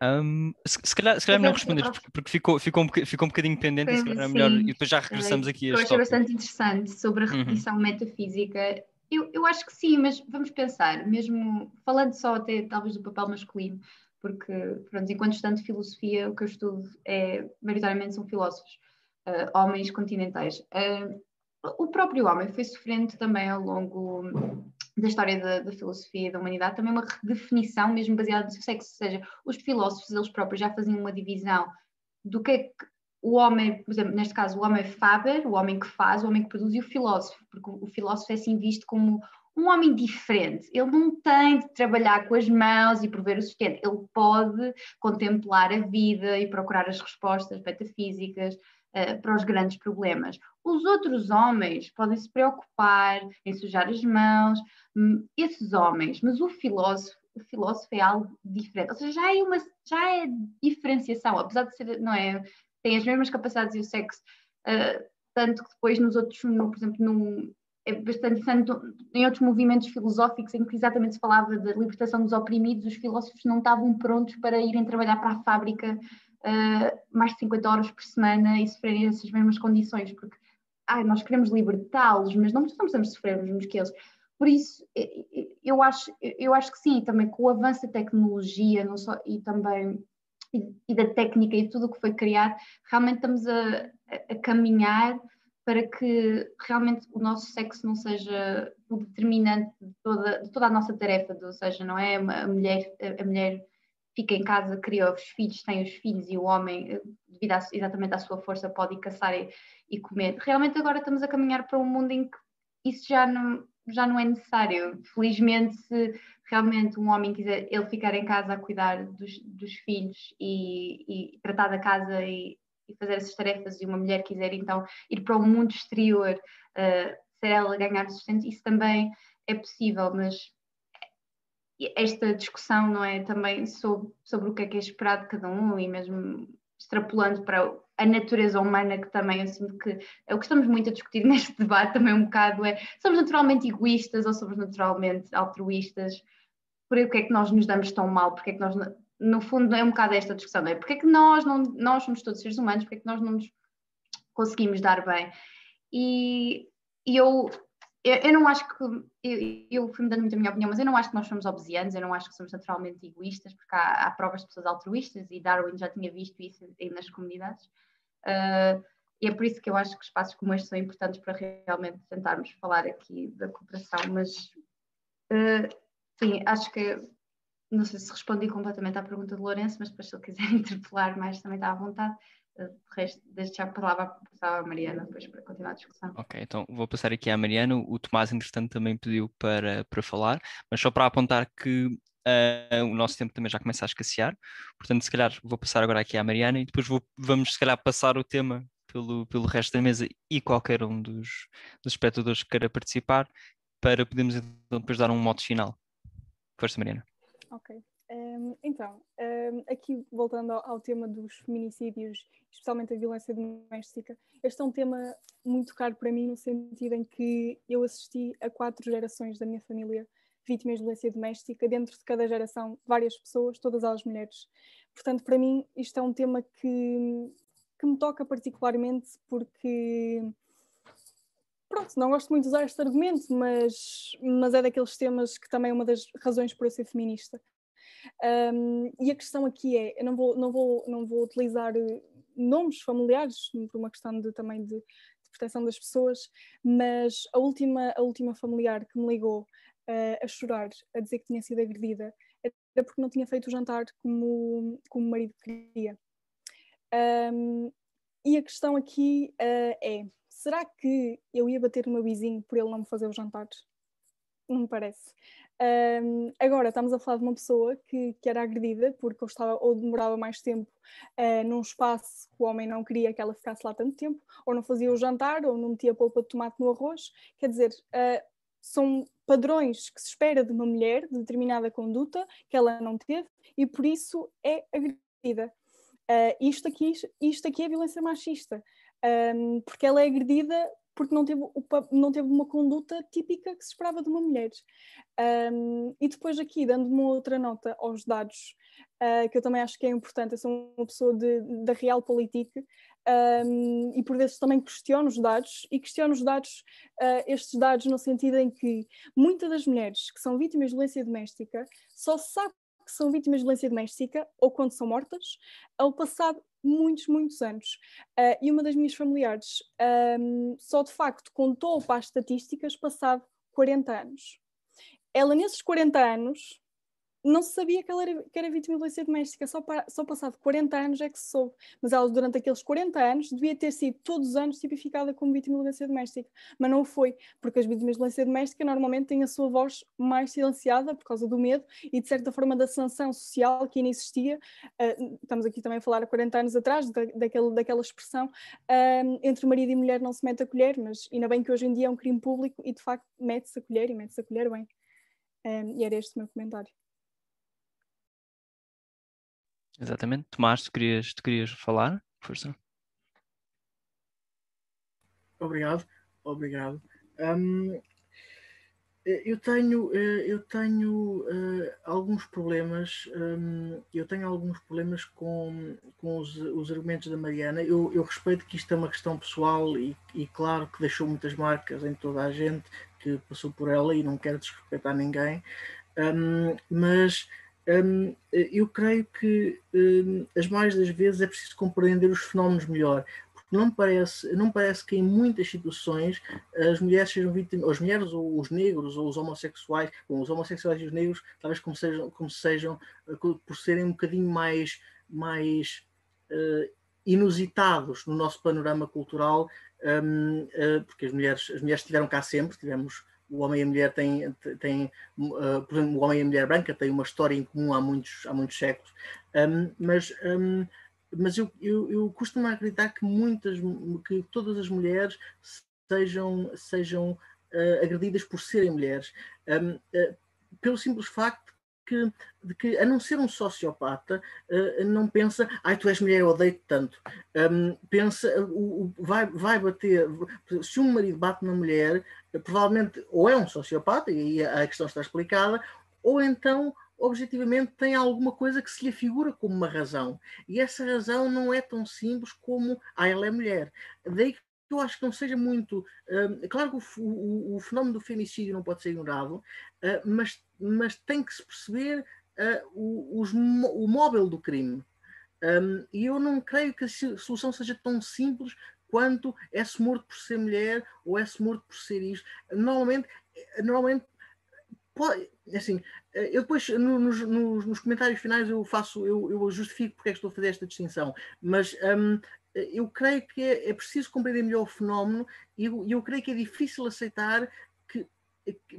Um, se, se, calhar, se calhar é melhor responder, porque, porque ficou, ficou, um, ficou um bocadinho pendente, e se calhar é melhor, e depois já regressamos aqui a Eu achei bastante interessante sobre a uhum. repetição uhum. metafísica. Eu, eu acho que sim, mas vamos pensar, mesmo falando só até talvez do papel masculino, porque, pronto, enquanto estudante de filosofia, o que eu estudo é, maioritariamente são filósofos, uh, homens continentais. Uh, o próprio homem foi sofrendo também ao longo da história da, da, filosofia e da humanidade também uma redefinição mesmo baseada no sexo, ou seja, os filósofos eles próprios já faziam uma divisão do que é que o homem, por exemplo, neste caso o homem faber, o homem que faz, o homem que produz e o filósofo, porque o, o filósofo é assim visto como um homem diferente, ele não tem de trabalhar com as mãos e prover o sustento, ele pode contemplar a vida e procurar as respostas metafísicas uh, para os grandes problemas. Os outros homens podem se preocupar em sujar as mãos, hum, esses homens, mas o filósofo, o filósofo é algo diferente, ou seja, já é uma já é diferenciação, apesar de ser, não é, tem as mesmas capacidades e o sexo, uh, tanto que depois nos outros, no, por exemplo, no, é bastante interessante em outros movimentos filosóficos em que exatamente se falava da libertação dos oprimidos, os filósofos não estavam prontos para irem trabalhar para a fábrica uh, mais de 50 horas por semana e sofrerem essas mesmas condições, porque ai, nós queremos libertá-los, mas não precisamos sofrer os mesmos que eles. Por isso, eu acho, eu acho que sim, também com o avanço da tecnologia não só, e também e, e da técnica e tudo o que foi criado, realmente estamos a, a caminhar para que realmente o nosso sexo não seja o determinante de toda, de toda a nossa tarefa, ou seja, não é a mulher, a mulher fica em casa, cria os filhos, tem os filhos e o homem, eh, devido a, exatamente à sua força, pode ir caçar e, e, comer. Realmente agora estamos a caminhar para um mundo em que isso já não, já não é necessário. Felizmente, se realmente um homem quiser ele ficar em casa a cuidar dos, dos filhos e, e, tratar da casa e, e, fazer essas tarefas, e uma mulher quiser então ir para o mundo exterior, uh, ser ela ganhar sustento, isso também é possível, mas esta discussão não é também sobre, sobre o que é que é esperado de cada um e mesmo extrapolando para a natureza humana, que também eu sinto que é o que estamos muito a discutir neste debate também um bocado, é somos naturalmente egoístas ou somos naturalmente altruístas? Por que é que nós nos damos tão mal? Porque é que nós, no fundo, é um bocado esta discussão, não é? Porque é que nós, não, nós somos todos seres humanos, porque é que nós não nos conseguimos dar bem? E, e eu eu, eu, não acho que. Eu, eu fui-me dando muito a minha opinião, mas eu não acho que nós somos obesianos, eu não acho que somos naturalmente egoístas, porque há, há provas de pessoas altruístas e Darwin já tinha visto isso nas comunidades. Uh, e é por isso que eu acho que espaços como este são importantes para realmente tentarmos falar aqui da cooperação. Mas, uh, sim, acho que. Não sei se respondi completamente à pergunta de Lourenço, mas depois, se ele quiser interpelar mais, também está à vontade. De resto, deixo já a palavra à Mariana depois para continuar a discussão. Ok, então vou passar aqui à Mariana. O Tomás, entretanto, também pediu para, para falar, mas só para apontar que uh, o nosso tempo também já começa a escassear. Portanto, se calhar vou passar agora aqui à Mariana e depois vou, vamos, se calhar, passar o tema pelo, pelo resto da mesa e qualquer um dos, dos espectadores que queira participar para podermos então depois dar um modo final. Força, Mariana. Ok. Um, então, um, aqui voltando ao, ao, tema dos feminicídios, especialmente a violência doméstica, este é um tema muito caro para mim, no sentido em que eu assisti a quatro gerações da minha família vítimas de violência doméstica, dentro de cada geração, várias pessoas, todas elas mulheres. Portanto, para mim, isto é um tema que, que me toca particularmente porque. Pronto, não gosto muito de usar este argumento, mas, mas é daqueles temas que também é uma das razões por eu ser feminista um, e a questão aqui é, eu não vou, não vou, não vou utilizar eh, nomes familiares por uma questão de, também de, de proteção das pessoas, mas a última, a última familiar que me ligou uh, a chorar, a dizer que tinha sido agredida, era porque não tinha feito o jantar como, como o marido queria. Um, e a questão aqui uh, é: será que eu ia bater no meu vizinho por ele não me fazer o jantar? Não me parece. Um, agora estamos a falar de uma pessoa que, que era agredida porque ou, estava, ou demorava mais tempo uh, num espaço que o homem não queria que ela ficasse lá tanto tempo, ou não fazia o jantar, ou não metia polpa de tomate no arroz. Quer dizer, uh, são padrões que se espera de uma mulher de determinada conduta que ela não teve e por isso é agredida. Uh, isto, aqui, isto aqui é violência machista, um, porque ela é agredida porque não teve, não teve uma conduta típica que se esperava de uma mulher. Um, e depois aqui, dando uma outra nota aos dados, uh, que eu também acho que é importante, eu sou uma pessoa de, da Realpolitik um, e por vezes também questiono os dados, e questiono os dados, uh, estes dados no sentido em que muitas das mulheres que são vítimas de violência doméstica só sabem que são vítimas de violência doméstica ou quando são mortas, ao passado muitos, muitos anos. Uh, e uma das minhas familiares um, só de facto contou para as estatísticas passado 40 anos. Ela, nesses 40 anos, não se sabia que ela era, que era vítima de violência doméstica, só, para, só passado 40 anos é que se soube. Mas ela, durante aqueles 40 anos, devia ter sido todos os anos tipificada como vítima de violência doméstica. Mas não foi, porque as vítimas de violência doméstica normalmente têm a sua voz mais silenciada por causa do medo e, de certa forma, da sanção social que ainda existia. Uh, estamos aqui também a falar há 40 anos atrás, da, daquele, daquela expressão, uh, entre marido e mulher não se mete a colher, mas ainda bem que hoje em dia é um crime público e, de facto, mete-se a colher e mete-se a colher bem. Um, e era este o meu comentário. Exatamente. Tomás, tu querias, tu querias falar? Força. Obrigado, obrigado. Um, eu tenho, eh, eu tenho uh, alguns problemas, um, eu tenho alguns problemas com, com os, os argumentos da Mariana. Eu, eu, respeito que isto é uma questão pessoal e, e, claro que deixou muitas marcas em toda a gente que passou por ela e não quero desrespeitar ninguém, um, mas um, eu creio que um, as mais das vezes é preciso compreender os fenómenos melhor, porque não parece, não parece que em muitas situações as mulheres sejam vítimas, as mulheres ou os negros ou os homossexuais, bom, os homossexuais e os negros, talvez como sejam, como sejam uh, por serem um bocadinho mais, mais uh, inusitados no nosso panorama cultural, um, uh, porque as mulheres, as mulheres estiveram cá sempre, tivemos o homem e a mulher têm, têm uh, por exemplo, o homem e a mulher branca têm uma história em comum há muitos, há muitos séculos, um, mas, um, mas eu, eu, eu costumo acreditar que muitas, que todas as mulheres sejam, sejam uh, agredidas por serem mulheres, um, uh, pelo simples facto que, de que, a não ser um sociopata, uh, não pensa, ai, tu és mulher, eu odeio-te tanto. Um, pensa, uh, vai, vai bater, se um marido bate na mulher, uh, provavelmente ou é um sociopata, e a questão está explicada, ou então objetivamente tem alguma coisa que se lhe figura como uma razão. E essa razão não é tão simples como, ah, ela é mulher. Daí que eu acho que não seja muito. Uh, claro que o, o, o, fenómeno do femicídio não pode ser ignorado, uh, mas, mas tem que se perceber uh, o, os, o móvel do crime. Um, e eu não creio que a solução seja tão simples quanto é-se morto por ser mulher ou é-se morto por ser isto. Normalmente, normalmente pode, assim, eu depois nos, nos, nos, comentários finais eu faço, eu, eu justifico porque é que estou a fazer esta distinção, mas um, eu creio que é, é, preciso compreender melhor o fenómeno e eu, eu, creio que é difícil aceitar que,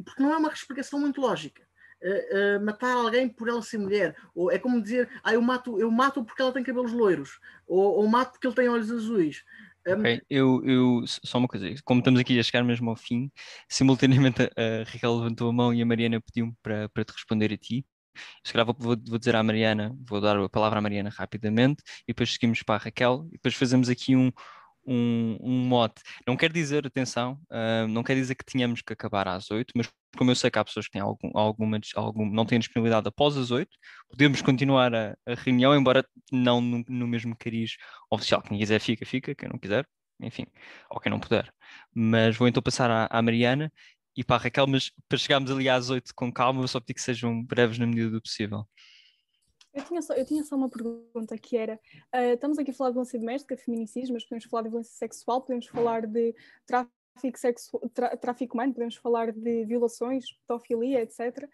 porque não é uma explicação muito lógica. Uh, matar alguém por ela ser mulher, ou é como dizer, ah, eu mato, eu mato porque ela tem cabelos loiros, ou, ou mato porque ele tem olhos azuis. Um... Ok, eu, eu, só uma coisa, como estamos aqui a chegar mesmo ao fim, simultaneamente a Raquel levantou a mão e a Mariana pediu-me para, para te responder a ti. Se calhar vou, vou, dizer à Mariana, vou dar a palavra à Mariana rapidamente e depois seguimos para a Raquel e depois fazemos aqui um, um, um mote. Não quer dizer, atenção, uh, não quer dizer que tenhamos que acabar às oito, mas como eu sei que há pessoas que têm algum, alguma, algum, não têm disponibilidade após as oito, podemos continuar a, a reunião, embora não no, no, mesmo cariz oficial. Quem quiser fica, fica, quem não quiser, enfim, ou quem não puder. Mas vou então passar à, à Mariana e para a Raquel, mas para chegarmos ali às oito com calma, eu só pedir que sejam breves na medida do possível. Eu tinha, só, eu tinha só uma pergunta que era: uh, estamos aqui a falar de violência doméstica, feminicídio, mas podemos falar de violência sexual, podemos falar de tráfico tráfico, sexual, tráfico humano, podemos falar de violações, pedofilia, etc.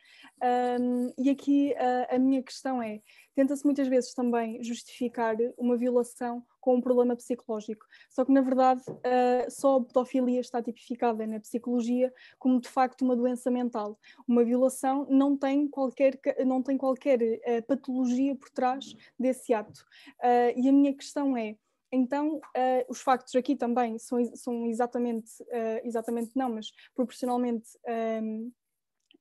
Um, e aqui uh, a minha questão é: tenta-se muitas vezes também justificar uma violação com um problema psicológico. Só que, na verdade, uh, só a pedofilia está tipificada na psicologia como, de facto, uma doença mental. Uma violação não tem qualquer, não tem qualquer uh, patologia por trás desse ato. Uh, e a minha questão é, então, uh, os factos aqui também são, são exatamente, uh, exatamente não, mas proporcionalmente um, uh,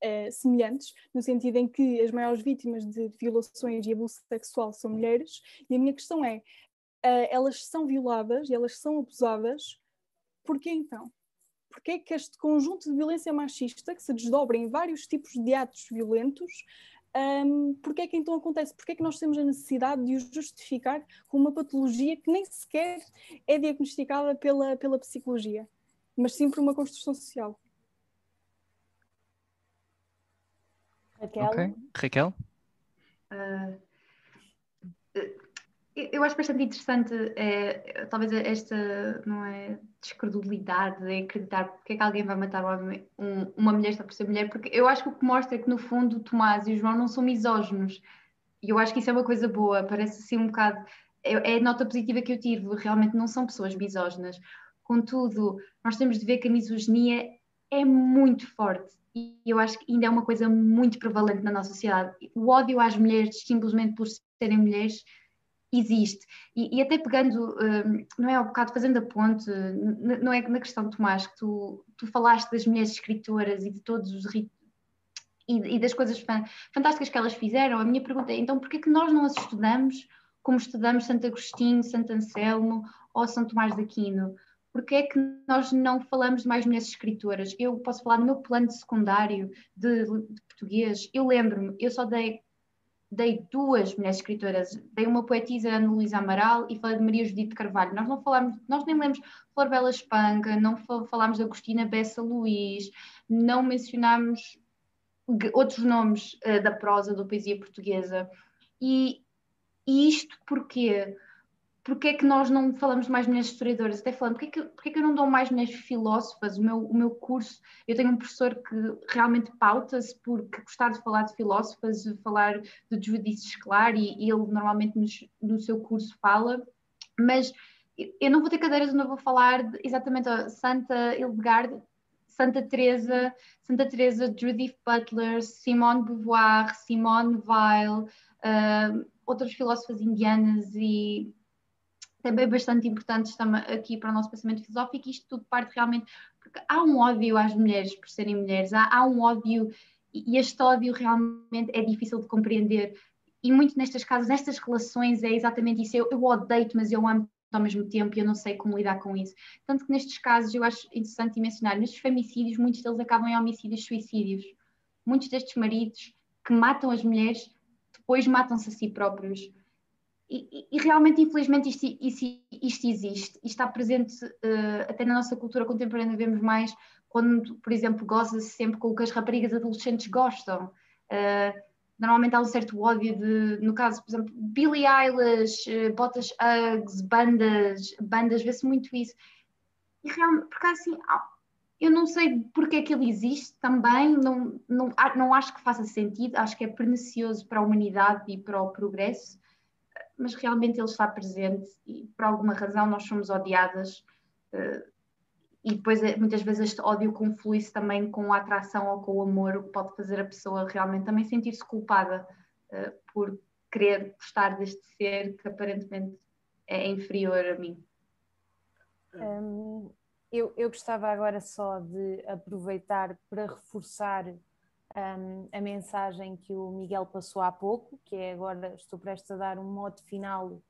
eh, semelhantes, no sentido em que as maiores vítimas de violações e abuso sexual são mulheres, e a minha questão é, elas são violadas e elas são abusadas, porquê então? Porquê que este conjunto de violência machista, que se desdobra em vários tipos de atos violentos, um, porque é que então acontece? Porque é que nós temos a necessidade de o justificar com uma patologia que nem sequer é diagnosticada pela, pela psicologia, mas sim por uma construção social? Raquel? Okay. Raquel? Uh, eu acho bastante interessante, é, talvez esta não é, descredulidade de acreditar porque é que alguém vai matar um, uma mulher só por ser mulher, porque eu acho que o que mostra é que no fundo o Tomás e o João não são misóginos, e eu acho que isso é uma coisa boa, parece assim um bocado, é, é a nota positiva que eu tive, realmente não são pessoas misóginas, contudo, nós temos de ver que a misoginia é muito forte, e eu acho que ainda é uma coisa muito prevalente na nossa sociedade, o ódio às mulheres simplesmente por serem mulheres existe. E, e até pegando, um, não é ao bocado fazendo a ponte, não é na questão, Tomás, que tu, tu falaste das mulheres escritoras e de todos os ritos e, das coisas fantásticas que elas fizeram. A minha pergunta é, então, porquê que nós não as estudamos como estudamos Santo Agostinho, Santo Anselmo ou São Tomás de Aquino? Porquê é que nós não falamos de mais mulheres escritoras? Eu posso falar no meu plano de secundário de, de português. Eu lembro-me, eu só dei dei duas mulheres escritoras, dei uma poetisa Ana Luísa Amaral e falei de Maria Judite Carvalho. Nós não falamos, nós nem lemos Flor Bela Espanca, não falámos de Agostina Bessa Luís, não mencionámos outros nomes uh, da prosa, da poesia portuguesa. E, e isto porquê? Porque é que nós não falamos de mais mulheres historiadoras? Até falando, porque é que, porque é que eu não dou mais mulheres filósofas? O meu, o meu curso, eu tenho um professor que realmente pauta-se por gostar de falar de filósofas, de falar de judices claro, e, e ele normalmente no, no seu curso fala, mas eu não vou ter cadeiras onde eu vou falar de, exatamente a Santa Hildegard Santa Teresa, Santa Teresa, Judith Butler, Simone Beauvoir, Simone Weil, uh, outras filósofas indianas e também bastante importantes aqui para o nosso pensamento filosófico. Isto tudo parte realmente porque há um ódio às mulheres por serem mulheres, há, há um ódio e este ódio realmente é difícil de compreender. E muito nestas casas, nestas relações, é exatamente isso. Eu, eu odeio-te, mas eu amo ao mesmo tempo e eu não sei como lidar com isso. Tanto que nestes casos eu acho interessante mencionar, nestes femicídios, muitos deles acabam em homicídios suicídios. Muitos destes maridos que matam as mulheres, depois matam-se a si próprios. E, e, realmente, infelizmente, isto, isto, isto existe. E está presente uh, até na nossa cultura contemporânea, vemos mais quando, por exemplo, goza-se sempre com o que as raparigas adolescentes gostam. Uh, normalmente há um certo ódio de, no caso, por exemplo, Billie Eilish, uh, botas Uggs, bandas, bandas, vê-se muito isso. E realmente, porque assim, eu não sei porque é que ele existe também, não, não, não acho que faça sentido, acho que é pernicioso para a humanidade e para o progresso, mas realmente ele está presente e por alguma razão nós somos odiadas. Uh, e depois eh, muitas vezes este ódio conflui-se também com a atração ou com o amor, o que pode fazer a pessoa realmente também sentir-se culpada uh, por querer gostar deste ser que aparentemente é inferior a mim. Um, eu, eu gostava agora só de aproveitar para reforçar um, a mensagem que o Miguel passou há pouco, que é agora estou prestes a dar um modo final.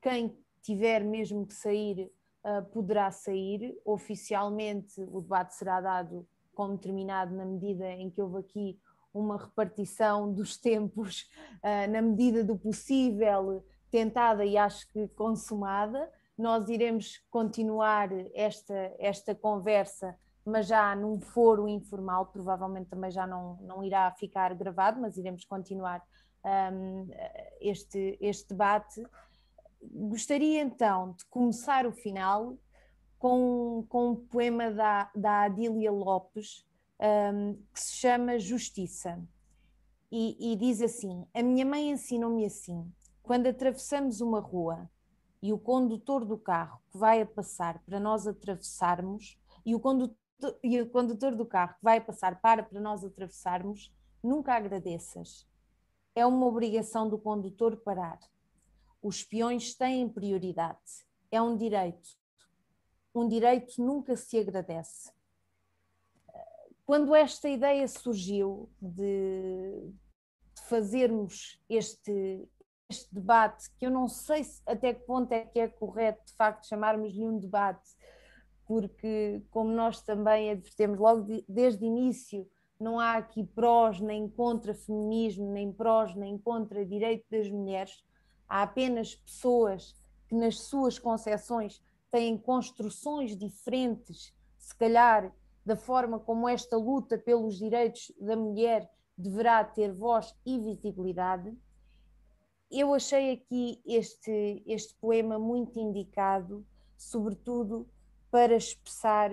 Quem tiver mesmo que sair uh, poderá sair. Oficialmente, o debate será dado como terminado na medida em que houve aqui uma repartição dos tempos, uh, na medida do possível, tentada e acho que consumada. Nós iremos continuar esta, esta conversa, mas já num foro informal, provavelmente também já não, não irá ficar gravado, mas iremos continuar um, este, este debate gostaria então de começar o final com, com um poema da, da Adília Lopes um, que se chama Justiça. E, e diz assim: A minha mãe ensinou-me assim: quando atravessamos uma rua e o condutor do carro que vai a passar para nós atravessarmos, e o condutor, e o condutor do carro que vai passar para para nós atravessarmos, nunca agradeças. É uma obrigação do condutor parar os peões têm prioridade. É um direito. Um direito nunca se agradece. Quando esta ideia surgiu de fazermos este, este debate, que eu não sei se, até que ponto é que é correto de facto chamarmos-lhe um debate, porque, como nós também advertemos logo de, desde o início, não há aqui prós nem contra feminismo, nem prós nem contra direito das mulheres há apenas pessoas que, nas suas concepções, têm construções diferentes, se calhar, da forma como esta luta pelos direitos da mulher deverá ter voz e visibilidade. Eu achei aqui este, este poema muito indicado, sobretudo para expressar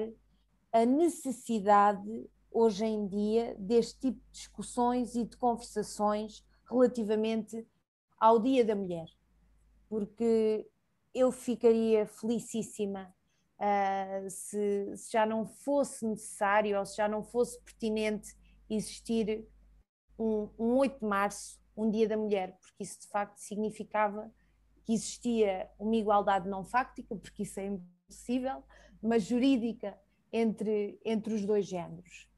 a necessidade, hoje em dia, deste tipo de discussões e de conversações relativamente ao Dia da Mulher, porque eu ficaria felicíssima uh, se, se, já não fosse necessário ou se já não fosse pertinente existir um, um 8 de março, um Dia da Mulher, porque isso de facto significava que existia uma igualdade não fáctica, porque isso é impossível, mas jurídica entre, entre os dois géneros.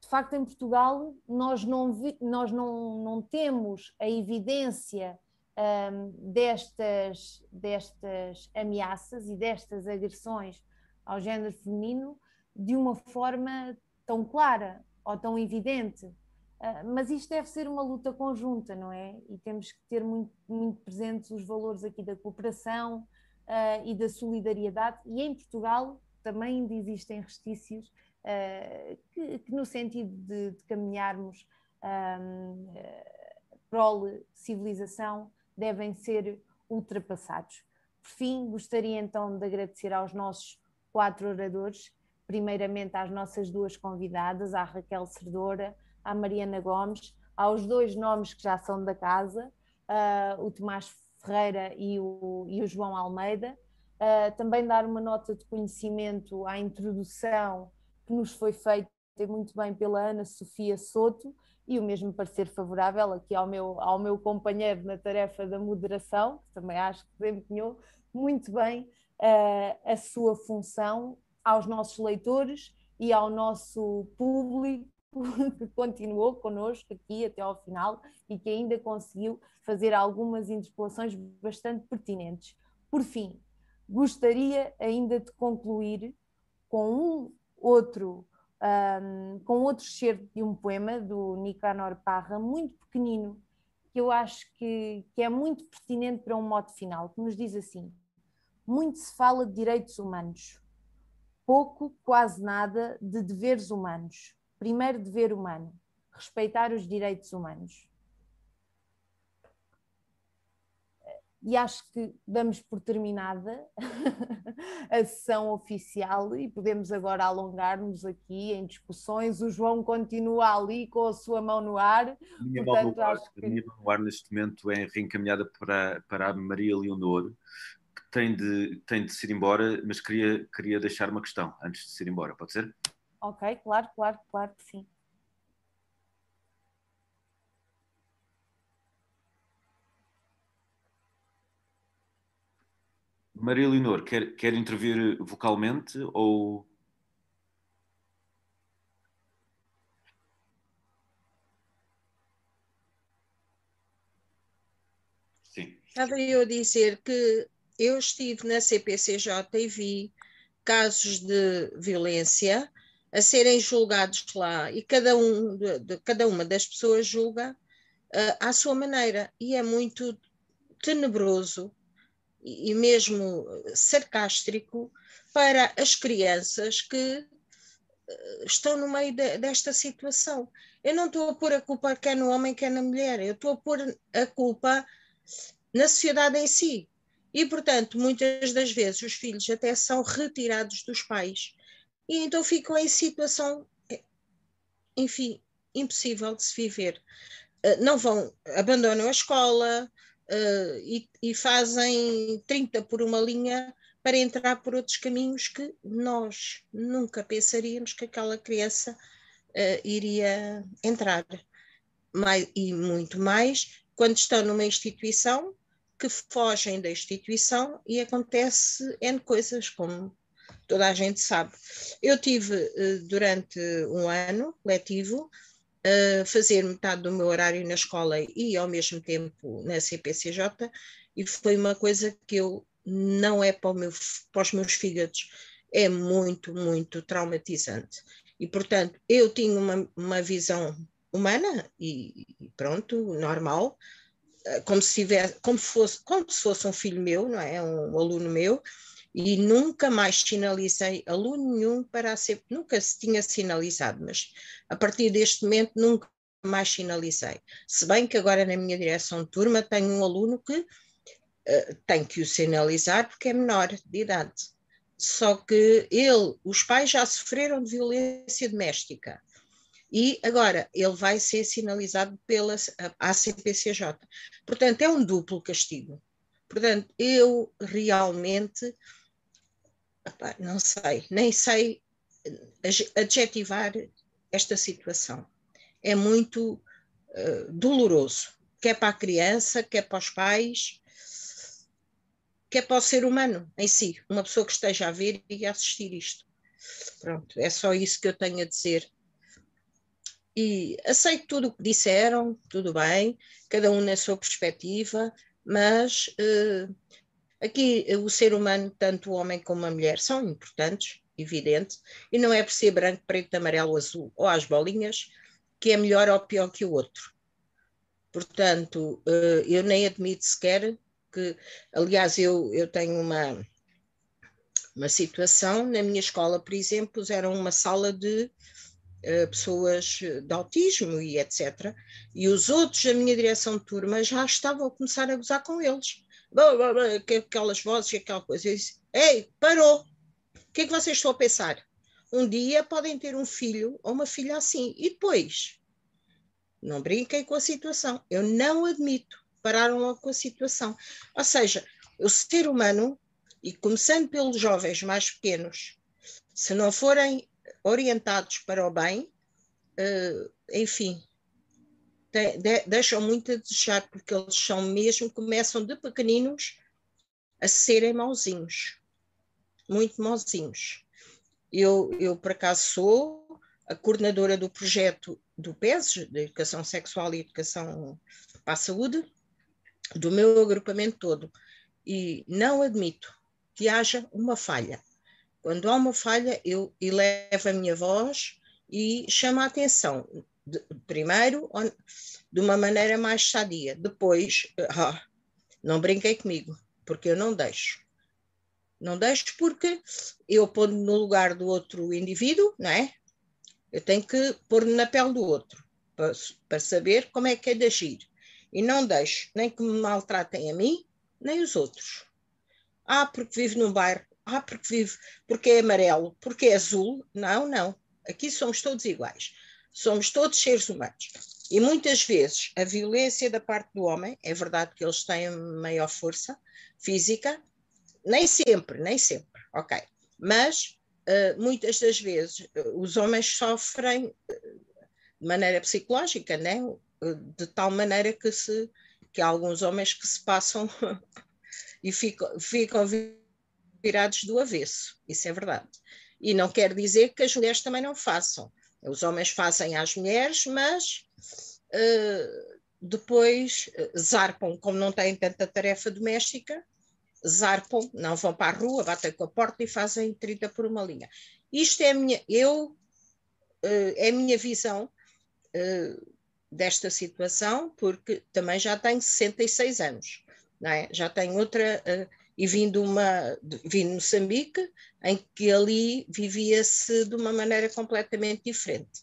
De facto, em Portugal, nós não, vi, nós não, não temos a evidência um, destas, destas ameaças e destas agressões ao género feminino de uma forma tão clara ou tão evidente. Uh, mas isto deve ser uma luta conjunta, não é? E temos que ter muito, muito presentes os valores aqui da cooperação uh, e da solidariedade. E em Portugal também ainda existem restícios uh, que, que, no sentido de, de caminharmos um, prole civilização, devem ser ultrapassados. Por fim, gostaria então de agradecer aos nossos quatro oradores, primeiramente às nossas duas convidadas, à Raquel Cerdora, à Mariana Gomes, aos dois nomes que já são da casa, uh, o Tomás Ferreira e o, e o João Almeida. Uh, também dar uma nota de conhecimento à introdução que nos foi feito muito bem pela Ana Sofia Soto e o mesmo parecer favorável aqui ao meu, ao meu companheiro na tarefa da moderação, que também acho que desempenhou muito bem uh, a sua função aos nossos leitores e ao nosso público que continuou connosco aqui até ao final e que ainda conseguiu fazer algumas interpelações bastante pertinentes. Por fim, gostaria ainda de concluir com um outro um, com outro excerto de um poema do Nicanor Parra, muito pequenino, que eu acho que, que é muito pertinente para um modo final, que nos diz assim: Muito se fala de direitos humanos, pouco, quase nada, de deveres humanos. Primeiro dever humano, respeitar os direitos humanos. e acho que damos por terminada a sessão oficial e podemos agora alongar-nos aqui em discussões. O João continua ali com a sua mão no ar. Minha, Portanto, mão, no ar, que... a minha mão no ar neste momento é reencaminhada para, para a Maria Leonor, que tem de, tem de se ir embora, mas queria, queria deixar uma questão antes de se ir embora, pode ser? Ok, claro, claro, claro que sim. Maria Leonor, quer, quer intervir vocalmente ou. Sim. Estava eu a dizer que eu estive na CPCJ e vi casos de violência a serem julgados lá e cada, um de, de cada uma das pessoas julga uh, à sua maneira e é muito tenebroso e mesmo sarcástico para as crianças que eh, estão no meio de, desta situação. Eu não estou a pôr a culpa quer no homem, quer na mulher, eu estou a pôr a culpa na sociedade em si. E, portanto, muitas das vezes os filhos até são retirados dos pais e então ficam em situação, enfim, impossível de se viver. Eh, não vão, abandonam a escola, uh, e, fazem 30 por uma linha para entrar por outros caminhos que nós nunca pensaríamos que aquela criança uh, iria entrar. E muito mais quando estão numa instituição que fogem da instituição e acontece N coisas, como toda a gente sabe. Eu tive uh, durante um ano letivo uh, fazer metade do meu horário na escola e ao mesmo tempo na CPCJ, e foi uma coisa que eu não é para, meu, para os meus fígados, é muito, muito traumatizante. E, portanto, eu tinha uma, uma visão humana e, e pronto, normal, eh, como se tivesse, como fosse, como se fosse um filho meu, não é? Um aluno meu, e nunca mais sinalizei aluno nenhum para ser, nunca se tinha sinalizado, mas a partir deste momento nunca mais sinalizei. Se bem que agora na minha direção de turma tenho um aluno que uh, tem que o sinalizar porque é menor de idade. Só que ele, os pais já sofreram de violência doméstica e agora ele vai ser sinalizado pela ACPCJ. Portanto, é um duplo castigo. Portanto, eu realmente não sei, nem sei adjetivar esta situação. É muito uh, doloroso, quer para a criança, quer para os pais, quer para o ser humano em si, uma pessoa que esteja a ver e a assistir isto. Pronto, é só isso que eu tenho a dizer. E aceito tudo o que disseram, tudo bem, cada um na sua perspectiva, mas uh, Aqui o ser humano, tanto o homem como a mulher, são importantes, evidente, e não é por ser branco, preto, amarelo, azul ou às bolinhas que é melhor ou pior que o outro. Portanto, eh, eu nem admito sequer que, aliás, eu, eu tenho uma, uma situação, na minha escola, por exemplo, puseram uma sala de uh, pessoas de autismo e etc. E os outros da minha direção de turma já estavam a começar a gozar com eles aquelas vozes e aquela coisa. Eu disse, Ei, parou! O que é que vocês estão a pensar? Um dia podem ter um filho ou uma filha assim. E depois? Não brinquem com a situação. Eu não admito. Pararam logo com a situação. Ou seja, o ser humano, e começando pelos jovens mais pequenos, se não forem orientados para o bem, uh, enfim, de, de, deixam muito a desejar, porque eles são mesmo, começam de pequeninos a serem mauzinhos, muito mauzinhos. Eu, eu, por acaso, sou a coordenadora do projeto do PES, de Educação Sexual e Educação para a Saúde, do meu agrupamento todo, e não admito que haja uma falha. Quando há uma falha, eu elevo a minha voz e chamo a atenção. De, primeiro, de uma maneira mais sadia. Depois, ah, não brinquei comigo, porque eu não deixo. Não deixo porque eu pôr no lugar do outro indivíduo, não é? Eu tenho que pôr na pele do outro, para, para saber como é que é de agir. E não deixo nem que me maltratem a mim, nem os outros. Ah, porque vive num bairro. Ah, porque vive, porque é amarelo, porque é azul. Não, não. Aqui somos todos iguais. Somos todos seres humanos. E muitas vezes a violência da parte do homem, é verdade que eles têm maior força física, nem sempre, nem sempre, ok. Mas uh, muitas das vezes uh, os homens sofrem uh, de maneira psicológica, né? de tal maneira que, se, que há alguns homens que se passam e ficam, ficam virados do avesso, isso é verdade. E não quer dizer que as mulheres também não façam. Os homens fazem às mulheres, mas uh, depois uh, zarpam, como não têm tanta tarefa doméstica, zarpam, não vão para a rua, batem com a porta e fazem 30 por uma linha. Isto é a minha, eu, uh, é a minha visão desta situação, porque também já tenho 66 anos, não é? já tenho outra, uh, e vim de, uma, vim de Moçambique, em que ali vivia-se de uma maneira completamente diferente.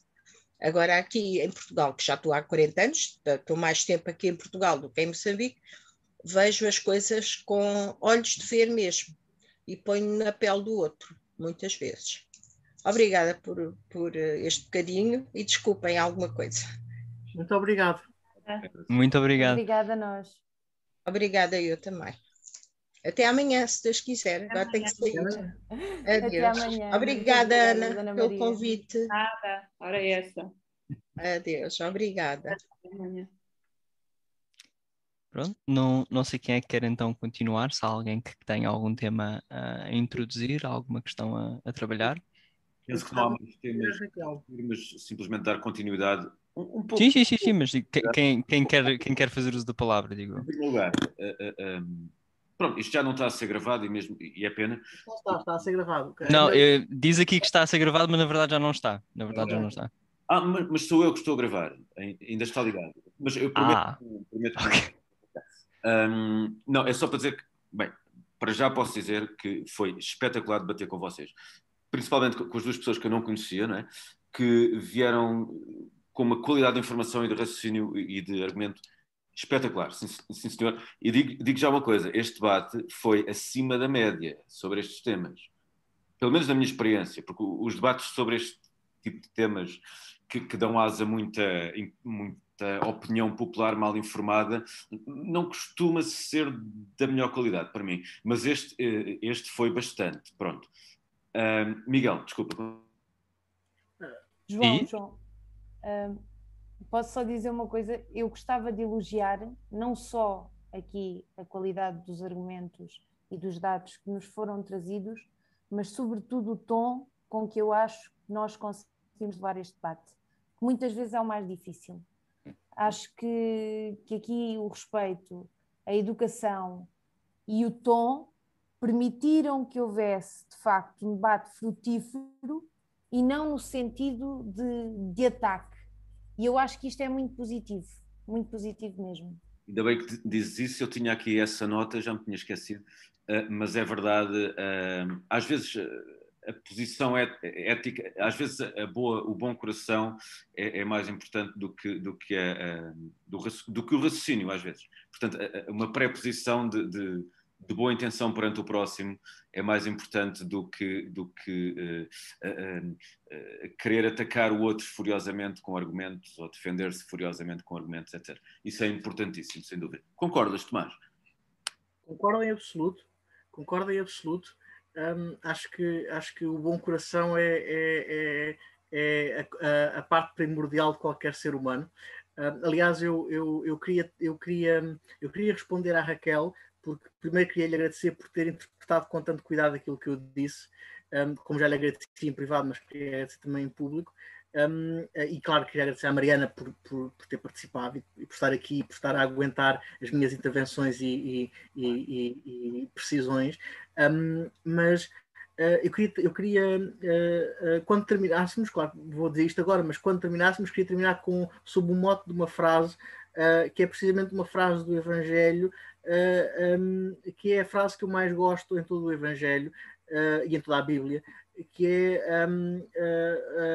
Agora aqui em Portugal, que já estou há 40 anos, estou mais tempo aqui em Portugal do que em Moçambique, vejo as coisas com olhos de ver mesmo e ponho na pele do outro, muitas vezes. Obrigada por, por este bocadinho e desculpem alguma coisa. Muito obrigado. Muito obrigado. Obrigada a nós. Obrigada eu também. Até amanhã, se Deus quiser. Agora tenho que sair. Adeus. Amanhã. Obrigada, Ana, Ana pelo convite. Nada, hora é essa. Adeus, obrigada. Até amanhã. Pronto, não, não sei quem é que quer então continuar, se há alguém que tenha algum tema a introduzir, alguma questão a, a trabalhar. Penso que não há muitos temas, mas simplesmente dar continuidade um, pouco. Sim, sim, sim, sim, mas quem, quem, quer, quem quer fazer uso da palavra, digo. Em primeiro lugar, uh, uh, um, pronto, isto já não está a ser gravado e, mesmo, e é pena. Está, está a ser gravado. Okay. Não, uh, diz aqui que está a ser gravado, mas na verdade já não está. Na verdade já não está. Ah, mas, mas, sou eu que estou a gravar, ainda está ligado. Mas eu prometo, ah, prometo okay. um, Não, é só para dizer que, bem, para já posso dizer que foi espetacular debater com vocês. Principalmente com as duas pessoas que eu não conhecia, não é? que vieram com uma qualidade de informação e de raciocínio e de argumento espetacular, sim, sim senhor. E digo, digo, já uma coisa: este debate foi acima da média sobre estes temas, pelo menos na minha experiência, porque os debates sobre este tipo de temas que, que dão asa a muita, muita opinião popular mal informada não costuma ser da melhor qualidade para mim, mas este, eh, este foi bastante. Pronto. Uh, Miguel, desculpa. João, e? João, posso só dizer uma coisa, eu gostava de elogiar não só aqui a qualidade dos argumentos e dos dados que nos foram trazidos, mas sobretudo o tom com que eu acho que nós conseguimos levar este debate, que muitas vezes é o mais difícil. Acho que, que aqui o respeito, a educação e o tom permitiram que houvesse, de facto, um debate frutífero e não no sentido de, de ataque. E eu acho que isto é muito positivo, muito positivo mesmo. Ainda bem que dizes isso, eu tinha aqui essa nota, já me tinha esquecido, uh, mas é verdade, uh, às vezes a posição é, ética, às vezes a boa, o bom coração é, é mais importante do que, do, que a, do, do, que o raciocínio, às vezes. Portanto, uma pré-posição de, de de boa intenção perante o próximo é mais importante do que, do que uh, uh, uh, querer atacar o outro furiosamente com argumentos ou defender-se furiosamente com argumentos, etc. Isso é importantíssimo, sem dúvida. Concordas, Tomás? Concordo em absoluto, concordo em absoluto. um, acho, que, acho que o bom coração é, é, é, é a, a, parte primordial de qualquer ser humano. Um, aliás, eu, eu, eu, queria, eu, queria, eu queria responder à Raquel, porque primeiro queria lhe agradecer por ter interpretado com tanto cuidado aquilo que eu disse, um, como já lhe agradeci em privado, mas queria também em público. Um, e claro, queria agradecer à Mariana por, por, por ter participado e, por estar aqui por estar a aguentar as minhas intervenções e, e, e precisões. Um, mas uh, eu queria, eu queria uh, uh, quando terminássemos, claro, vou dizer isto agora, mas quando terminássemos, queria terminar com, sob o mote de uma frase que é precisamente uma frase do Evangelho, um, que é a frase que eu mais gosto em todo o Evangelho e em toda a Bíblia, que é um,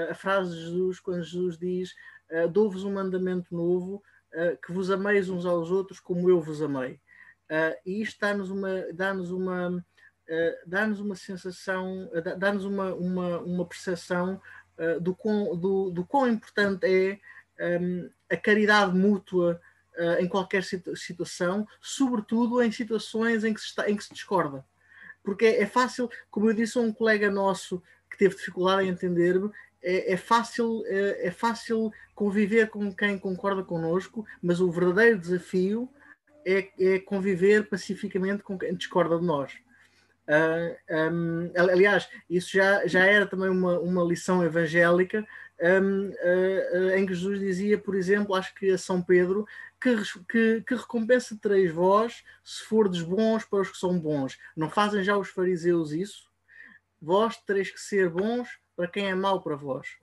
a, a, frase de Jesus, quando Jesus diz: uh, Dou-vos um mandamento novo, uh, que vos ameis uns aos outros como eu vos amei. Uh, e isto dá-nos uma, dá-nos uma, dá-nos uma sensação, dá-nos uma, uma, uma percepção do, quão, do, do quão importante é um, a caridade mútua em qualquer situação, sobretudo em situações em que se, está, em que se discorda porque é fácil, como eu disse a um colega nosso que teve dificuldade em entender-me, é, é, fácil, é, é, fácil conviver com quem concorda connosco, mas o verdadeiro desafio é, é conviver pacificamente com quem discorda de nós. Uh, ah, um, aliás, isso já, já era também uma, uma lição evangélica uh, uh, em que Jesus dizia, por exemplo, acho que a São Pedro, que, que, que recompensa tereis vós se fordes bons para os que são bons? Não fazem já os fariseus isso? Vós tereis que ser bons para quem é mau para vós.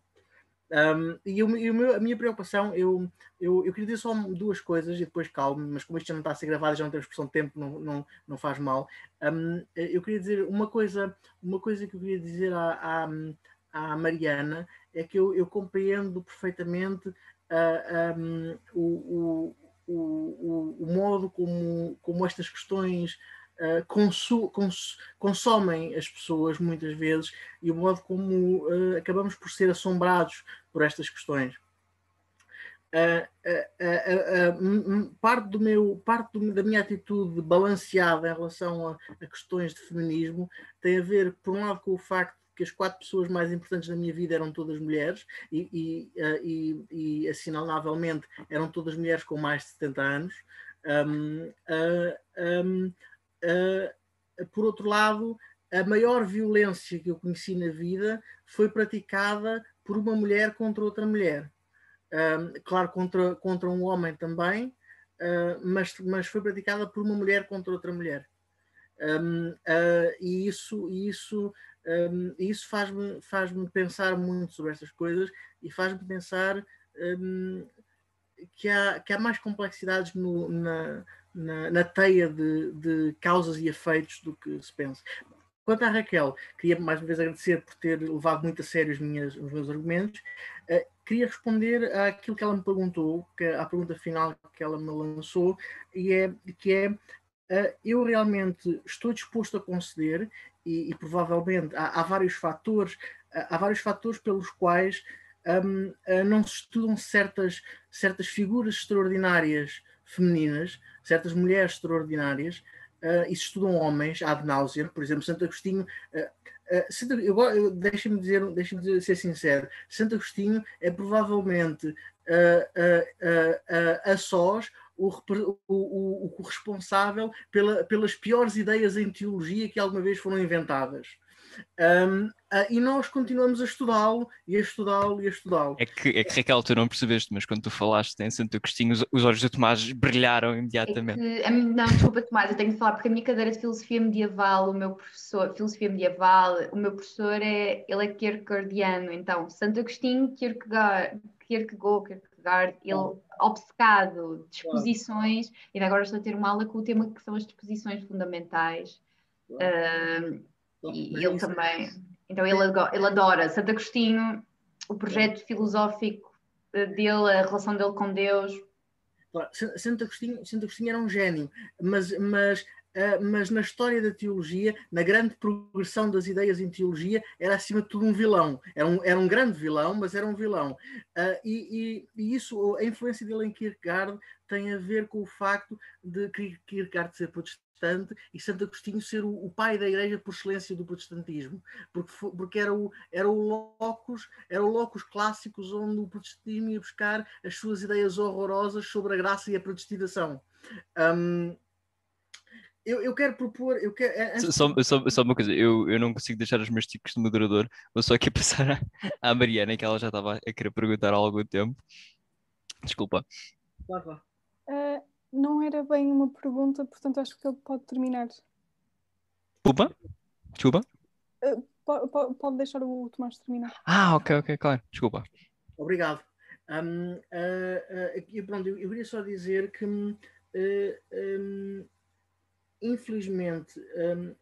Um, e, o, e o meu, a minha preocupação, eu, eu, eu queria dizer só duas coisas e depois calmo, mas como isto já não está a ser gravado, já não temos expressão de tempo, não, não, não faz mal. Um, eu queria dizer uma coisa, uma coisa que eu queria dizer à, à, à Mariana é que eu, eu compreendo perfeitamente uh, um, o, o, o, modo como, como estas questões uh, consu, cons, consomem as pessoas muitas vezes e o modo como uh, acabamos por ser assombrados por estas questões. Parte do meu parte do, da minha atitude balanceada em relação a, a, questões de feminismo tem a ver por um lado com o facto que as quatro pessoas mais importantes da minha vida eram todas mulheres e, e, uh, e, e assinalavelmente eram todas mulheres com mais de 70 anos. Um, uh, um, uh, por outro lado, a maior violência que eu conheci na vida foi praticada por uma mulher contra outra mulher. Um, claro, contra, contra um homem também, mas, mas foi praticada por uma mulher contra outra mulher. Um, e isso, isso um, isso faz-me faz pensar muito sobre estas coisas e faz-me pensar um, que, há, que há mais complexidades no, na, na, na, teia de, de causas e efeitos do que se pensa. Quanto à Raquel, queria mais uma vez agradecer por ter levado muito a sério os, minhas, os meus argumentos. Uh, queria responder àquilo que ela me perguntou, que, à pergunta final que ela me lançou, e é, que é uh, eu realmente estou disposto a conceder e, e provavelmente há, há, vários fatores, há vários fatores pelos quais um, uh, não se estudam certas, certas figuras extraordinárias femininas, certas mulheres extraordinárias, uh, e se estudam homens ad nauseam, por exemplo, Santo Agostinho. Uh, uh, eu, eu, deixa-me dizer, deixa dizer, ser sincero, Santo Agostinho é provavelmente uh, a sós o, o, o, responsável pela, pelas piores ideias em teologia que alguma vez foram inventadas. Um, uh, e nós continuamos a estudá-lo e a estudá-lo e a estudá-lo. É que, é que Raquel, tu não percebeste, mas quando tu falaste em Santo Agostinho, os, os olhos do Tomás brilharam imediatamente. É que, não, desculpa, Tomás, eu tenho de falar porque a minha cadeira de filosofia medieval, o meu professor, filosofia medieval, o meu professor é, ele é Kierkegaardiano, então Santo Agostinho, Kierkegaard, Kierkegaard, Kierkegaard ele obcecado de exposições, e agora estou a ter uma aula com o tema que são as disposições fundamentais. Uh, e ele também. Então ele, ele adora Santo Agostinho, o projeto filosófico dele, a relação dele com Deus. Santo Agostinho, Santo Agostinho era um gênio, mas, mas mas na história da teologia, na grande progressão das ideias em teologia, era acima de tudo um vilão. Era um, era um grande vilão, mas era um vilão. Uh, e, e, e, isso, a influência dele em Kierkegaard tem a ver com o facto de Kierkegaard ser protestante e Santo Agostinho ser o, o, pai da igreja por excelência do protestantismo, porque, porque era, o, era, o locus, era o locus clássicos onde o protestantismo ia buscar as suas ideias horrorosas sobre a graça e a predestinação. Um, eu, eu, quero propor. Eu quero, é, antes... só, só, só, uma coisa, eu, eu não consigo deixar os meus ticos de moderador, vou só aqui passar à, à Mariana, que ela já estava a querer perguntar há algum tempo. Desculpa. Vá, vá. Uh, não era bem uma pergunta, portanto acho que ele pode terminar. Desculpa? Desculpa? Uh, pode, pode deixar o Tomás terminar. Ah, ok, ok, claro. Desculpa. Obrigado. Um, uh, uh, pronto, eu, eu queria só dizer que, um, infelizmente, um,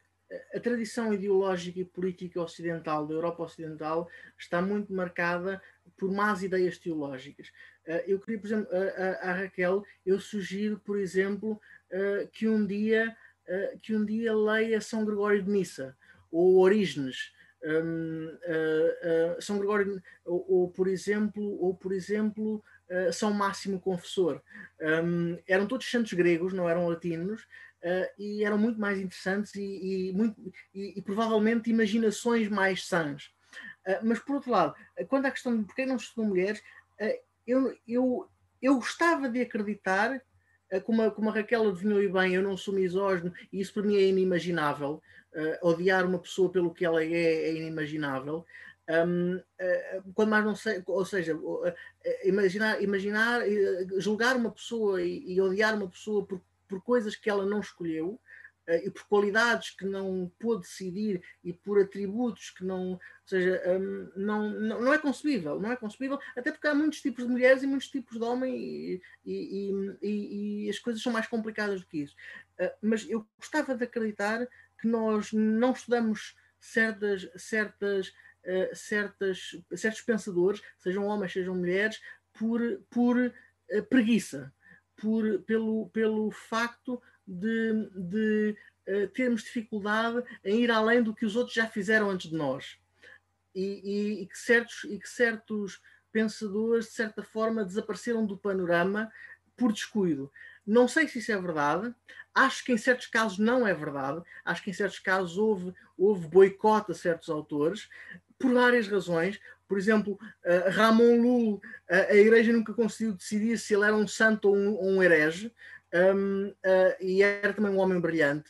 a tradição ideológica e política ocidental, da Europa Ocidental, está muito marcada por más ideias teológicas. Uh, eu queria, por exemplo, a, Raquel, eu sugiro, por exemplo, uh, que um dia uh, que um dia leia São Gregório de Nissa ou Orígenes. Um, São Gregório, ou, ou, por exemplo, ou por exemplo, São Máximo Confessor. Um, eram todos santos gregos, não eram latinos, Uh, e eram muito mais interessantes e, e, muito, e, e provavelmente imaginações mais sãs. Uh, mas, por outro lado, quando a questão de porquê não estudam mulheres, uh, eu, eu, eu gostava de acreditar, como a, como a Raquel adivinhou bem, eu não sou misógino e isso para mim é inimaginável. odiar uma pessoa pelo que ela é é inimaginável. Um, quando mais não sei, ou seja, imaginar, imaginar julgar uma pessoa e, e odiar uma pessoa por por coisas que ela não escolheu uh, e por qualidades que não pôde decidir e por atributos que não, ou seja, um, não, não, não, é concebível, não é concebível, até porque há muitos tipos de mulheres e muitos tipos de homens e, e, e, e as coisas são mais complicadas do que isso. Uh, mas eu gostava de acreditar que nós não estudamos certas, certas, uh, certas, certos pensadores, sejam homens, sejam mulheres, por, por preguiça por, pelo, pelo facto de, de uh, termos dificuldade em ir além do que os outros já fizeram antes de nós. E, e, e, que, certos, e que certos pensadores, de certa forma, desapareceram do panorama por descuido. Não sei se isso é verdade, acho que em certos casos não é verdade, acho que em certos casos houve, houve boicote a certos autores, por várias razões. Por exemplo, uh, Ramon Lul, uh, a Igreja nunca conseguiu decidir se ele era um santo ou um, ou um herege, um, uh, e era também um homem brilhante.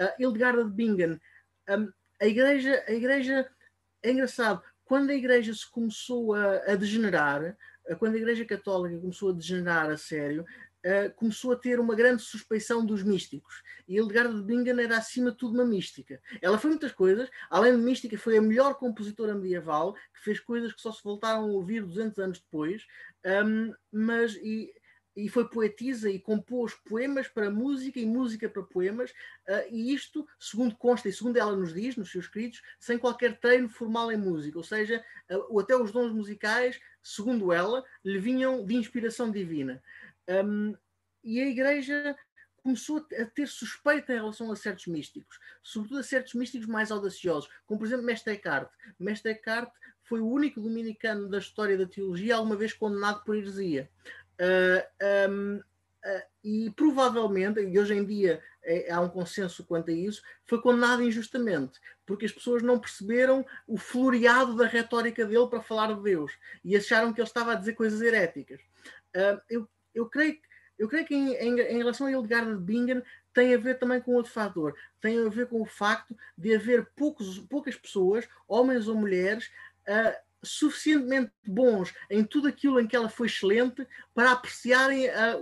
Uh, Hildegard de Bingen, um, a Igreja, a Igreja, é engraçado, quando a Igreja se começou a, a degenerar, quando a Igreja Católica começou a degenerar a sério, uh, começou a ter uma grande suspeição dos místicos. E Hildegard de Bingen era, acima de tudo, uma mística. Ela foi muitas coisas, além de mística, foi a melhor compositora medieval, que fez coisas que só se voltaram a ouvir 200 anos depois, um, mas. E, e foi poetisa e compôs poemas para música e música para poemas, uh, e isto, segundo consta e segundo ela nos diz, nos seus escritos, sem qualquer treino formal em música, ou seja, uh, até os dons musicais, segundo ela, lhe vinham de inspiração divina. Um, e a Igreja começou a ter suspeita em relação a certos místicos, sobretudo a certos místicos mais audaciosos, como por exemplo Mestre Eckhart. Mestre Eckhart foi o único dominicano da história da teologia alguma vez condenado por heresia. Uh, um, uh, e provavelmente, e hoje em dia é, há um consenso quanto a isso, foi condenado injustamente, porque as pessoas não perceberam o floreado da retórica dele para falar de Deus e acharam que ele estava a dizer coisas heréticas. Uh, eu eu creio, eu creio que em, em, em relação a Hildegard de Bingen tem a ver também com outro fator, tem a ver com o facto de haver poucos, poucas pessoas, homens ou mulheres, uh, suficientemente bons em tudo aquilo em que ela foi excelente para apreciarem a,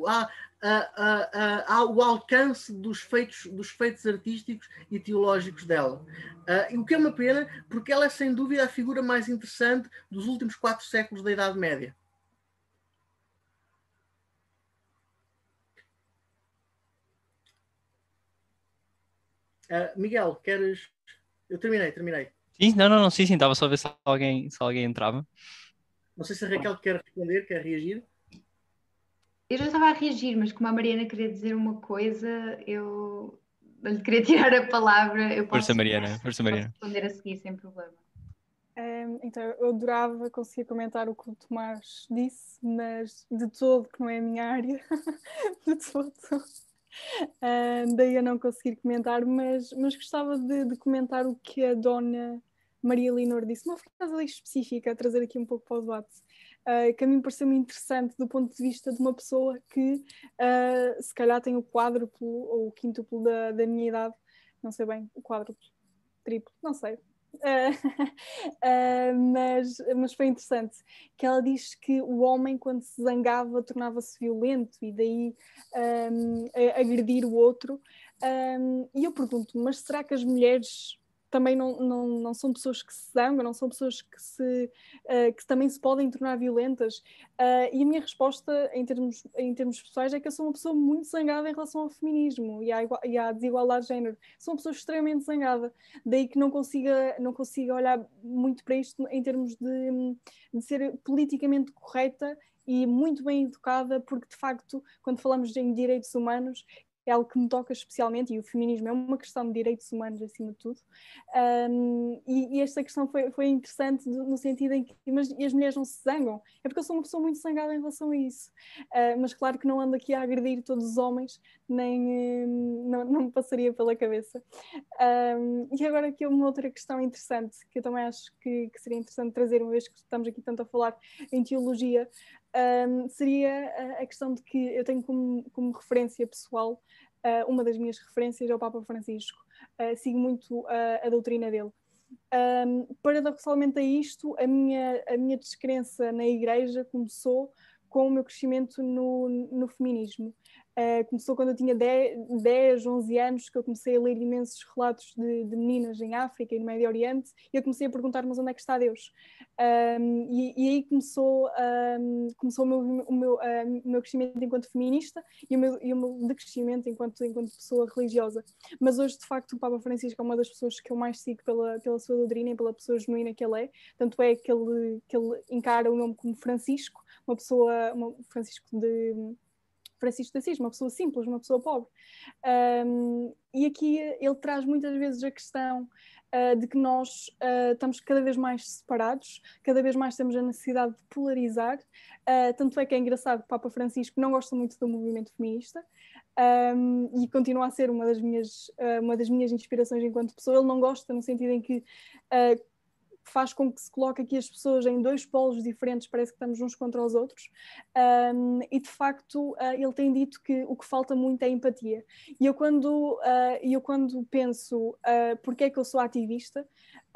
o alcance dos feitos, dos feitos artísticos e teológicos dela. Uh, o que é uma pena, porque ela é sem dúvida a figura mais interessante dos últimos quatro séculos da Idade Média. Uh, Miguel, queres. Eu terminei, terminei. Sim, não, não, não, sim, sim, estava só a ver se alguém, se alguém entrava. Não sei se a Raquel quer responder, quer reagir. Eu já estava a reagir, mas como a Mariana queria dizer uma coisa, eu lhe queria tirar a palavra. Eu posso, Força Mariana, Força Mariana. responder a seguir sem problema. Um, então, eu adorava conseguir comentar o que o Tomás disse, mas de todo que não é a minha área, de todo. Um, daí eu não conseguir comentar, mas, mas gostava de, de, comentar o que a dona Maria Leonor disse, uma frase ali específica, a trazer aqui um pouco para o debate, uh, que a mim pareceu-me interessante do ponto de vista de uma pessoa que uh, se calhar tem o quádruplo ou o quíntuplo da, da minha idade, não sei bem, o quádruplo, triplo, não sei, Uh, mas, mas foi interessante que ela diz que o homem quando se zangava tornava-se violento e daí um, agredir o outro. Um, e eu pergunto, mas será que as mulheres também não, não, não são pessoas que se zangam, não são pessoas que, se, uh, que também se podem tornar violentas. Uh, e a minha resposta, em termos, em termos pessoais, é que eu sou uma pessoa muito zangada em relação ao feminismo e à, e à desigualdade de género. Sou uma pessoa extremamente zangada. Daí que não consiga, não consiga olhar muito para isto em termos de, de ser politicamente correta e muito bem educada, porque de facto, quando falamos em direitos humanos, é algo que me toca especialmente e o feminismo é uma questão de direitos humanos acima de tudo. Um, e, e, esta questão foi, foi interessante no sentido em que mas, as mulheres não se zangam. É porque eu sou uma pessoa muito zangada em relação a isso. Uh, mas claro que não ando aqui a agredir todos os homens, nem um, não, não me passaria pela cabeça. Um, e agora aqui uma outra questão interessante que eu também acho que, que seria interessante trazer, uma vez que estamos aqui tanto a falar em teologia um, seria a, questão de que eu tenho como, como referência pessoal, uh, uma das minhas referências é o Papa Francisco. Uh, sigo muito a doutrina dele. Um, paradoxalmente a isto, a minha, a minha descrença na igreja começou com o meu crescimento no, no feminismo. Uh, começou quando eu tinha 10, 10, 11 anos, que eu comecei a ler imensos relatos de, de, meninas em África e no Médio Oriente, e eu comecei a perguntar, mas onde é que está Deus? Um, e, e, aí começou, um, começou o meu, o, meu, o meu crescimento enquanto feminista e o meu, e o meu decrescimento enquanto, enquanto pessoa religiosa. Mas hoje, de facto, o Papa Francisco é uma das pessoas que eu mais sigo pela, pela sua doutrina e pela pessoa genuína que ele é, tanto é que ele, que ele encara o nome como Francisco, uma pessoa, uma, Francisco de Francisco de Assis, uma pessoa simples, uma pessoa pobre. Um, e aqui ele traz muitas vezes a questão uh, de que nós uh, estamos cada vez mais separados, cada vez mais temos a necessidade de polarizar. Uh, tanto é que é engraçado que o Papa Francisco não gosta muito do movimento feminista. Um, e continua a ser uma das minhas uma das minhas inspirações enquanto pessoa. Ele não gosta no sentido em que faz com que se coloque aqui as pessoas em dois polos diferentes, parece que estamos uns contra os outros, um, e de facto uh, ele tem dito que o que falta muito é empatia. E eu quando, uh, eu quando penso uh, porque é que eu sou ativista,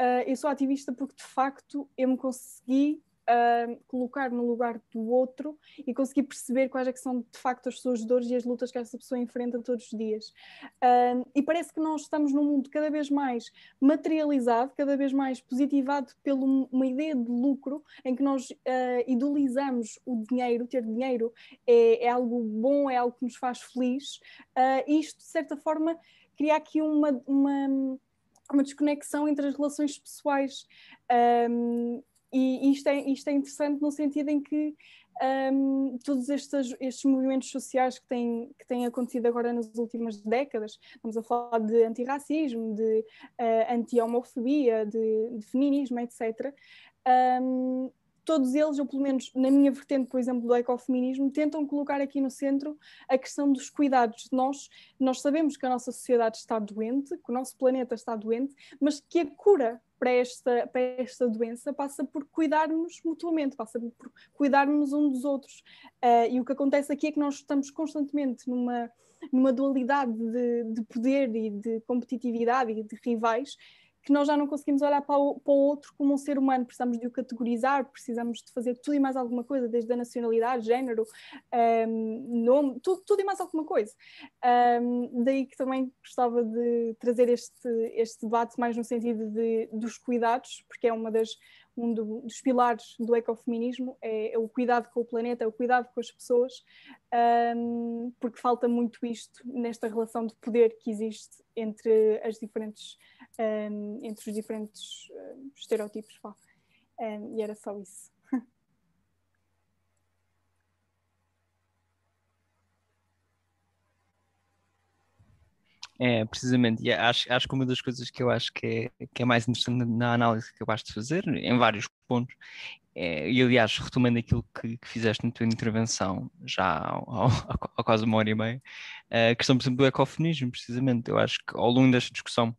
uh, eu sou ativista porque de facto eu me consegui uh, colocar no lugar do outro e conseguir perceber quais é que são de facto as suas dores e as lutas que essa pessoa enfrenta todos os dias. Uh, e parece que nós estamos num mundo cada vez mais materializado, cada vez mais positivado pela uma ideia de lucro, em que nós uh, idolizamos o dinheiro, ter dinheiro é, é, algo bom, é algo que nos faz feliz, e isto de certa forma cria aqui uma, uma uma desconexão entre as relações pessoais. Um, e isto é, isto é interessante no sentido em que um, todos estes, estes movimentos sociais que têm, que têm acontecido agora nas últimas décadas, estamos a falar de antirracismo, de uh, anti-homofobia, de, de, feminismo, etc., um, todos eles, ou pelo menos na minha vertente, por exemplo, do ecofeminismo, tentam colocar aqui no centro a questão dos cuidados. Nós, nós sabemos que a nossa sociedade está doente, que o nosso planeta está doente, mas que a cura para esta, para esta doença passa por cuidarmos mutuamente, passa por cuidarmos um dos outros. Uh, e o que acontece aqui é que nós estamos constantemente numa, numa dualidade de, de poder e de competitividade e de rivais que nós já não conseguimos olhar para o, para o, outro como um ser humano, precisamos de o categorizar, precisamos de fazer tudo e mais alguma coisa, desde a nacionalidade, género, um, nome, tudo, tudo, e mais alguma coisa. Um, daí que também gostava de trazer este, este debate mais no sentido de, dos cuidados, porque é uma das, um do, dos pilares do ecofeminismo, é, é, o cuidado com o planeta, é o cuidado com as pessoas, um, porque falta muito isto nesta relação de poder que existe entre as diferentes um, entre os diferentes uh, estereótipos. Um, e era só isso. É, precisamente, e acho, acho que uma das coisas que eu acho que é, que é mais interessante na análise que acabaste de fazer, em vários pontos, é, e aliás, retomando aquilo que, que, fizeste na tua intervenção, já há quase uma hora e meia, a questão, por exemplo, do ecofeminismo, precisamente, eu acho que ao longo desta discussão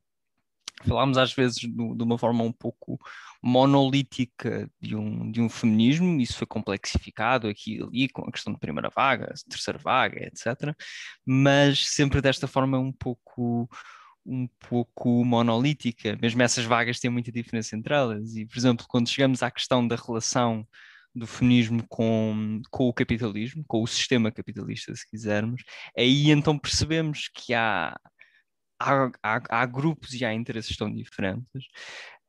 falámos às vezes do, de uma forma um pouco monolítica de um, de um feminismo, isso foi complexificado aqui e ali com a questão da primeira vaga, terceira vaga, etc. Mas sempre desta forma um pouco um pouco monolítica, mesmo essas vagas têm muita diferença entre elas, e por exemplo, quando chegamos à questão da relação do feminismo com, com o capitalismo, com o sistema capitalista, se quisermos, aí então percebemos que há, há, há, há grupos e há interesses tão diferentes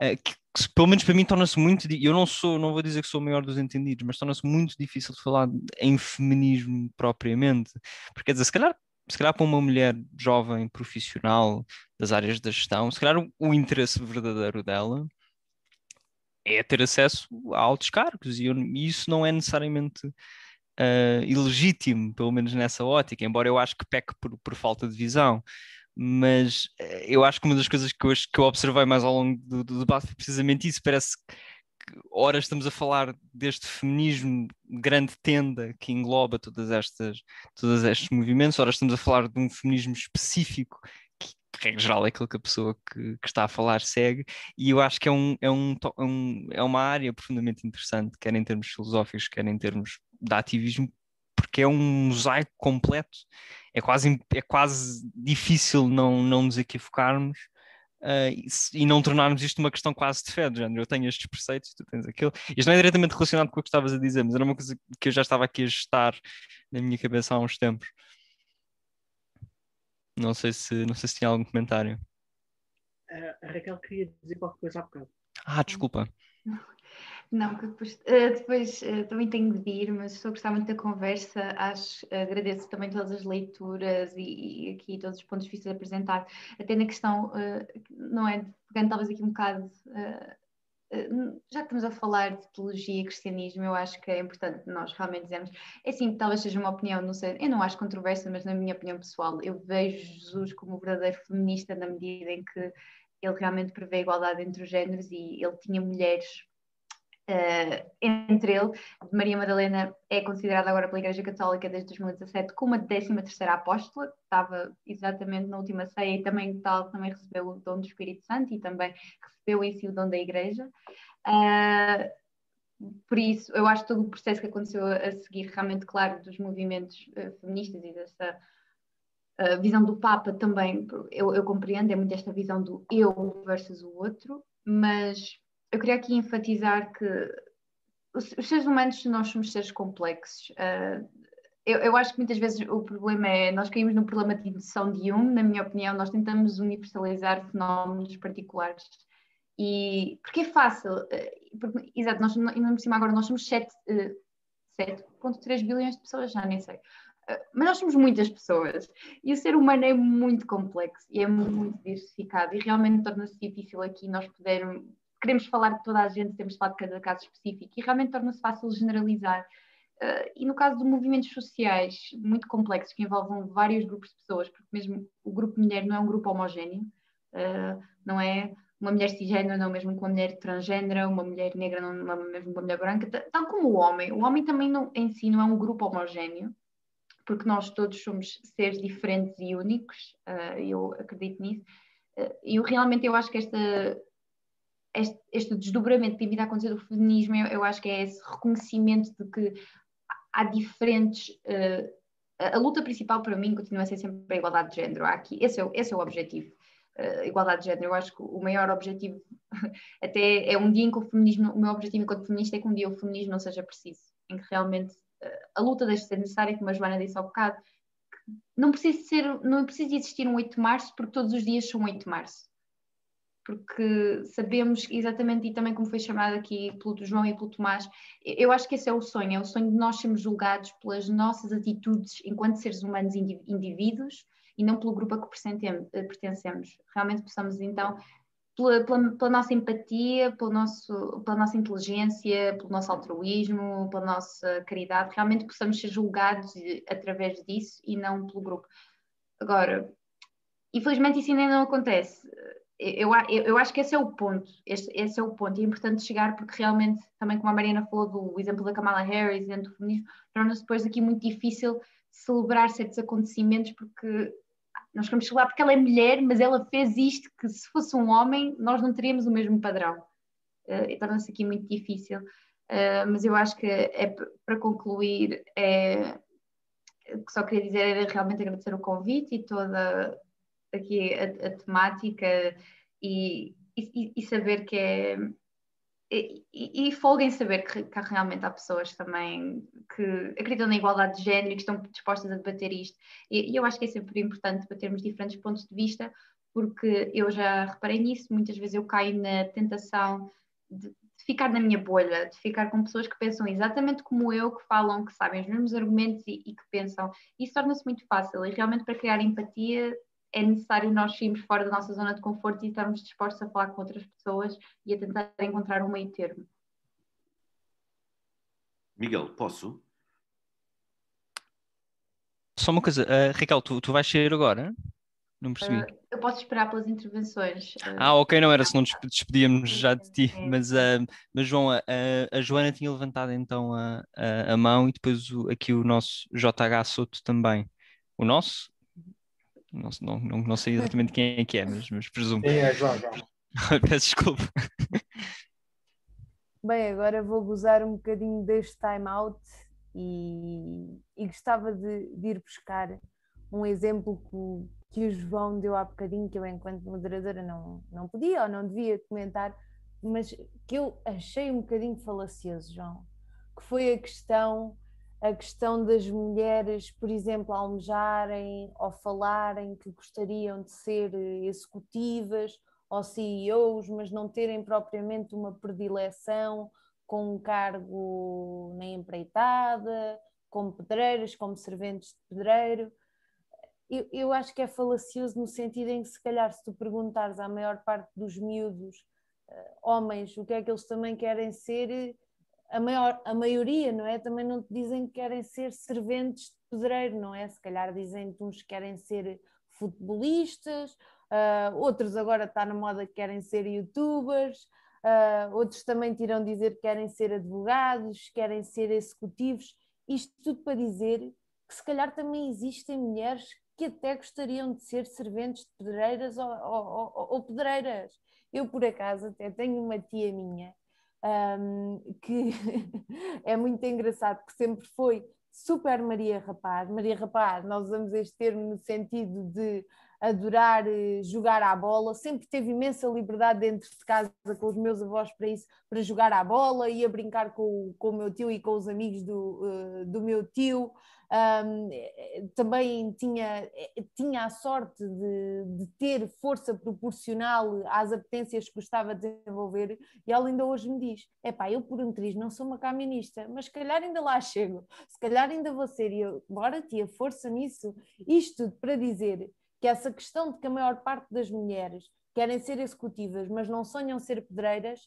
uh, que, que, pelo menos para mim torna-se muito eu não sou, não vou dizer que sou o maior dos entendidos, mas torna-se muito difícil de falar em feminismo propriamente, porque quer dizer, se calhar se calhar para uma mulher jovem, profissional das áreas da gestão, se calhar o, o interesse verdadeiro dela é ter acesso a altos cargos e, eu, e isso não é necessariamente uh, ilegítimo, pelo menos nessa ótica, embora eu acho que peque por, por falta de visão mas eh, eu acho que uma das coisas que eu, que eu observei mais ao longo do, do debate foi precisamente isso. Parece que ora estamos a falar deste feminismo grande tenda que engloba todas estas, todos estes movimentos, ora estamos a falar de um feminismo específico que, em geral, é aquilo que a pessoa que, que, está a falar segue, e eu acho que é, um, é, um, um, é uma área profundamente interessante, quer em termos filosóficos, quer em termos de ativismo, porque é um mosaico completo. É quase, é quase difícil não, não nos equivocarmos uh, e, e, não tornarmos isto uma questão quase de fé, de género. Eu tenho estes preceitos, tu tens aquilo. Isto não é diretamente relacionado com o que estavas a dizer, mas era uma coisa que eu já estava aqui a gestar na minha cabeça há uns tempos. Não sei se, não sei se tinha algum comentário. a Raquel queria dizer qualquer coisa há bocado. Ah, desculpa. Não, que depois, uh, depois uh, também tenho de ir, mas estou a gostar muito da conversa. Acho, agradeço também todas as leituras e, e, aqui todos os pontos de vista apresentados. Até na questão, não é? Pegando talvez aqui um bocado. já que estamos a falar de teologia e cristianismo, eu acho que é importante nós realmente dizermos. É assim, talvez seja uma opinião, não sei, eu não acho controversa, mas na minha opinião pessoal, eu vejo Jesus como um verdadeiro feminista na medida em que ele realmente prevê a igualdade entre os géneros e ele tinha mulheres Uh, entre ele, Maria Madalena é considerada agora pela Igreja Católica desde 2017 como a 13 terceira apóstola, estava exatamente na última ceia e também tal, também recebeu o dom do Espírito Santo e também recebeu em si o dom da Igreja. Uh, por isso, eu acho todo o processo que aconteceu a seguir, realmente, claro, dos movimentos uh, feministas e dessa visão do Papa também, eu, eu compreendo, é muito esta visão do eu versus o outro, mas eu queria aqui enfatizar que os, os seres humanos, nós somos seres complexos. Uh, eu, eu, acho que muitas vezes o problema é, nós caímos no problema de indução de um, na minha opinião, nós tentamos universalizar fenómenos particulares. E porque é fácil, uh, porque, exato, nós ainda por cima agora nós somos 7, uh, 7,3 bilhões de pessoas, já nem sei. Mas nós somos muitas pessoas e o ser humano é muito complexo e é muito diversificado e realmente torna-se difícil aqui nós podermos queremos falar de toda a gente, temos de falar de cada caso específico e realmente torna-se fácil generalizar. Uh, e no caso de movimentos sociais muito complexos que envolvam vários grupos de pessoas, porque mesmo o grupo mulher não é um grupo homogéneo, uh, não é uma mulher cisgênero não é mesmo que uma mulher transgênero, uma mulher negra não é mesmo uma mulher branca, tal como o homem. O homem também não, em si não é um grupo homogéneo, porque nós todos somos seres diferentes e únicos, uh, eu acredito nisso. E realmente eu acho que esta este, este desdobramento que tem vindo a acontecer do feminismo, eu, eu, acho que é esse reconhecimento de que há diferentes. Uh, a, a, luta principal para mim continua a ser sempre a igualdade de género. Há aqui, esse, é, esse é o objetivo. Uh, igualdade de género. Eu acho que o maior objetivo, até é um dia em que o feminismo, o meu objetivo enquanto feminista é que um dia o feminismo não seja preciso, em que realmente uh, a luta deixe de ser necessária, como a Joana disse há bocado, não precisa, ser, não precisa existir um 8 de março, porque todos os dias são 8 de março porque sabemos exatamente, e também como foi chamado aqui pelo João e pelo Tomás, eu acho que esse é o sonho, é o sonho de nós sermos julgados pelas nossas atitudes enquanto seres humanos indivíduos e não pelo grupo a que eh, pertencemos. Realmente possamos então, pela, pela, pela nossa empatia, pelo nosso, pela nossa inteligência, pelo nosso altruísmo, pela nossa caridade, realmente possamos ser julgados através disso e não pelo grupo. Agora, infelizmente isso ainda não acontece. Eu, eu, acho que esse é o ponto, esse é o ponto, e é importante chegar porque realmente, também como a Mariana falou do exemplo da Kamala Harris dentro do feminismo, torna-se depois aqui muito difícil celebrar certos acontecimentos porque nós queremos celebrar porque ela é mulher, mas ela fez isto que se fosse um homem nós não teríamos o mesmo padrão. Uh, torna-se aqui muito difícil. Uh, mas eu acho que é para concluir, é, o que só queria dizer era realmente agradecer o convite e toda aqui a, a temática e, e, e, saber que é. E, e folga em saber que, que, realmente há pessoas também que acreditam na igualdade de género e que estão dispostas a debater isto. E, e eu acho que é sempre importante para termos diferentes pontos de vista, porque eu já reparei nisso, muitas vezes eu caio na tentação de ficar na minha bolha, de ficar com pessoas que pensam exatamente como eu, que falam, que sabem os mesmos argumentos e, e que pensam. Isso torna-se muito fácil e realmente para criar empatia é necessário nós irmos fora da nossa zona de conforto e estarmos dispostos a falar com outras pessoas e a tentar encontrar um meio termo. Miguel, posso? Só uma coisa, uh, Raquel, tu, tu vais sair agora? Não percebi. Uh, eu posso esperar pelas intervenções. Uh, ah, ok, não era se não despedíamos já de ti. É. Mas, uh, mas João, a, a, Joana tinha levantado então a, a, a mão e depois o, aqui o nosso JH Soto também. O nosso? Não, não, não, não sei exatamente quem é que é, mas, mas presumo. Sim, é João, João. Peço desculpa. Bem, agora vou gozar um bocadinho deste time-out e, e, gostava de, de, ir buscar um exemplo que, que o João deu há bocadinho, que eu, enquanto moderadora, não, não podia ou não devia comentar, mas que eu achei um bocadinho falacioso, João, que foi a questão a questão das mulheres, por exemplo, almejarem ou falarem que gostariam de ser executivas ou CEOs, mas não terem propriamente uma predileção com um cargo na empreitada, como pedreiras, como serventes de pedreiro. Eu, eu, acho que é falacioso no sentido em que, se calhar, se tu perguntares à maior parte dos miúdos, uh, homens, o que é que eles também querem ser, a, maior, a maioria, não é? Também não te dizem que querem ser serventes de pedreiro, não é? Se calhar dizem-te uns que querem ser futebolistas, uh, outros agora está na moda que querem ser youtubers, uh, outros também te irão dizer que querem ser advogados, querem ser executivos. Isto tudo para dizer que se calhar também existem mulheres que até gostariam de ser serventes de pedreiras ou, ou, ou, ou pedreiras. Eu, por acaso, até tenho uma tia minha um, que é muito engraçado, porque sempre foi super Maria Rapaz. Maria Rapaz, nós usamos este termo no sentido de adorar eh, jogar à bola, sempre teve imensa liberdade dentro de casa com os meus avós para isso, para jogar à bola, ia brincar com, com o meu tio e com os amigos do, uh, do meu tio. Um, também tinha, tinha a sorte de, de, ter força proporcional às apetências que gostava de desenvolver e ela ainda hoje me diz, é pá, eu por um triz não sou uma caminista, mas se calhar ainda lá chego, se calhar ainda vou ser e eu, bora tia, força nisso, isto para dizer que essa questão de que a maior parte das mulheres querem ser executivas, mas não sonham ser pedreiras,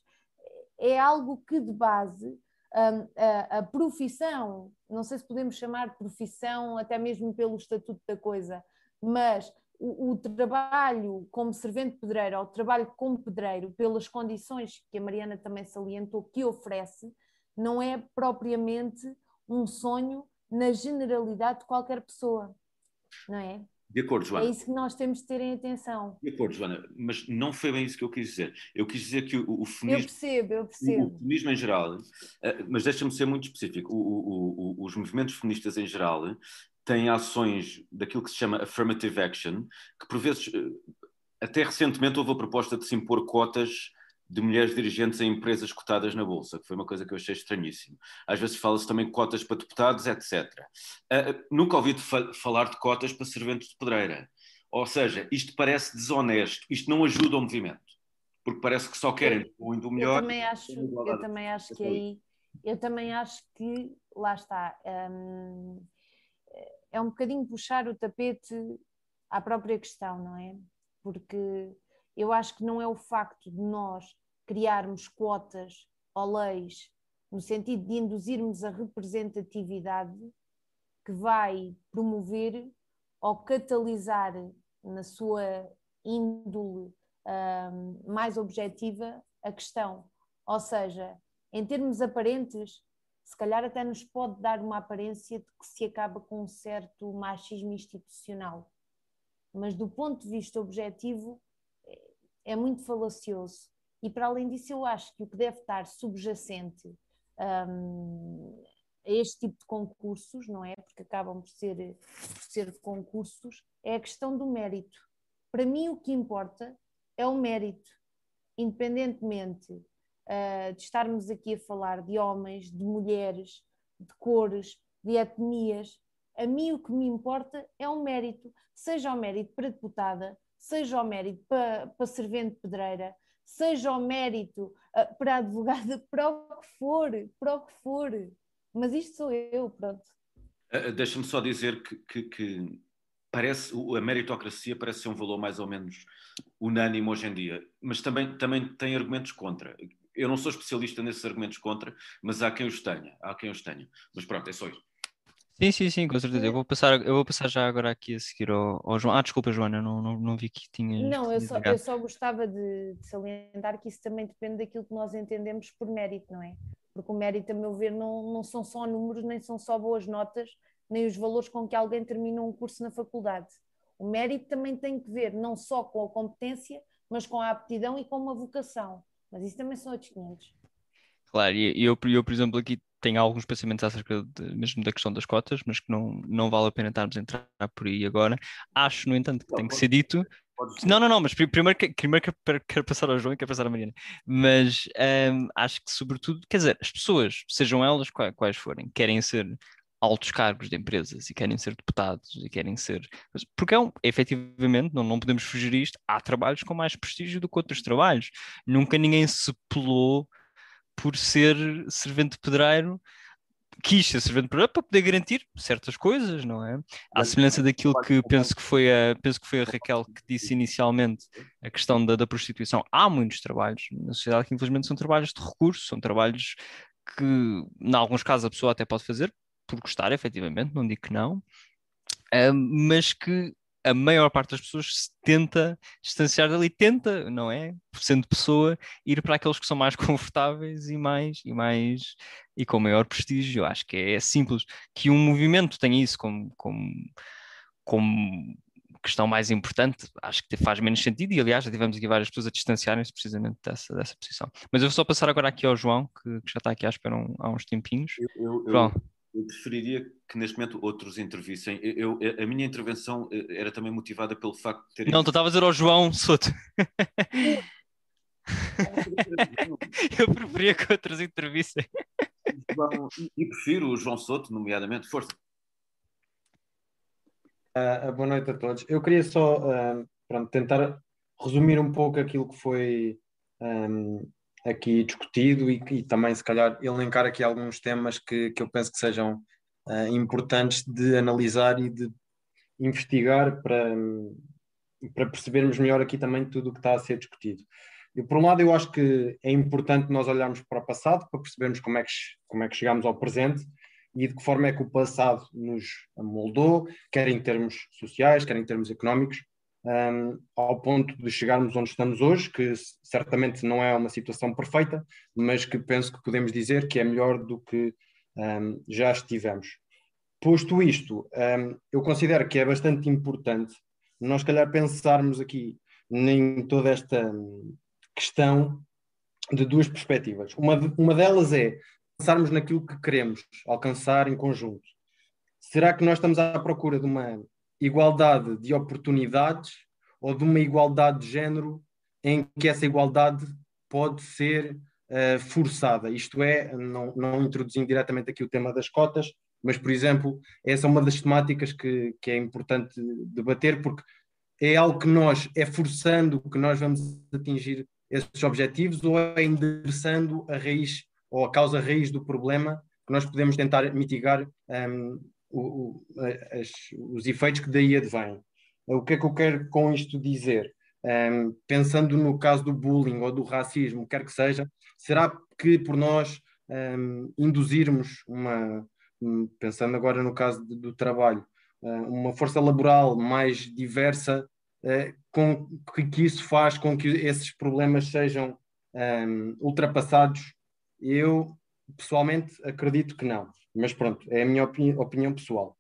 é algo que de base a, a, profissão, não sei se podemos chamar profissão, até mesmo pelo estatuto da coisa, mas o, o, trabalho como servente pedreiro ou o trabalho como pedreiro, pelas condições que a Mariana também salientou que oferece, não é propriamente um sonho na generalidade de qualquer pessoa, não é? De acordo, Joana. É isso que nós temos de ter em atenção. De acordo, Joana, mas não foi bem isso que eu quis dizer. Eu quis dizer que o, o feminismo. Eu percebo, eu percebo. O, feminismo em geral, eh, mas deixa-me ser muito específico. O, os movimentos feministas em geral têm ações daquilo que se chama affirmative action, que por vezes, eh, até recentemente, houve a proposta de se impor cotas de mulheres dirigentes em empresas cotadas na Bolsa, que foi uma coisa que eu achei estranhíssima. Às vezes fala-se também de cotas para deputados, etc. Uh, ah, nunca ouvi fa falar de cotas para serventes de pedreira. Ou seja, isto parece desonesto, isto não ajuda o movimento, porque parece que só querem o do melhor. Eu também acho, eu também acho que aí, eu também acho que, lá está, hum, é um bocadinho puxar o tapete à própria questão, não é? Porque eu acho que não é o facto de nós criarmos cotas ou leis no sentido de induzirmos a representatividade que vai promover ou catalisar na sua índole um, mais objetiva a questão. Ou seja, em termos aparentes, se calhar até nos pode dar uma aparência de que se acaba com um certo machismo institucional. Mas do ponto de vista objetivo, é muito falacioso. E para além disso, eu acho que o que deve estar subjacente um, a este tipo de concursos, não é? Porque acabam por ser, por ser concursos, é a questão do mérito. Para mim, o que importa é o mérito, independentemente uh, de estarmos aqui a falar de homens, de mulheres, de cores, de etnias. A mim o que me importa é o mérito, seja o mérito para deputada, seja o mérito para, para servente pedreira, seja o mérito uh, para advogada, para o que for, para o que for. Mas isto sou eu, pronto. Uh, Deixa-me só dizer que, que, que, parece a meritocracia parece ser um valor mais ou menos unânime hoje em dia, mas também, também tem argumentos contra. Eu não sou especialista nesses argumentos contra, mas há quem os tenha, há quem os tenha. Mas pronto, é só isso. Sim, sim, sim, com certeza. Eu vou passar, eu vou passar já agora aqui a seguir ao, ao João. Ah, desculpa, Joana, não, não, não vi que tinha. Não, eu só, eu só gostava de, de, salientar que isso também depende daquilo que nós entendemos por mérito, não é? Porque o mérito, a meu ver, não, não são só números, nem são só boas notas, nem os valores com que alguém termina um curso na faculdade. O mérito também tem que ver não só com a competência, mas com a aptidão e com uma vocação. Mas isso também são outros 500. Claro, e eu, eu, por exemplo, aqui tenho alguns pensamentos acerca de, mesmo da questão das cotas, mas que não, não vale a pena estarmos a entrar por aí agora. Acho, no entanto, que não, tem que ser dito. Não, não, não, mas primeiro, primeiro quero, quero passar ao João e quero passar à Mariana. Mas um, acho que, sobretudo, quer dizer, as pessoas, sejam elas quais, quais forem, querem ser altos cargos de empresas e querem ser deputados e querem ser. Porque é um, efetivamente, não, não podemos fugir isto, há trabalhos com mais prestígio do que outros trabalhos. Nunca ninguém se pelou por ser servente pedreiro, quis ser servente pedreiro para poder garantir certas coisas, não é? À semelhança daquilo que penso que foi a, penso que foi a Raquel que disse inicialmente, a questão da, da prostituição. Há muitos trabalhos na sociedade que infelizmente são trabalhos de recurso, são trabalhos que, em alguns casos, a pessoa até pode fazer por gostar, efetivamente, não digo que não, uh, mas que a maior parte das pessoas se tenta distanciar dali, tenta, não é? Sendo pessoa, ir para aqueles que são mais confortáveis e mais e mais e com maior prestígio. Eu acho que é, simples que um movimento tenha isso como, como, como questão mais importante, acho que faz menos sentido, e aliás já tivemos aqui várias pessoas a distanciarem-se precisamente dessa, dessa posição. Mas eu vou só passar agora aqui ao João, que, que já está aqui à espera um, há uns tempinhos. Eu, eu, João. Eu eu preferiria que neste momento outros intervissem. Eu, eu, a minha intervenção eh, era também motivada pelo facto de ter. Não, tu estavas a dizer ao João Soto. eu preferia que outros intervissem. E, prefiro o João Soto, nomeadamente. Força. Uh, boa noite a todos. Eu queria só uh, pronto, tentar resumir um pouco aquilo que foi um, aqui discutido e, e, também, se calhar, elencar aqui alguns temas que, que eu penso que sejam uh, importantes de analisar e de investigar para, para percebermos melhor aqui também tudo o que está a ser discutido. E, por um lado, eu acho que é importante nós olharmos para o passado para percebermos como é que, como é que chegamos ao presente e de que forma é que o passado nos moldou, quer em termos sociais, quer em termos económicos, um, ao ponto de chegarmos onde estamos hoje, que certamente não é uma situação perfeita, mas que penso que podemos dizer que é melhor do que um, já estivemos. Posto isto, um, eu considero que é bastante importante nós, calhar, pensarmos aqui em toda esta questão de duas perspectivas. Uma, uma delas é pensarmos naquilo que queremos alcançar em conjunto. Será que nós estamos à procura de uma igualdade de oportunidades ou de uma igualdade de género em que essa igualdade pode ser uh, forçada. Isto é, não, não introduzindo diretamente aqui o tema das cotas, mas, por exemplo, essa é uma das temáticas que, que é importante debater, porque é algo que nós, é forçando que nós vamos atingir esses objetivos ou é endereçando a raiz ou a causa raiz do problema que nós podemos tentar mitigar um, o, as, os efeitos que daí advêm. O que é que eu quero com isto dizer? Um, pensando no caso do bullying ou do racismo, quer que seja, será que por nós um, induzirmos uma, pensando agora no caso de, do trabalho, uma força laboral mais diversa uh, com que, que, isso faz com que esses problemas sejam um, ultrapassados? Eu, pessoalmente, acredito que não. Mas pronto, é a minha opini opinião pessoal.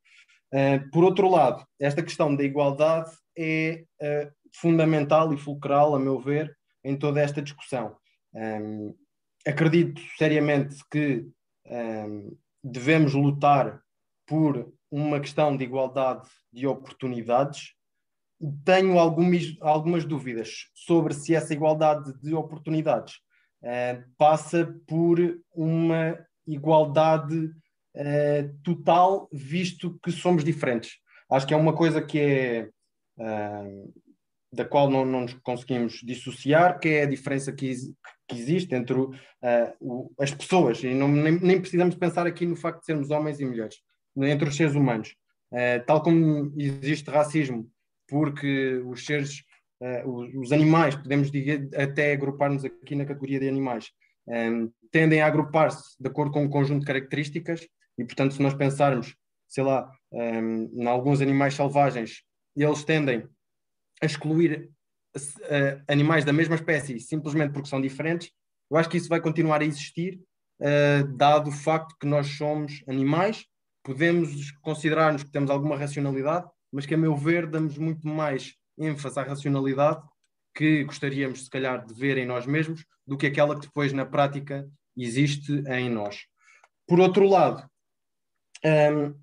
Uh, por outro lado, esta questão da igualdade é uh, fundamental e fulcral, a meu ver, em toda esta discussão. Um, acredito seriamente que um, devemos lutar por uma questão de igualdade de oportunidades. Tenho algumas, algumas dúvidas sobre se essa igualdade de oportunidades uh, passa por uma igualdade uh, total, visto que somos diferentes. Acho que é uma coisa que é uh, da qual não, não nos conseguimos dissociar, que é a diferença que, que existe entre uh, o, as pessoas, e não, nem, nem, precisamos pensar aqui no facto de sermos homens e mulheres, entre os seres humanos. Uh, tal como existe racismo, porque os seres, uh, os, os, animais, podemos dizer, até agrupar-nos aqui na categoria de animais, um, tendem a agrupar-se de acordo com um conjunto de características, e portanto, se nós pensarmos, sei lá, um, em alguns animais selvagens, eles tendem a excluir uh, animais da mesma espécie simplesmente porque são diferentes, eu acho que isso vai continuar a existir, uh, dado o facto que nós somos animais, podemos considerar-nos que temos alguma racionalidade, mas que, a meu ver, damos muito mais ênfase à racionalidade que gostaríamos, se calhar, de ver em nós mesmos do que aquela que depois, na prática, existe em nós. Por outro lado, um,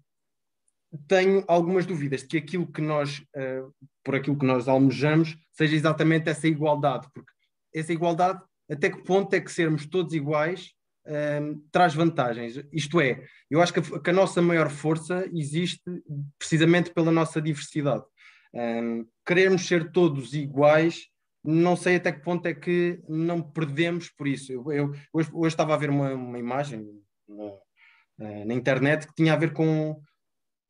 tenho algumas dúvidas de que aquilo que nós, uh, por aquilo que nós almejamos, seja exatamente essa igualdade, porque essa igualdade, até que ponto é que sermos todos iguais um, traz vantagens? Isto é, eu acho que a, que a, nossa maior força existe precisamente pela nossa diversidade. Um, queremos ser todos iguais, não sei até que ponto é que não perdemos por isso. Eu, eu hoje, hoje, estava a ver uma, uma imagem eh, na internet que tinha a ver com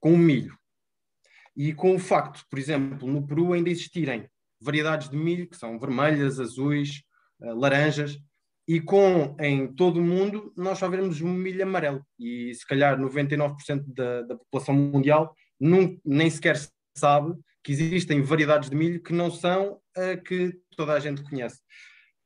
com o milho. E com o facto, por exemplo, no Peru ainda existirem variedades de milho que são vermelhas, azuis, uh, laranjas, e com em todo o mundo nós só veremos um milho amarelo. E se calhar 99% da, da população mundial num, nem sequer sabe que existem variedades de milho que não são a que toda a gente conhece.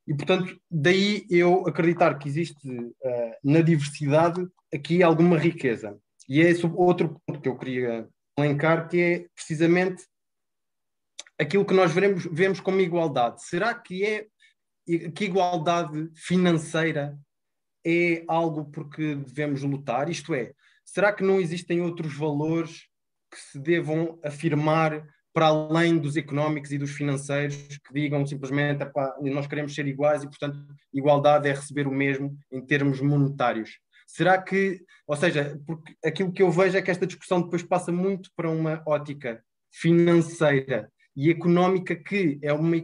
E, portanto, daí eu acreditar que existe uh, na diversidade aqui alguma riqueza. E é esse outro ponto que eu queria elencar, que é precisamente aquilo que nós veremos, vemos como igualdade. Será que é que igualdade financeira é algo porque devemos lutar? Isto é, será que não existem outros valores que se devam afirmar para além dos económicos e dos financeiros, que digam simplesmente nós queremos ser iguais e, portanto, igualdade é receber o mesmo em termos monetários? Será que, ou seja, porque aquilo que eu vejo é que esta discussão depois passa muito para uma ótica financeira e económica que é uma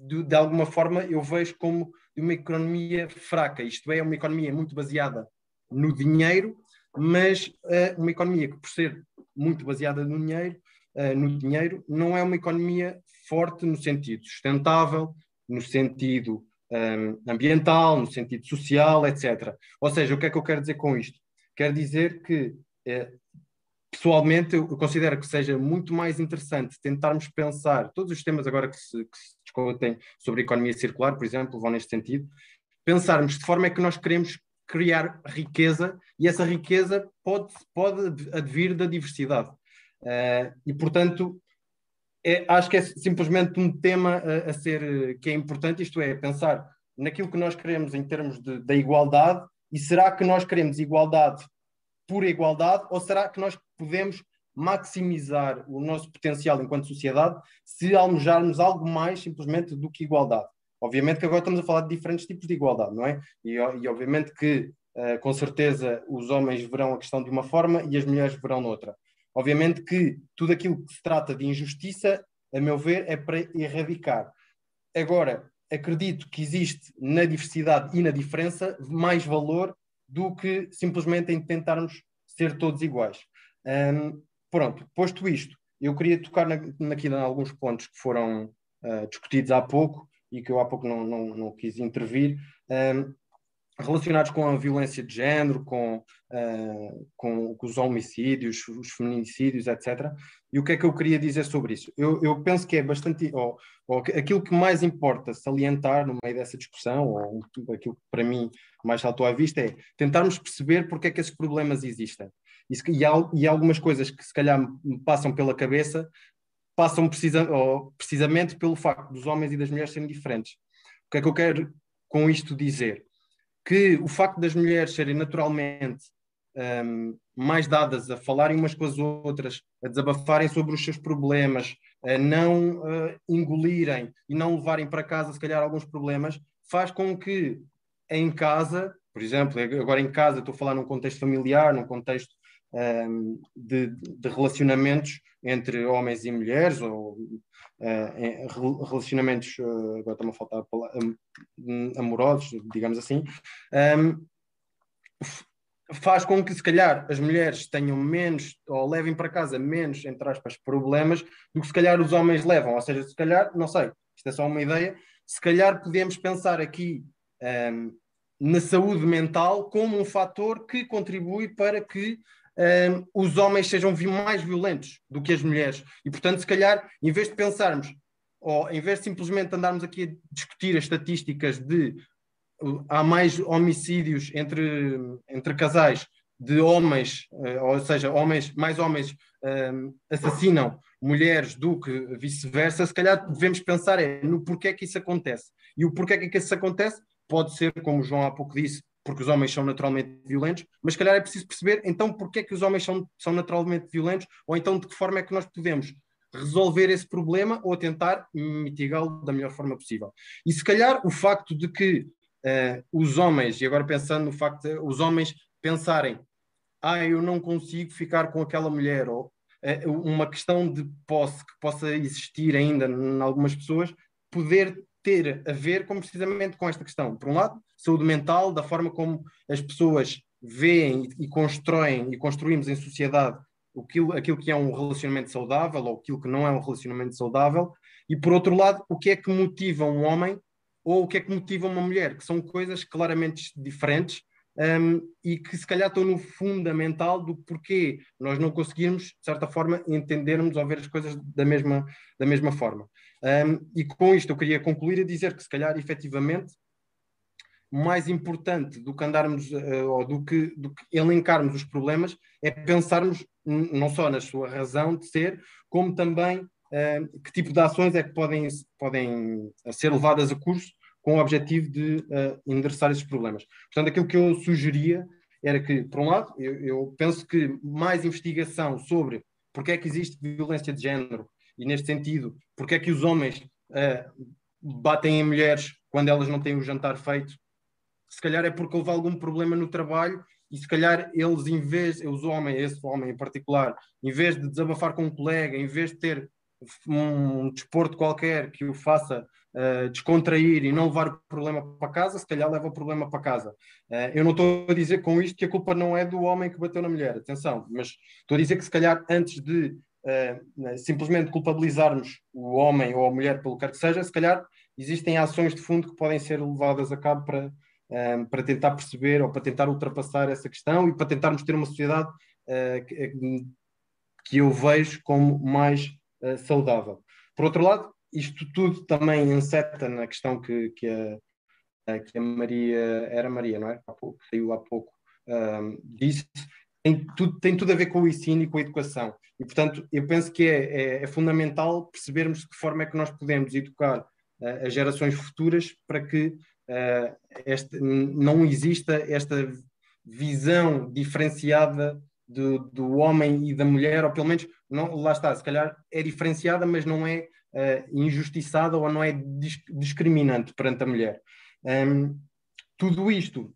de, de alguma forma eu vejo como uma economia fraca, isto é, uma economia muito baseada no dinheiro, mas uh, uma economia que, por ser muito baseada no dinheiro, uh, no dinheiro, não é uma economia forte no sentido sustentável, no sentido um, ambiental, no sentido social, etc. Ou seja, o que é que eu quero dizer com isto? Quero dizer que, eh, pessoalmente, eu considero que seja muito mais interessante tentarmos pensar, todos os temas agora que se, que se discutem sobre economia circular, por exemplo, vão neste sentido, pensarmos de forma é que nós queremos criar riqueza e essa riqueza pode, pode advir da diversidade. Uh, e, portanto, é, acho que é simplesmente um tema a, a, ser que é importante, isto é, pensar naquilo que nós queremos em termos de, da igualdade e será que nós queremos igualdade por igualdade ou será que nós podemos maximizar o nosso potencial enquanto sociedade se almejarmos algo mais simplesmente do que igualdade. Obviamente que agora estamos a falar de diferentes tipos de igualdade, não é? E, e obviamente que, uh, com certeza, os homens verão a questão de uma forma e as mulheres verão noutra. Obviamente que tudo aquilo que se trata de injustiça, a meu ver, é para erradicar. Agora, acredito que existe na diversidade e na diferença mais valor do que simplesmente em tentarmos ser todos iguais. Um, pronto, posto isto, eu queria tocar na, aqui em alguns pontos que foram uh, discutidos há pouco e que eu há pouco não, não, não quis intervir. Um, relacionados com a violência de género, com, uh, com, com, os homicídios, os feminicídios, etc. E o que é que eu queria dizer sobre isso? Eu, eu penso que é bastante. Ou, ou, aquilo que mais importa salientar no meio dessa discussão, ou aquilo que para mim mais saltou à vista, é tentarmos perceber porque é que esses problemas existem. E, e, algumas coisas que se calhar me passam pela cabeça passam precisa, ou, precisamente pelo facto dos homens e das mulheres serem diferentes. O que é que eu quero com isto dizer? Que o facto das mulheres serem naturalmente um, mais dadas a falarem umas com as outras, a desabafarem sobre os seus problemas, a não uh, engolirem e não levarem para casa, se calhar, alguns problemas, faz com que em casa, por exemplo, agora em casa estou a falar num contexto familiar, num contexto um, de, de, relacionamentos entre homens e mulheres, ou uh, relacionamentos, uh, agora está-me a faltar amorosos, digamos assim, um, faz com que, se calhar, as mulheres tenham menos, ou levem para casa menos, entre aspas, problemas, do que se calhar os homens levam. Ou seja, se calhar, não sei, isto é só uma ideia, se calhar podemos pensar aqui um, na saúde mental como um fator que contribui para que um, os homens sejam mais violentos do que as mulheres. E, portanto, se calhar, em vez de pensarmos, ou em vez de simplesmente andarmos aqui a discutir as estatísticas de uh, há mais homicídios entre, entre casais de homens, uh, ou seja, homens, mais homens assassinam mulheres do que vice-versa, se calhar devemos pensar é no porquê que isso acontece. E o porquê que isso acontece pode ser, como o João há pouco disse, porque os homens são naturalmente violentos, mas se calhar é preciso perceber então porque é que os homens são, são naturalmente violentos, ou então de que forma é que nós podemos resolver esse problema ou tentar mitigá-lo da melhor forma possível. E se calhar o facto de que uh, os homens, e agora pensando no facto de os homens pensarem, ah, eu não consigo ficar com aquela mulher, ou uh, uma questão de posse que possa existir ainda em algumas pessoas, poder ter a ver com, precisamente com esta questão. Por um lado, saúde mental, da forma como as pessoas veem e constroem e construímos em sociedade aquilo, aquilo que é um relacionamento saudável ou aquilo que não é um relacionamento saudável, e por outro lado, o que é que motiva um homem ou o que é que motiva uma mulher, que são coisas claramente diferentes um, e que se calhar estão no fundamental do porquê nós não conseguirmos, de certa forma, entendermos ou ver as coisas da mesma, da mesma forma. Um, e com isto eu queria concluir a dizer que se calhar efetivamente mais importante do que andarmos uh, ou do que, do que elencarmos os problemas é pensarmos não só na sua razão de ser, como também uh, que tipo de ações é que podem, podem ser levadas a curso com o objetivo de uh, endereçar esses problemas. Portanto, aquilo que eu sugeria era que, por um lado, eu, eu penso que mais investigação sobre porque é que existe violência de género e, neste sentido, porque é que os homens uh, batem em mulheres quando elas não têm o jantar feito, se calhar é porque houve algum problema no trabalho e se calhar eles, em vez, os homens, esse homem em particular, em vez de desabafar com um colega, em vez de ter um desporto qualquer que o faça uh, descontrair e não levar o problema para casa, se calhar leva o problema para casa. Uh, eu não estou a dizer com isto que a culpa não é do homem que bateu na mulher, atenção, mas estou a dizer que se calhar antes de uh, simplesmente culpabilizarmos o homem ou a mulher pelo que que seja, se calhar existem ações de fundo que podem ser levadas a cabo para, para tentar perceber ou para tentar ultrapassar essa questão e para tentarmos ter uma sociedade que eu vejo como mais uh, saudável. Por outro lado, isto tudo também enceta na questão que, que, a, que a Maria, era Maria, não é? Há pouco, saiu há pouco, um, disse, tem tudo, tem tudo a ver com o ensino e com a educação. E, portanto, eu penso que é, é, é fundamental percebermos de que forma é que nós podemos educar uh, as gerações futuras para que uh, este, não exista esta visão diferenciada do, do homem e da mulher, ou pelo menos, não, lá está, se calhar é diferenciada, mas não é uh, injustiçada ou não é discriminante perante a mulher. Um, tudo isto,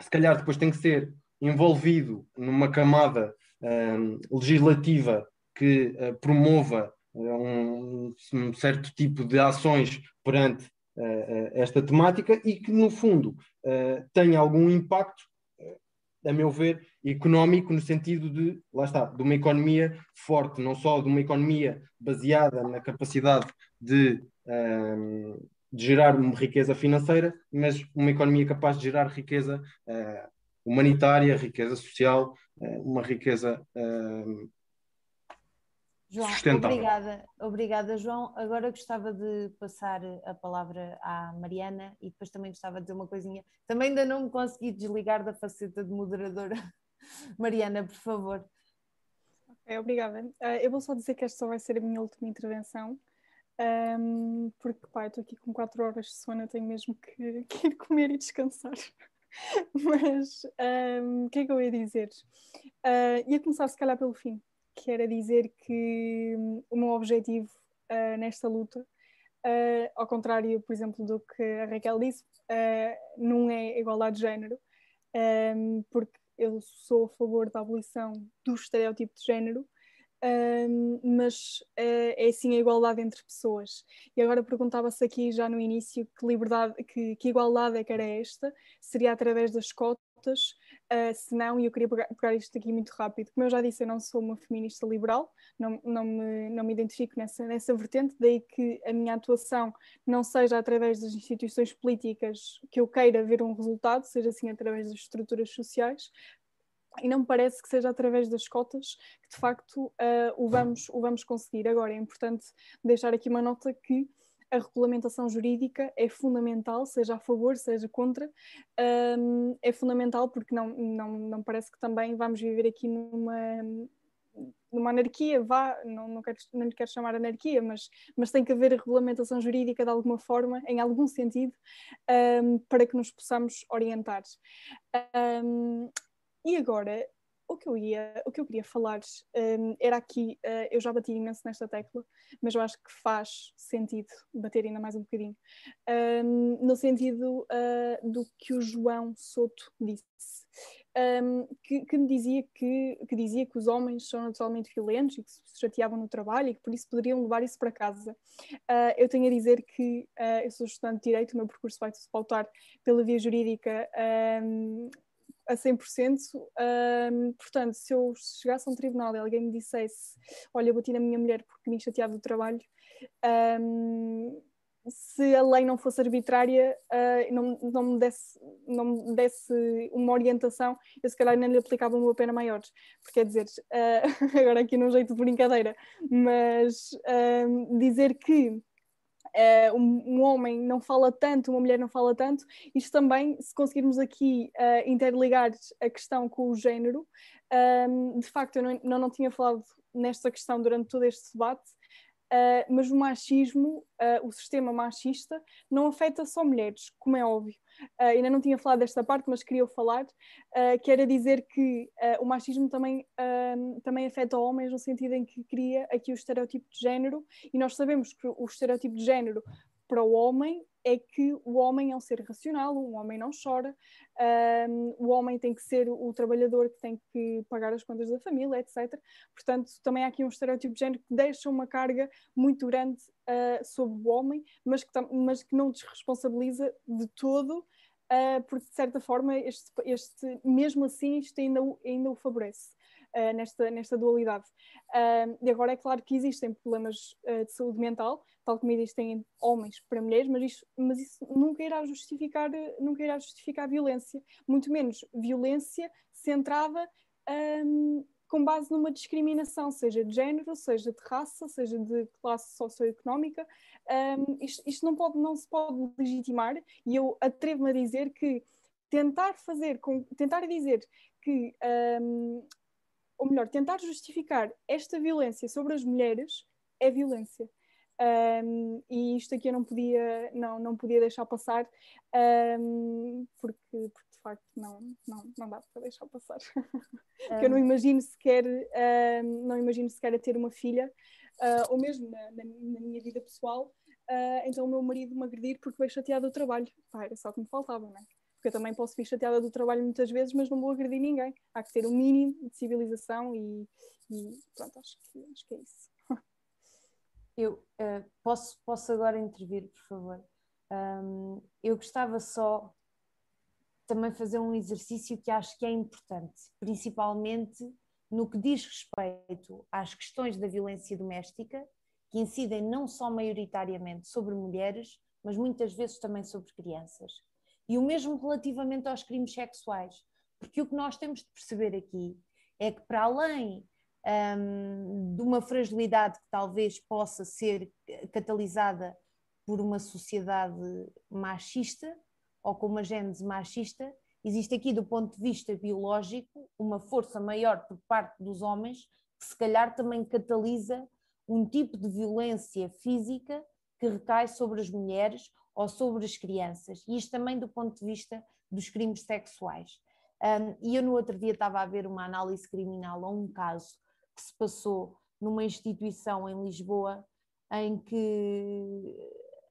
se calhar, depois tem que ser envolvido numa camada um, legislativa que uh, promova um, um, certo tipo de ações perante uh, esta temática e que, no fundo, tenha algum impacto a meu ver, económico no sentido de, lá está, de uma economia forte, não só de uma economia baseada na capacidade de, um, de gerar uma riqueza financeira, mas uma economia capaz de gerar riqueza uh, humanitária, riqueza social, uh, uma riqueza uh, João, sustentável. Obrigada, obrigada, João. Agora gostava de passar a palavra à Mariana e depois também gostava de dizer uma coisinha. Também ainda não me consegui desligar da faceta de moderadora. Mariana, por favor. Obrigada. Uh, eu vou só dizer que esta só vai ser a minha última intervenção. Um, porque pá, estou aqui com 4 horas de sono, tenho mesmo que, que ir comer e descansar. Mas um, o que é que eu ia dizer? Uh, ia começar se calhar pelo fim, que era dizer que um, o meu objetivo uh, nesta luta, uh, ao contrário, por exemplo, do que a Raquel disse, não é igualdade de género, porque eu sou a favor da abolição do estereótipo de género, um, mas uh, é sim a igualdade entre pessoas. E agora perguntava-se aqui já no início que liberdade, que, que, igualdade é que era esta? Seria através das cotas? Uh, se não, e eu queria pegar, pegar, isto aqui muito rápido, como eu já disse, eu não sou uma feminista liberal, não, não, me, não me identifico nessa, nessa vertente, daí que a minha atuação não seja através das instituições políticas que eu queira ver um resultado, seja assim através das estruturas sociais, e não me parece que seja através das cotas que de facto uh, o, vamos, o vamos conseguir. Agora, é importante deixar aqui uma nota que a regulamentação jurídica é fundamental, seja a favor, seja contra, um, é fundamental porque não, não, não parece que também vamos viver aqui numa, numa anarquia, vá, não, não, quero, não lhe quero chamar anarquia, mas, mas tem que haver regulamentação jurídica de alguma forma, em algum sentido, um, para que nos possamos orientar. Um, e agora, o que eu ia, o que eu queria falar um, era aqui, uh, eu já bati imenso nesta tecla, mas eu acho que faz sentido bater ainda mais um bocadinho, um, no sentido uh, do que o João Soto disse. Um, que, que, me dizia que, que dizia que os homens são naturalmente violentos e que se chateavam no trabalho e que por isso poderiam levar isso para casa. Uh, eu tenho a dizer que eu sou estudante de Direito, o meu percurso vai se pautar pela via jurídica um, a 100%. Um, portanto, se eu chegasse a um tribunal e alguém me dissesse: Olha, eu bati na minha mulher porque me chateava do trabalho, um, se a lei não fosse arbitrária, uh, não, não, me desse, não me desse uma orientação, eu se calhar nem lhe aplicava uma pena maior. Porque quer dizer, uh, agora aqui num jeito de brincadeira, mas dizer que Uh, um, um, homem não fala tanto, uma mulher não fala tanto, isto também, se conseguirmos aqui uh, interligar a questão com o género, um, de facto eu não, não, não, tinha falado nesta questão durante todo este debate, uh, mas o machismo, o sistema machista, não afeta só mulheres, como é óbvio. Uh, ainda não tinha falado desta parte, mas queria falar, uh, que era dizer que uh, o machismo também, também afeta homens no sentido em que cria aqui o estereotipo de género, e nós sabemos que o estereotipo de género para o homem é que o homem é um ser racional, um homem não chora, um, o homem tem que ser o trabalhador que tem que pagar as contas da família, etc. Portanto, também há aqui um estereótipo de género que deixa uma carga muito grande uh, sobre o homem, mas que, mas que não desresponsabiliza de todo, uh, porque de certa forma, este, este, mesmo assim, isto ainda, ainda o favorece. Uh, nesta, nesta dualidade. Uh, e agora é claro que existem problemas uh, de saúde mental, tal como existem homens para mulheres, mas, isto, mas isso nunca irá justificar, nunca irá justificar violência, muito menos violência centrada um, com base numa discriminação, seja de género, seja de raça, seja de classe socioeconómica. Um, isto, isto não, pode, não se pode legitimar e eu atrevo-me a dizer que tentar fazer, com, tentar dizer que, um, ou melhor, tentar justificar esta violência sobre as mulheres é violência. Um, e isto aqui eu não podia, não, não podia deixar passar, um, porque, porque de facto não, não, não dá para deixar passar. porque eu não imagino sequer, um, não imagino sequer a ter uma filha, uh, ou mesmo na, na, na, minha vida pessoal, uh, então o meu marido me agredir porque veio chateado do trabalho. Pá, era só que me faltava, não é? Porque eu também posso vir chateada do trabalho muitas vezes, mas não vou agredir ninguém. Há que ter um mínimo de civilização e, e pronto, acho que, acho que é isso. Eu uh, posso, posso agora intervir, por favor. Um, eu gostava só também fazer um exercício que acho que é importante, principalmente no que diz respeito às questões da violência doméstica, que incidem não só maioritariamente sobre mulheres, mas muitas vezes também sobre crianças. E o mesmo relativamente aos crimes sexuais, porque o que nós temos de perceber aqui é que, para além um, de uma fragilidade que talvez possa ser catalisada por uma sociedade machista ou com uma gênese machista, existe aqui, do ponto de vista biológico, uma força maior por parte dos homens que, se calhar, também catalisa um tipo de violência física que recai sobre as mulheres ou sobre as crianças. E isto também do ponto de vista dos crimes sexuais. Um, e eu no outro dia estava a ver uma análise criminal a um caso que se passou numa instituição em Lisboa em que,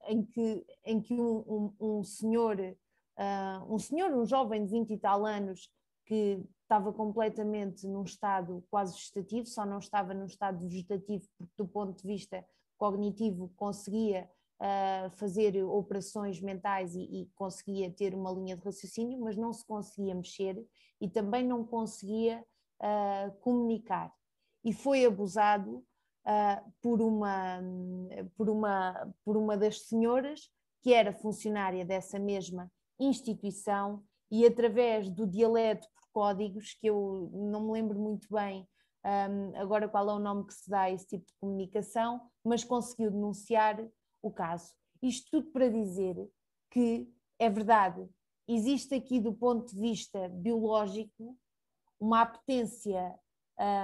em que, em que um, um, um senhor, uh, um senhor, um jovem de 20 e tal anos, que estava completamente num estado quase vegetativo, só não estava num estado vegetativo porque do ponto de vista cognitivo conseguia uh, fazer operações mentais e, e, conseguia ter uma linha de raciocínio, mas não se conseguia mexer e também não conseguia uh, comunicar. E foi abusado uh, por, uma, por, uma, por uma das senhoras que era funcionária dessa mesma instituição e através do dialeto códigos que eu não me lembro muito bem um, agora qual é o nome que se dá a esse tipo de comunicação, mas conseguiu denunciar o caso. Isto tudo para dizer que é verdade, existe aqui do ponto de vista biológico uma apetência,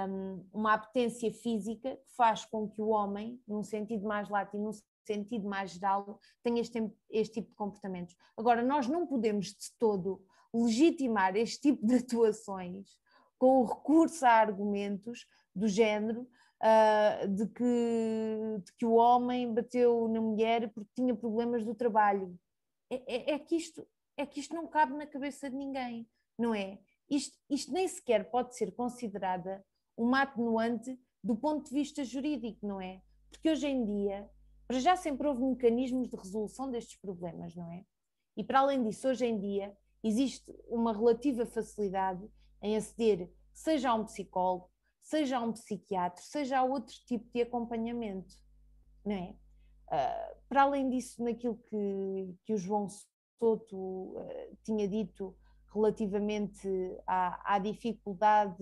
um, uma apetência física que faz com que o homem, num sentido mais lato e num sentido mais geral, tenha este, este tipo de comportamentos. Agora, nós não podemos de todo legitimar este tipo de atuações com o recurso a argumentos do género uh, de, que, de, que, o homem bateu na mulher porque tinha problemas do trabalho. É, é, é, que isto, é que isto não cabe na cabeça de ninguém, não é? Isto, isto nem sequer pode ser considerada uma atenuante do ponto de vista jurídico, não é? Porque hoje em dia, para já sempre houve mecanismos de resolução destes problemas, não é? E para além disso, hoje em dia, existe uma relativa facilidade em aceder, seja a um psicólogo, seja a um psiquiatra, seja a outro tipo de acompanhamento, não é? Uh, para além disso, naquilo que, que o João Soto uh, tinha dito relativamente à, à, dificuldade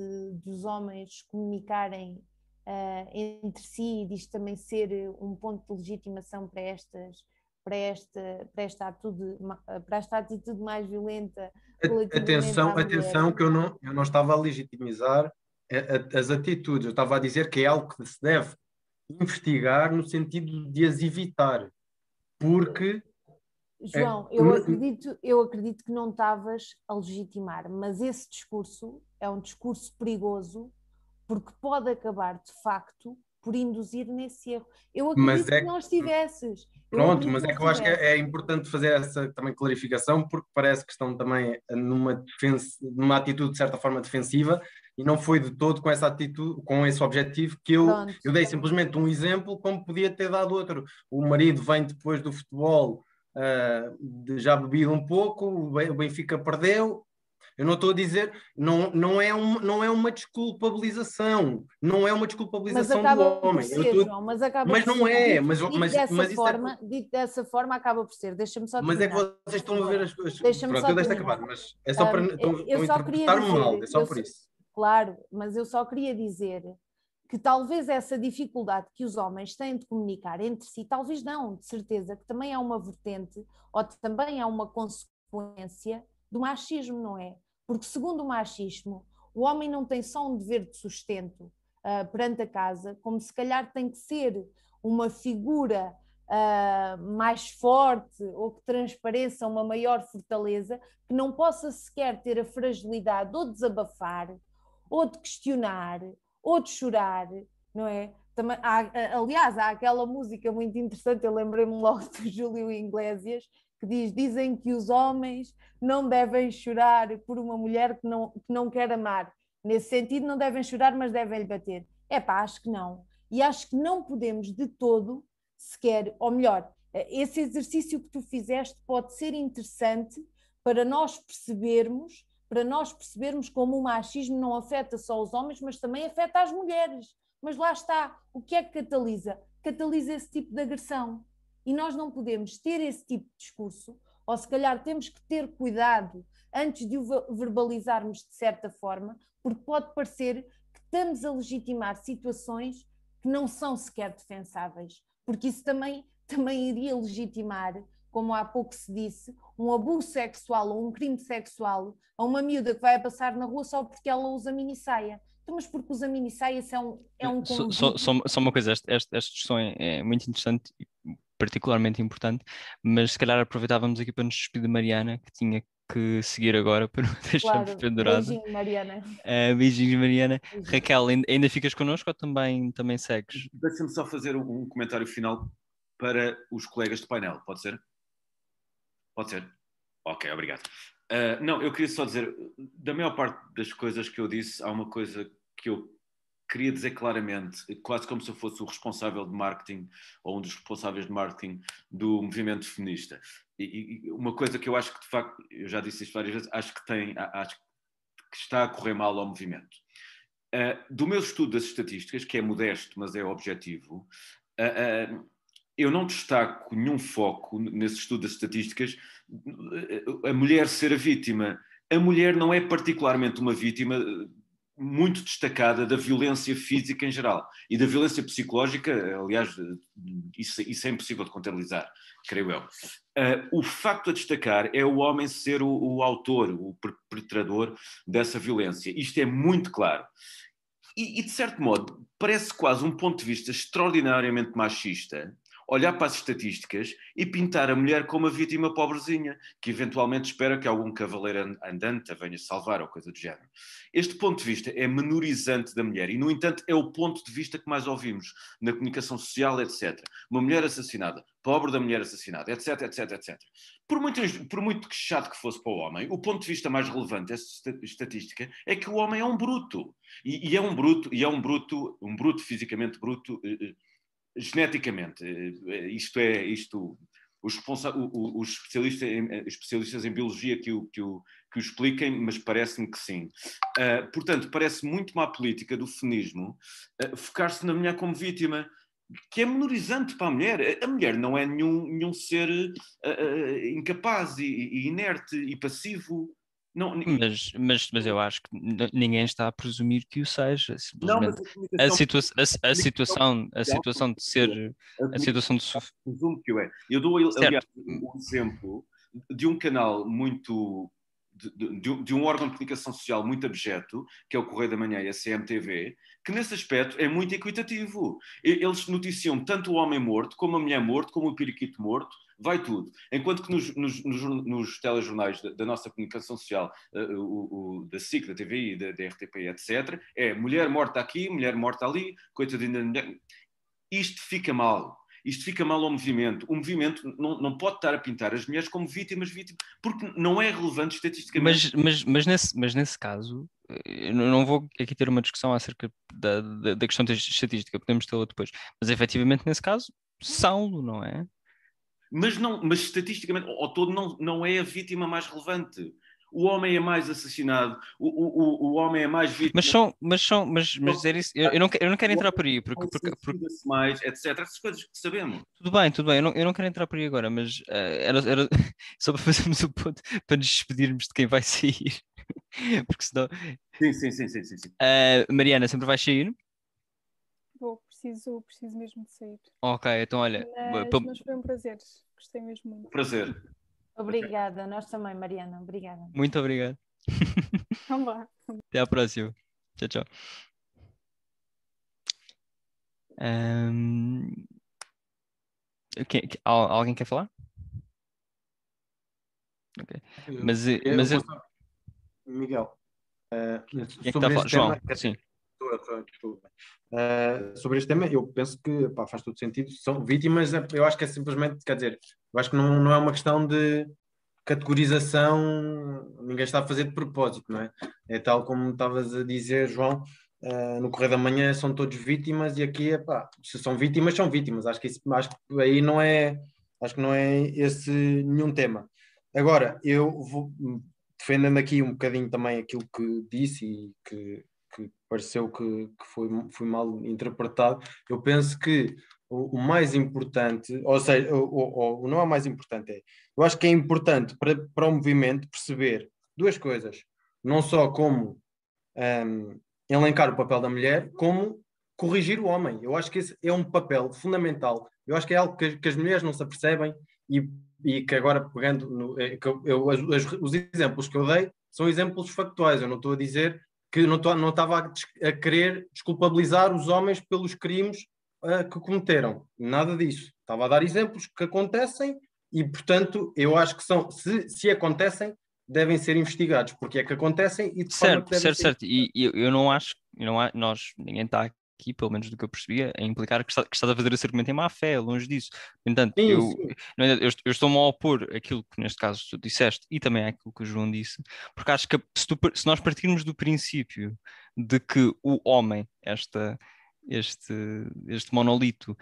dos homens comunicarem uh, entre si e disto também ser um ponto de legitimação para estas para esta, para esta, atitude, para esta atitude mais violenta. Atenção, atenção, que eu não, eu não estava a legitimizar as atitudes, eu estava a dizer que é algo que se deve investigar no sentido de as evitar, porque. João, é, eu, acredito, eu acredito que não estavas a legitimar, mas esse discurso é um discurso perigoso porque pode acabar de facto por induzir nesse erro. Eu acredito é... que não estivesses. Pronto, mas é que eu acho que é, é, importante fazer essa também clarificação, porque parece que estão também numa, defensa, numa atitude de certa forma defensiva e não foi de todo com essa atitude, com esse objetivo que eu, eu dei simplesmente um exemplo como podia ter dado outro. O marido vem depois do futebol uh, já bebido um pouco, o Benfica perdeu, eu não estou a dizer, não, não, é um, não é uma desculpabilização, não é uma desculpabilização do homem. Ser, tô... João, mas, acaba mas não é, mas, dito mas, dessa mas é forma, é... dito dessa forma acaba por ser. Deixa-me só Mas terminar. é que vocês estão a ver as coisas. Deixa-me só eu deixo acabar, mas é só para um, estão, eu estão só queria dizer, mal, é só por isso. Claro, mas eu só queria dizer que talvez essa dificuldade que os homens têm de comunicar entre si, talvez não, de certeza, que também é uma vertente ou também é uma consequência do machismo, não é? Porque, segundo o machismo, o homem não tem só um dever de sustento uh, perante a casa, como se calhar tem que ser uma figura uh, mais forte ou que transpareça uma maior fortaleza, que não possa sequer ter a fragilidade ou de desabafar, ou de questionar, ou de chorar, não é? Aliás, há aquela música muito interessante, eu lembrei-me logo do Júlio Iglesias, que diz: dizem que os homens não devem chorar por uma mulher que não, que não quer amar. Nesse sentido, não devem chorar, mas devem lhe bater. É pá, acho que não. E acho que não podemos de todo sequer, ou melhor, esse exercício que tu fizeste pode ser interessante para nós percebermos, para nós percebermos como o machismo não afeta só os homens, mas também afeta as mulheres. Mas lá está, o que é que catalisa? Catalisa esse tipo de agressão E nós não podemos ter esse tipo de discurso, ou se calhar temos que ter cuidado antes de o verbalizarmos de certa forma, porque pode parecer que estamos a legitimar situações que não são sequer defensáveis, porque isso também, também iria legitimar, como há pouco se disse, um abuso sexual ou um crime sexual a uma miúda que vai passar na rua só porque ela usa mini saia. Então, mas porque usa mini saia é um, é um só, só, só, só, uma coisa, esta, esta, esta discussão é, é muito interessante particularmente importante, mas se calhar aproveitávamos aqui para nos despedir de Mariana, que tinha que seguir agora para não deixarmos claro, pendurado. Beijinho, Mariana. Uh, beijinhos, Mariana. Beijinho. Raquel, ainda ficas connosco ou também, também segues? Deixa-me só fazer um comentário final para os colegas de painel, pode ser? Pode ser? Ok, obrigado. Uh, não, eu queria só dizer, da maior parte das coisas que eu disse, há uma coisa que eu queria dizer claramente, quase como se eu fosse o responsável de marketing ou um dos responsáveis de marketing do movimento feminista. E, e uma coisa que eu acho que de facto, eu já disse isto várias vezes, acho que tem, acho que está a correr mal ao movimento. Uh, do meu estudo das estatísticas, que é modesto, mas é objetivo, uh, uh, eu não destaco nenhum foco nesse estudo das estatísticas a mulher ser a vítima. A mulher não é particularmente uma vítima muito destacada da violência física em geral e da violência psicológica, aliás, isso, isso é impossível de contabilizar, creio eu. Uh, o facto a destacar é o homem ser o, o, autor, o perpetrador dessa violência. Isto é muito claro. E, e, de certo modo, parece quase um ponto de vista extraordinariamente machista olhar para as estatísticas e pintar a mulher como a vítima pobrezinha, que eventualmente espera que algum cavaleiro andante a venha salvar ou coisa do género. Este ponto de vista é menorizante da mulher e, no entanto, é o ponto de vista que mais ouvimos na comunicação social, etc. Uma mulher assassinada, pobre da mulher assassinada, etc, etc, etc. Por muito, por muito chato que fosse para o homem, o ponto de vista mais relevante dessa estatística é que o homem é um bruto. E, e é um bruto, e é um bruto, um bruto fisicamente bruto, eh, eh, geneticamente. Eh, isto é, isto, os, os especialistas, em, eh, especialistas em biologia que o, que o, que o expliquem, mas parece-me que sim. Uh, portanto, parece muito má política do feminismo uh, focar-se na mulher como vítima, que é menorizante para a mulher. A mulher não é nenhum, nenhum ser uh, incapaz e, e inerte e passivo. Não, mas, mas, mas eu acho que ninguém está a presumir que o seja. Não, a, situa a, a, situação, a situação de ser. A situação de Presumo que o é. Eu dou, aliás, um exemplo de um canal muito. De, de, de, um órgão de comunicação social muito abjeto, que é o Correio da Manhã e a CMTV, que nesse aspecto é muito equitativo. Eles noticiam tanto o homem morto, como a mulher morto, como o periquito morto, vai tudo. Enquanto que nos, nos, nos, nos telejornais da, da, nossa comunicação social, uh, o, o, da SIC, da TVI, da, da RTP, etc., é mulher morta aqui, mulher morta ali, coitadinha da mulher. Isto fica mal. Isto fica mal ao movimento. O movimento não, não pode estar a pintar as mulheres como vítimas, vítimas porque não é relevante estatisticamente. Mas, mas, mas, nesse, mas nesse caso, eu não vou aqui ter uma discussão acerca da, da, da questão da estatística, podemos tê-la depois. Mas efetivamente, nesse caso, são, não é? Mas, não, mas estatisticamente, ao todo, não, não é a vítima mais relevante. O homem é mais assassinado, o, o, o homem é mais vítima. Mas são, mas são, mas, mas dizer isso, eu, eu, não, eu não quero entrar por aí, porque. porque, porque... mais, etc. Essas coisas que sabemos. Tudo bem, tudo bem, eu não, eu não quero entrar por aí agora, mas uh, era, era só para fazermos o ponto, para nos despedirmos de quem vai sair. porque senão. Sim, sim, sim, sim, sim. sim. Uh, Mariana, sempre vais sair? Preciso, preciso mesmo de sair. Ok, então olha. Mas, mas foi um prazer. Gostei mesmo muito. Prazer. Obrigada, okay. nós também, Mariana. Obrigada. Muito obrigado. Vamos lá. Até à próxima. Tchau, tchau. Um... alguém quer falar? Ok. Mas, eu, mas eu... Miguel. Uh, Quem é que está a falar? João, sim. Uh, sobre este tema, eu penso que pá, faz todo sentido. São vítimas, eu acho que é simplesmente, quer dizer, eu acho que não, não é uma questão de categorização, ninguém está a fazer de propósito, não é? É tal como estavas a dizer, João, uh, no Correio da Manhã são todos vítimas e aqui, se são vítimas, são vítimas. Acho que, isso, acho que aí não é, acho que não é esse nenhum tema. Agora, eu vou defendendo aqui um bocadinho também aquilo que disse e que pareceu que, que foi, foi mal interpretado. Eu penso que o, o mais importante, ou seja, o, o, não é o mais importante, é, eu acho que é importante para, para o movimento perceber duas coisas, não só como um, elencar o papel da mulher, como corrigir o homem. Eu acho que esse é um papel fundamental. Eu acho que é algo que, que as mulheres não se apercebem e, e que agora, pegando no, é, que eu, eu, os exemplos que eu dei são exemplos factuais. Eu não estou a dizer que não, estava a, a querer desculpabilizar os homens pelos crimes uh, que cometeram. Nada disso. Estava a dar exemplos que acontecem e, portanto, eu acho que são, se, se acontecem, devem ser investigados, porque é que acontecem e de certo, forma certo, ser... certo. E eu, eu não acho, eu não, nós, ninguém está aqui, pelo menos do que eu percebia, a implicar que está, que está a fazer esse argumento em má fé, longe disso. No entanto, Sim, eu, sim. no entanto, eu, eu estou-me a opor aquilo que neste caso tu disseste e também aquilo que o João disse, porque acho que se, tu- se nós partirmos do princípio de que o homem, esta, este, este monolito,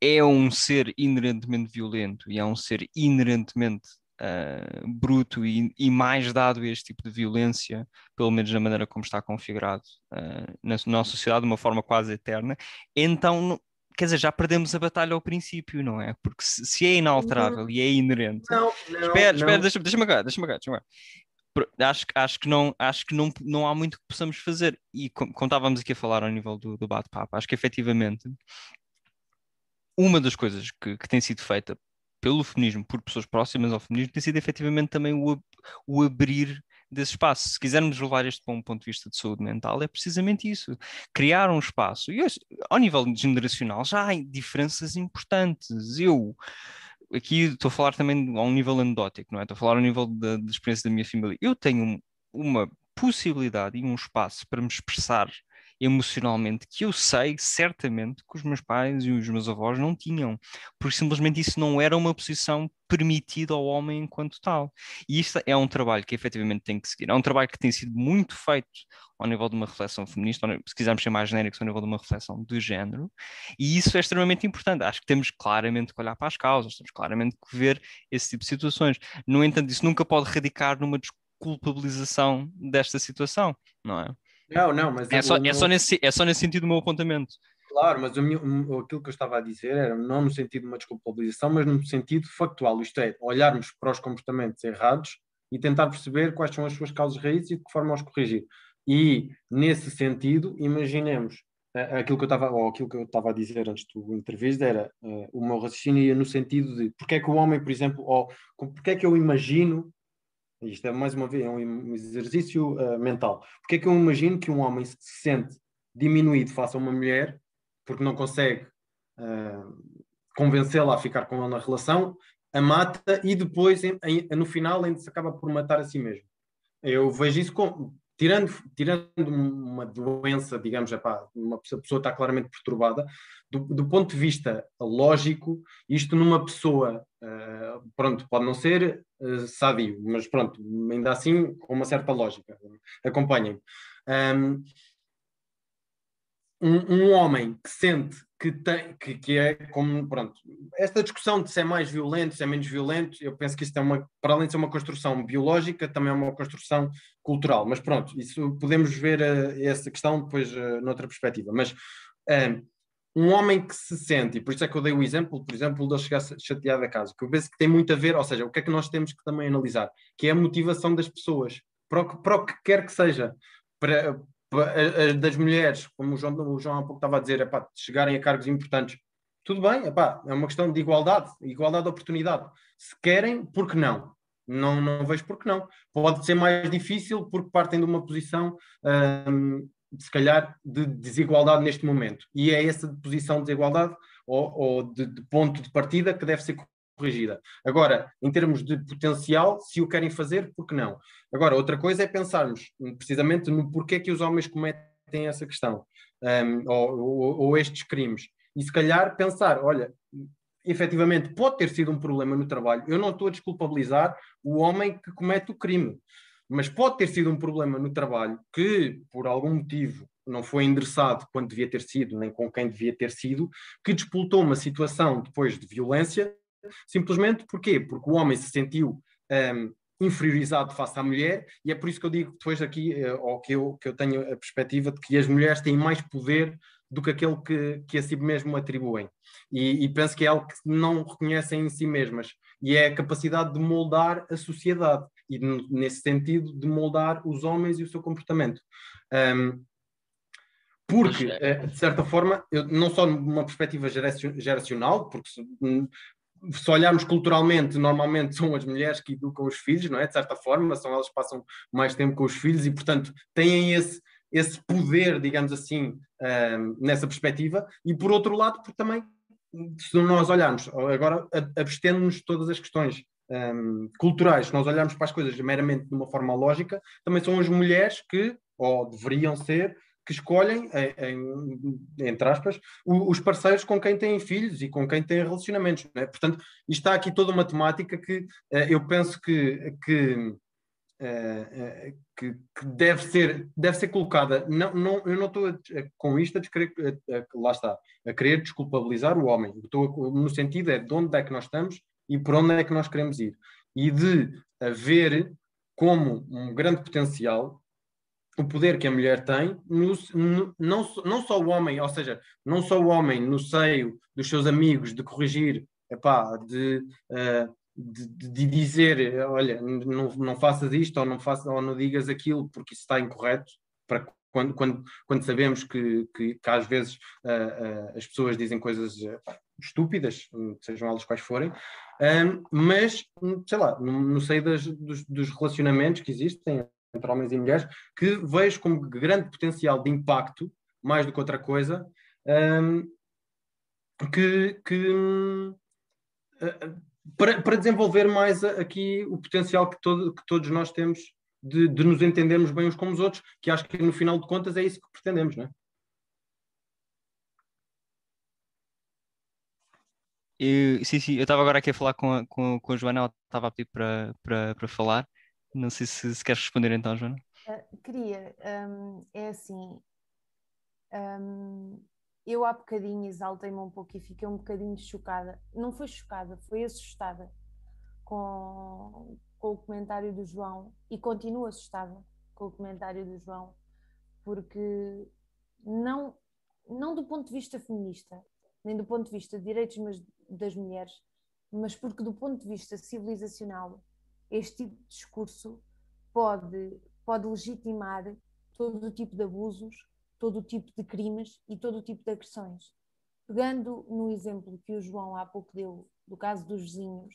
é um ser inerentemente violento e é um ser inerentemente ah, bruto e, e mais dado a este tipo de violência, pelo menos na maneira como está configurado ah, na nossa sociedade, de uma forma quase eterna, então, não- quer dizer, já perdemos a batalha ao princípio, não é? Porque se, se é inalterável e é inerente. Não, não, Espera, não. espera, deixa-me deixa cá, deixa-me cá, deixa-me cá. Acho, que- acho que, não, acho que não, não há muito que possamos fazer. E como estávamos aqui a falar ao nível do, do bate-papo, acho que efetivamente uma das coisas que, que tem sido feita pelo feminismo, por pessoas próximas ao feminismo, tem sido efetivamente também o, o abrir desse espaço. Se quisermos levar isto para um ponto de vista de saúde mental, é precisamente isso. Criar um espaço. E hoje, ao nível generacional já há diferenças importantes. Eu aqui estou a falar também a um nível anedótico, não é? Estou a falar ao nível da, da experiência da minha família. Eu tenho um- uma possibilidade e um espaço para me expressar emocionalmente que eu sei certamente que os meus pais e os meus avós não tinham, porque simplesmente isso não era uma posição permitida ao homem enquanto tal. E isto é um trabalho que efetivamente tem que seguir. É um trabalho que tem sido muito feito ao nível de uma reflexão feminista, se quisermos ser mais genéricos, ao nível de uma reflexão de género, e isso é extremamente importante. Acho que temos claramente que olhar para as causas, temos claramente que ver esse tipo de situações. No entanto, isso nunca pode radicar numa desculpabilização desta situação, não é? Não, não, mas É só, o é, meu- só nesse, é só nesse sentido o meu apontamento. Claro, mas o meu- o- aquilo que eu estava a dizer era não no sentido de uma desculpabilização, mas no sentido factual, isto é, olharmos para os comportamentos errados e tentar perceber quais são as suas causas raízes e de que forma os corrigir. E, nesse sentido, imaginemos eh, aquilo que eu estava, ou aquilo que eu estava a dizer antes do entrevista era eh, o meu raciocínio no sentido de porque é que o homem, por exemplo, ou porque é que eu imagino isto é mais uma vez é um exercício uh, mental. Porque é que eu imagino que um homem se sente diminuído face a uma mulher porque não consegue uh, convencê-la a ficar com ele na relação, a mata e depois, em- em- no final, ainda se acaba por matar a si mesmo. Eu vejo isso como. Tirando, tirando uma doença, digamos, epá, uma pessoa, a pessoa está claramente perturbada, do, do ponto de vista lógico, isto numa pessoa, uh, pronto, pode não ser uh, sadio, mas pronto, ainda assim com uma certa lógica. Acompanhem. Um, um, um homem que sente que, tem, que, que é como, pronto, esta discussão de se é mais violento, se é menos violento, eu penso que isto é uma, para além de ser uma construção biológica, também é uma construção cultural, mas pronto, isso podemos ver uh, essa questão depois uh, noutra perspectiva, mas um, um homem que se sente, e por isso é que eu dei o exemplo, por exemplo, ele chegar chateado a casa, que eu penso que tem muito a ver, ou seja, o que é que nós temos que também analisar, que é a motivação das pessoas, para o que, para o que quer que seja, para, das mulheres, como o João, o João há pouco estava a dizer, epá, chegarem a cargos importantes, tudo bem, epá, é uma questão de igualdade, igualdade de oportunidade. Se querem, por que não? Não, não vejo por que não. Pode ser mais difícil porque partem de uma posição hum, se calhar, de desigualdade neste momento. E é essa posição de desigualdade ou, ou de, de, ponto de partida que deve ser corrigida. Agora, em termos de potencial, se o querem fazer, por que não? Agora, outra coisa é pensarmos precisamente no porquê que os homens cometem essa questão, um, ou, ou, ou estes crimes. E se calhar pensar, olha, efetivamente pode ter sido um problema no trabalho. Eu não estou a desculpabilizar o homem que comete o crime mas pode ter sido um problema no trabalho que, por algum motivo, não foi endereçado quando devia ter sido, nem com quem devia ter sido, que despoltou uma situação depois de violência, simplesmente porquê? Porque o homem se sentiu um, inferiorizado face à mulher, e é por isso que eu digo depois aqui, ou que eu, que eu tenho a perspectiva de que as mulheres têm mais poder do que aquele que, que a si mesmo atribuem. E, e penso que é algo que não reconhecem em si mesmas, e é a capacidade de moldar a sociedade, e nesse sentido de moldar os homens e o seu comportamento. Um, porque, eh, de certa forma, eu, não só numa perspectiva geracional, porque se, olharmos culturalmente, normalmente são as mulheres que educam os filhos, não é? De certa forma, são elas que passam mais tempo com os filhos e, portanto, têm esse, esse poder, digamos assim, nessa perspectiva. E, por outro lado, porque também, se nós olharmos, agora abstendo-nos de todas as questões um, culturais, se nós olharmos para as coisas meramente de uma forma lógica, também são as mulheres que, ou deveriam ser, que escolhem, em, entre aspas, os parceiros com quem têm filhos e com quem têm relacionamentos. É? Portanto, está aqui toda uma temática que eh, eu penso que, que, eh, eh, que, que, deve, ser, deve ser colocada. Não, não, eu não estou a, com isto a, descrever, a, lá está, a querer desculpabilizar o homem. Estou no sentido é de onde é que nós estamos e por onde é que nós queremos ir. E de haver como um grande potencial o poder que a mulher tem, no, no, não, não só o homem, ou seja, não só o homem no seio dos seus amigos de corrigir, epá, de, uh, de, de, dizer, olha, não, não faças isto ou não, faças, ou não digas aquilo porque isso está incorreto, para quando, quando, quando sabemos que, que, que às vezes uh, uh, as pessoas dizem coisas estúpidas, sejam elas quais forem, mas, sei lá, no, no seio das, dos, dos relacionamentos que existem, entre homens e mulheres, que vejo como grande potencial de impacto, mais do que outra coisa, um, que, que uh, para, para, desenvolver mais aqui o potencial que, todo, que todos nós temos de, de, nos entendermos bem uns com os outros, que acho que no final de contas é isso que pretendemos, não é? Eu, sim, sim, eu estava agora aqui a falar com a, com, com a Joana, ela estava a pedir para, para, para falar. Não sei se, se queres responder então, Joana. Uh, queria, um, é assim, um, eu há bocadinho exaltei-me um pouco e fiquei um bocadinho chocada. Não foi chocada, foi assustada com, com o comentário do João e continuo assustada com o comentário do João, porque não, não do ponto de vista feminista, nem do ponto de vista de direitos das mulheres, mas porque do ponto de vista civilizacional este tipo de discurso pode, pode legitimar todo o tipo de abusos, todo o tipo de crimes e todo o tipo de agressões. Pegando no exemplo que o João há pouco deu, do caso dos vizinhos,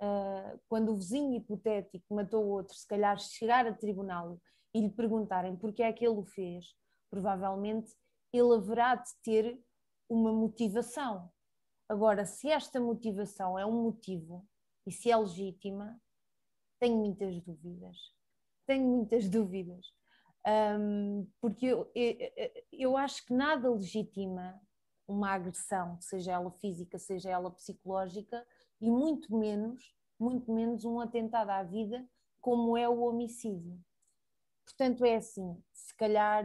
uh, quando o vizinho hipotético matou outro, se calhar chegar a tribunal e lhe perguntarem porque é que ele o fez, provavelmente ele haverá de ter uma motivação. Agora, se esta motivação é um motivo e se é legítima, tenho muitas dúvidas. Tenho muitas dúvidas. Um, porque eu, eu, eu acho que nada legitima uma agressão, seja ela física, seja ela psicológica, e muito menos, muito menos um atentado à vida, como é o homicídio. Portanto, é assim, se calhar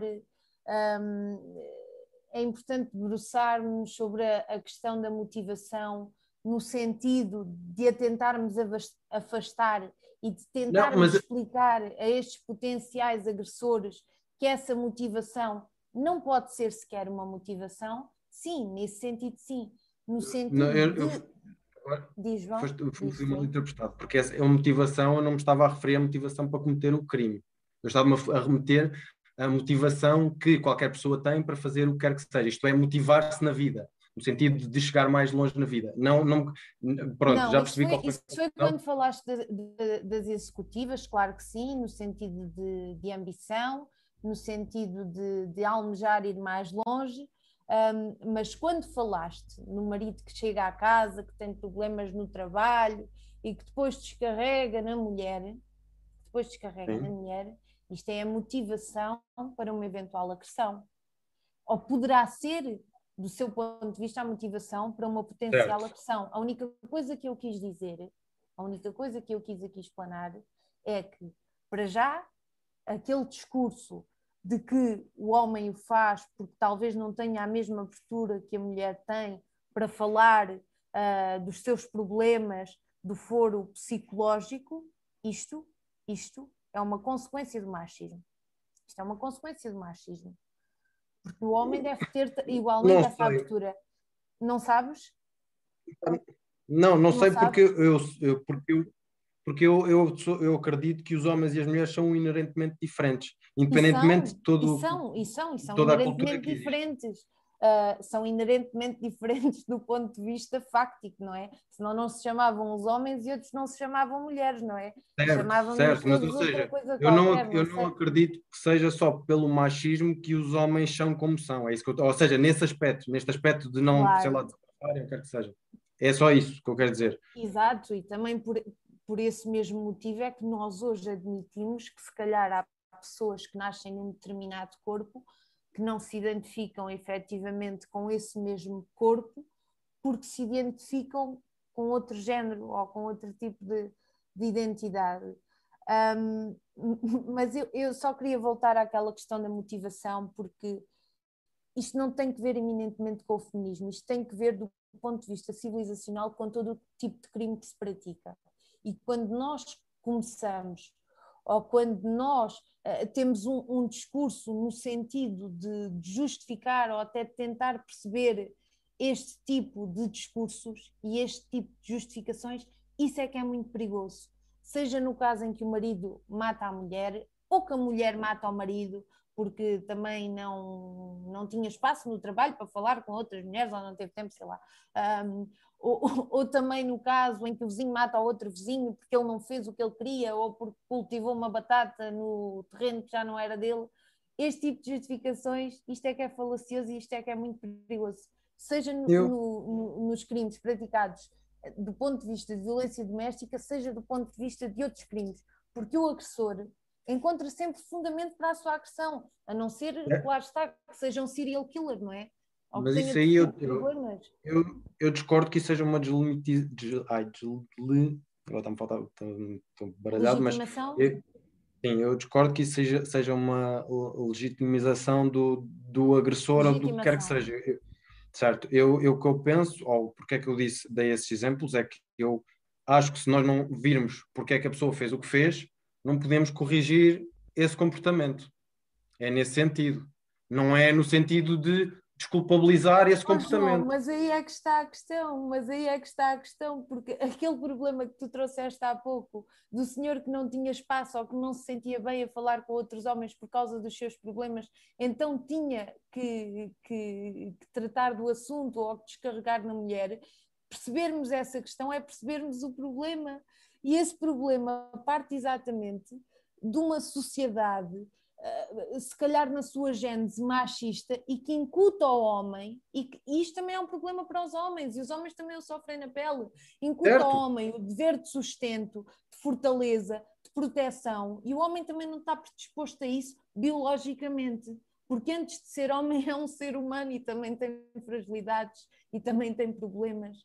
é importante debruçarmos sobre a, a, questão da motivação no sentido de a tentarmos afastar e de tentar não, explicar a estes potenciais agressores que essa motivação não pode ser sequer uma motivação, sim, nesse sentido, sim. No sentido não, eu, de... eu... Diz, João. Foi mal interpretado, porque essa é uma motivação, eu não me estava a referir à motivação para cometer o crime. Eu estava a remeter a motivação que qualquer pessoa tem para fazer o que quer que seja. Isto é motivar-se na vida no sentido de chegar mais longe na vida. Não, não, pronto, não, já percebi foi, qual foi. Isso foi quando falaste de, de, das executivas, claro que sim, no sentido de, de ambição, no sentido de, de almejar ir mais longe. Um, mas quando falaste no marido que chega à casa, que tem problemas no trabalho e que depois descarrega na mulher, depois descarrega sim. na mulher, isto é a motivação para uma eventual agressão. Ou poderá ser do seu ponto de vista, a motivação para uma potencial certo. agressão. A única coisa que eu quis dizer, a única coisa que eu quis aqui explanar é que, para já, aquele discurso de que o homem o faz porque talvez não tenha a mesma postura que a mulher tem para falar uh, dos seus problemas do foro psicológico, isto, isto é uma consequência do machismo. Isto é uma consequência do machismo. Porque o homem deve ter igualmente essa abertura. Não sabes? Não, não, não sei porque eu, eu, porque eu, porque eu, eu, eu acredito que os homens e as mulheres são inerentemente diferentes, independentemente são, de todo. E são, e são, e são inerentemente diferentes. Uh, são inerentemente diferentes do ponto de vista fáctico, não é? Senão não se chamavam os homens e outros não se chamavam mulheres, não é? Certo, certo mas ou seja, eu, não, eu não, acredito que seja só pelo machismo que os homens são como são, é isso que eu, ou seja, nesse aspecto, neste aspecto de não, claro. sei lá, de quer que seja. É só isso que eu quero dizer. Exato, e também por, por esse mesmo motivo é que nós hoje admitimos que se calhar há pessoas que nascem num determinado corpo que não se identificam efetivamente com esse mesmo corpo porque se identificam com outro género ou com outro tipo de, de identidade. Um, mas eu, eu só queria voltar àquela questão da motivação, porque isto não tem que ver eminentemente com o feminismo, isto tem que ver do ponto de vista civilizacional com todo o tipo de crime que se pratica. E quando nós começamos, ou quando nós uh, temos um, um, discurso no sentido de, de justificar ou até de tentar perceber este tipo de discursos e este tipo de justificações, isso é que é muito perigoso. Seja no caso em que o marido mata a mulher, ou que a mulher mata o marido, porque também não, não tinha espaço no trabalho para falar com outras mulheres ou não teve tempo, sei lá. Um, ou, ou, também no caso em que o vizinho mata o outro vizinho porque ele não fez o que ele queria ou porque cultivou uma batata no terreno que já não era dele. Este tipo de justificações, isto é que é falacioso e isto é que é muito perigoso. Seja no, Eu... no, no, nos crimes praticados eh, do ponto de vista de violência doméstica, seja do ponto de vista de outros crimes, porque o agressor encontra sempre fundamento para a sua agressão, a não ser, é. claro está, que seja um serial killer, não é? Mas isso aí eu, eu, eu, eu, discordo que isso seja uma deslimitização. Ai, desli... Agora está-me faltando, estou baralhado, mas. Eu, sim, eu discordo que isso seja, seja uma legitimização do, do agressor ou do que quer que seja. Eu, certo, eu, eu que eu penso, ou porque é que eu disse, dei esses exemplos, é que eu acho que se nós não virmos porque é que a pessoa fez o que fez, não podemos corrigir esse comportamento. É nesse sentido. Não é no sentido de desculpabilizar esse comportamento. Mas aí é que está a questão, mas aí é que está a questão, porque aquele problema que tu trouxeste há pouco, do senhor que não tinha espaço ou que não se sentia bem a falar com outros homens por causa dos seus problemas, então tinha que, que, que tratar do assunto ou descarregar na mulher, percebermos essa questão é percebermos o problema. E esse problema parte exatamente de uma sociedade eh, se calhar na sua gênese machista e que incuta ao homem, e, que, e isto também é um problema para os homens, e os homens também o sofrem na pele, incuta certo. ao homem o dever de sustento, de fortaleza, de proteção, e o homem também não está predisposto a isso biologicamente, porque antes de ser homem é um ser humano e também tem fragilidades e também tem problemas.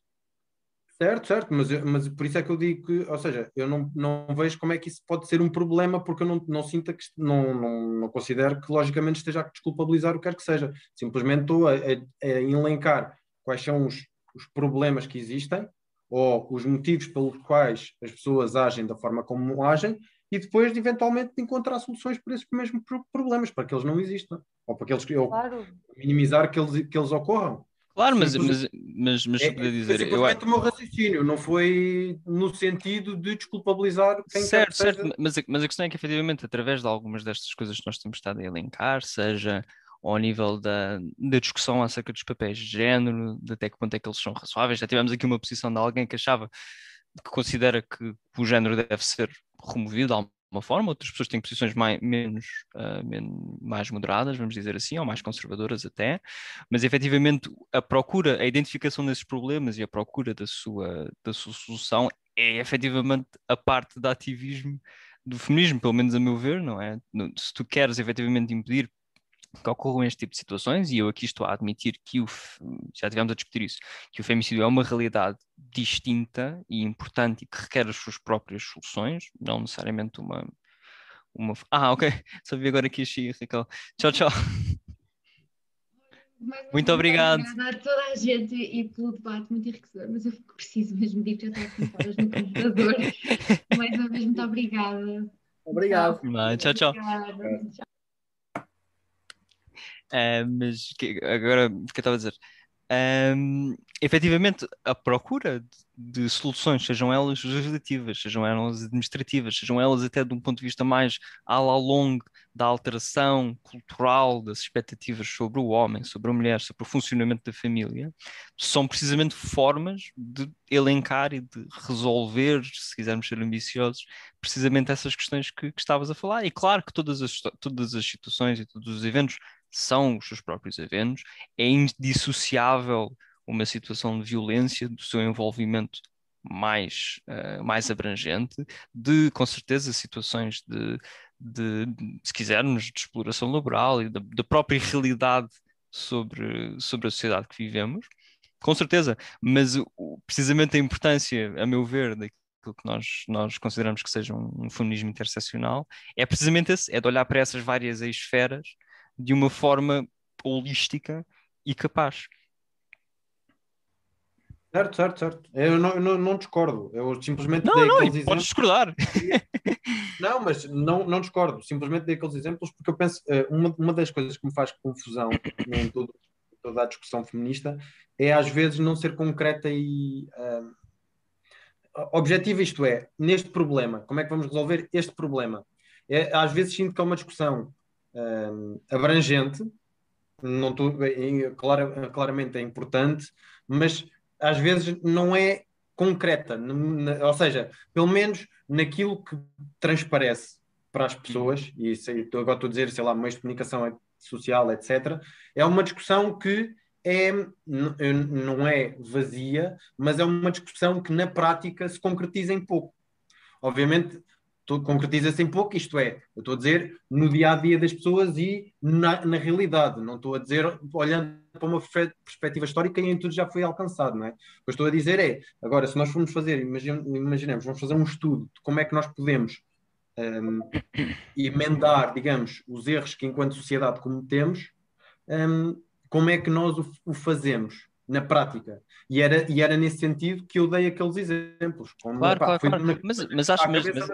Certo, certo, mas, mas por isso é que eu digo que, ou seja, eu não, não vejo como é que isso pode ser um problema, porque eu não, não sinto que, não, não, não considero que logicamente esteja a desculpabilizar o que quer que seja. Simplesmente estou a, a, a elencar quais são os, os problemas que existem ou os motivos pelos quais as pessoas agem da forma como agem e depois de eventualmente encontrar soluções para esses mesmos problemas, para que eles não existam, ou para que eles claro. minimizar que eles, que eles ocorram. Claro, mas, mas, mas, mas é, poder dizer. Eu acho... o meu raciocínio, não foi no sentido de desculpabilizar quem certo, Certo, mas, mas a questão é que, efetivamente, através de algumas destas coisas que nós temos estado a elencar, seja ao nível da, da discussão acerca dos papéis de género, de até que ponto é que eles são razoáveis, já tivemos aqui uma posição de alguém que achava que considera que o género deve ser removido uma forma, outras pessoas têm posições mais, menos, uh, menos, mais moderadas, vamos dizer assim, ou mais conservadoras até, mas efetivamente a procura, a identificação desses problemas e a procura da sua, da sua solução é efetivamente a parte do ativismo do feminismo, pelo menos a meu ver, não é? Se tu queres efetivamente impedir que ocorram este tipo de situações, e eu aqui estou a admitir que o, já tivemos a discutir isso, que o femicídio é uma realidade distinta e importante e que requer as suas próprias soluções, não necessariamente uma. uma... Ah, ok, só vi agora aqui a Raquel. Tchau, tchau. Muito, muito obrigado. Obrigada a toda a gente e pelo debate muito enriquecedor, mas eu preciso mesmo de ir, já estou a horas no computador. Mais uma vez, muito obrigada. Obrigado. Tchau, tchau. tchau. Uh, mas que, agora, o que eu estava a dizer? Um, efetivamente, a procura de, de, soluções, sejam elas legislativas, sejam elas administrativas, sejam elas até de um ponto de vista mais à la longue da alteração cultural das expectativas sobre o homem, sobre a mulher, sobre o funcionamento da família, são precisamente formas de elencar e de resolver, se quisermos ser ambiciosos, precisamente essas questões que, que estavas a falar. E claro que todas as, todas as situações e todos os eventos são os seus próprios eventos, é indissociável uma situação de violência do seu envolvimento mais, uh, mais abrangente, de, com certeza, situações de, de, se quisermos, de exploração laboral e da, da própria realidade sobre, sobre a sociedade que vivemos, com certeza, mas precisamente a importância, a meu ver, daquilo que nós, nós consideramos que seja um, um feminismo interseccional, é precisamente esse, é de olhar para essas várias esferas de uma forma holística e capaz. Certo, certo, certo. Eu não, não, não, discordo. Eu simplesmente não, dei não, aqueles exemplos. discordar. Não, mas não, não discordo. Simplesmente dei aqueles exemplos porque eu penso uh, uma, uma das coisas que me faz confusão em todo, toda a discussão feminista é às vezes não ser concreta e uh, objetiva, isto é, neste problema, como é que vamos resolver este problema? É, às vezes sinto que é uma discussão uh, abrangente, não tô, clara, claramente é importante, mas às vezes não é concreta, ou seja, pelo menos naquilo que transparece para as pessoas, e isso, agora estou a dizer, sei lá, meios de comunicação social, etc., é uma discussão que é, não é vazia, mas é uma discussão que na prática se concretiza em pouco. Obviamente, concretiza-se em pouco, isto é, eu estou a dizer no dia a dia das pessoas e na, na realidade, não estou a dizer olhando para uma perspectiva histórica em tudo já foi alcançado, não é? O que estou a dizer é, agora, se nós formos fazer, imaginemos, vamos fazer um estudo de como é que nós podemos um, emendar, digamos, os erros que enquanto sociedade cometemos, um, como é que nós o, o fazemos na prática? E era, e era nesse sentido que eu dei aqueles exemplos. Como, claro, claro, claro. Na, mas, mas acho mas, mas,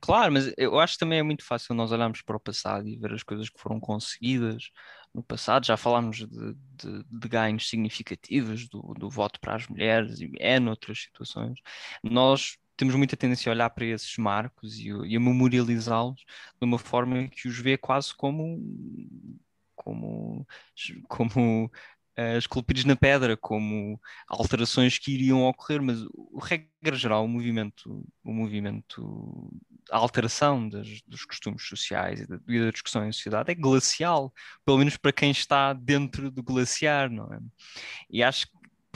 Claro, mas eu acho que também é muito fácil nós olharmos para o passado e ver as coisas que foram conseguidas no passado. Já falámos de, de, de ganhos significativos do, do voto para as mulheres e é noutras situações. Nós temos muita tendência a olhar para esses marcos e, e a memorializá-los de uma forma que os vê quase como como, como uh, esculpidos na pedra como alterações que iriam ocorrer, mas o regra geral, o movimento, o movimento, a alteração das, dos costumes sociais e da, e da discussão em sociedade é glacial, pelo menos para quem está dentro do glaciar, não é? E acho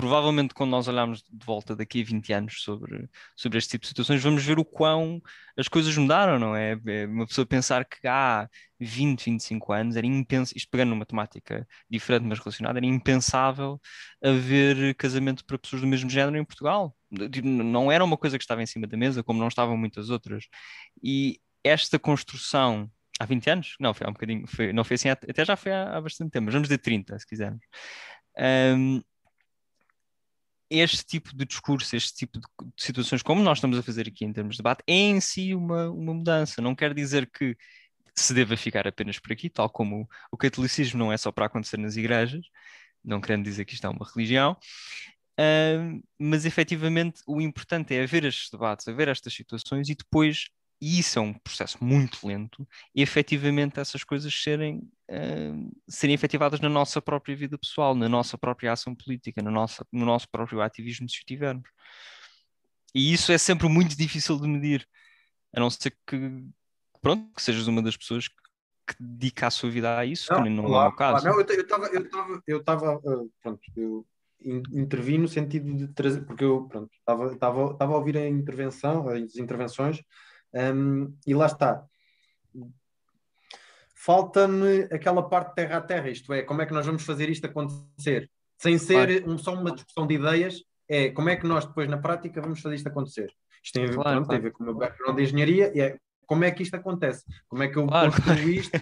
provavelmente quando nós olharmos de volta daqui a 20 anos sobre, sobre este tipo de situações, vamos ver o quão as coisas mudaram, não é? é uma pessoa pensar que há 20, 25 anos era impensável, isto pegando numa temática diferente mas relacionada, era impensável haver casamento para pessoas do mesmo género em Portugal. Não era uma coisa que estava em cima da mesa, como não estavam muitas outras. E esta construção há 20 anos? Não, foi há um bocadinho, foi, não foi assim, até já foi há, há bastante tempo, mas vamos dizer 30, se quisermos. Um, este tipo de discurso, este tipo de, situações, como nós estamos a fazer aqui em termos de debate, é em si uma, uma mudança. Não quer dizer que se deva ficar apenas por aqui, tal como o, o catolicismo não é só para acontecer nas igrejas, não querendo dizer que isto é uma religião, uh, mas efetivamente o importante é haver estes debates, haver estas situações e depois e isso é um processo muito lento, e efetivamente essas coisas serem, uh, serem efetivadas na nossa própria vida pessoal, na nossa própria ação política, na nossa, no nosso próprio ativismo, se tivermos. E isso é sempre muito difícil de medir, a não ser que, pronto, que sejas uma das pessoas que, que dedica a sua vida a isso, não, que não claro, é o caso. Claro. Não, eu estava, eu estava, eu estava, uh, pronto, eu intervi no sentido de trazer, porque eu, pronto, estava, estava, estava a ouvir a intervenção, as intervenções, um, e lá está. Falta-me aquela parte terra a terra, isto é, como é que nós vamos fazer isto acontecer? Sem ser um, só uma discussão de ideias, é como é que nós depois na prática vamos fazer isto acontecer. Isto tem a ver, claro, pronto, claro. Tem a ver com o meu background de engenharia e é como é que isto acontece? Como é que eu claro, construo isto?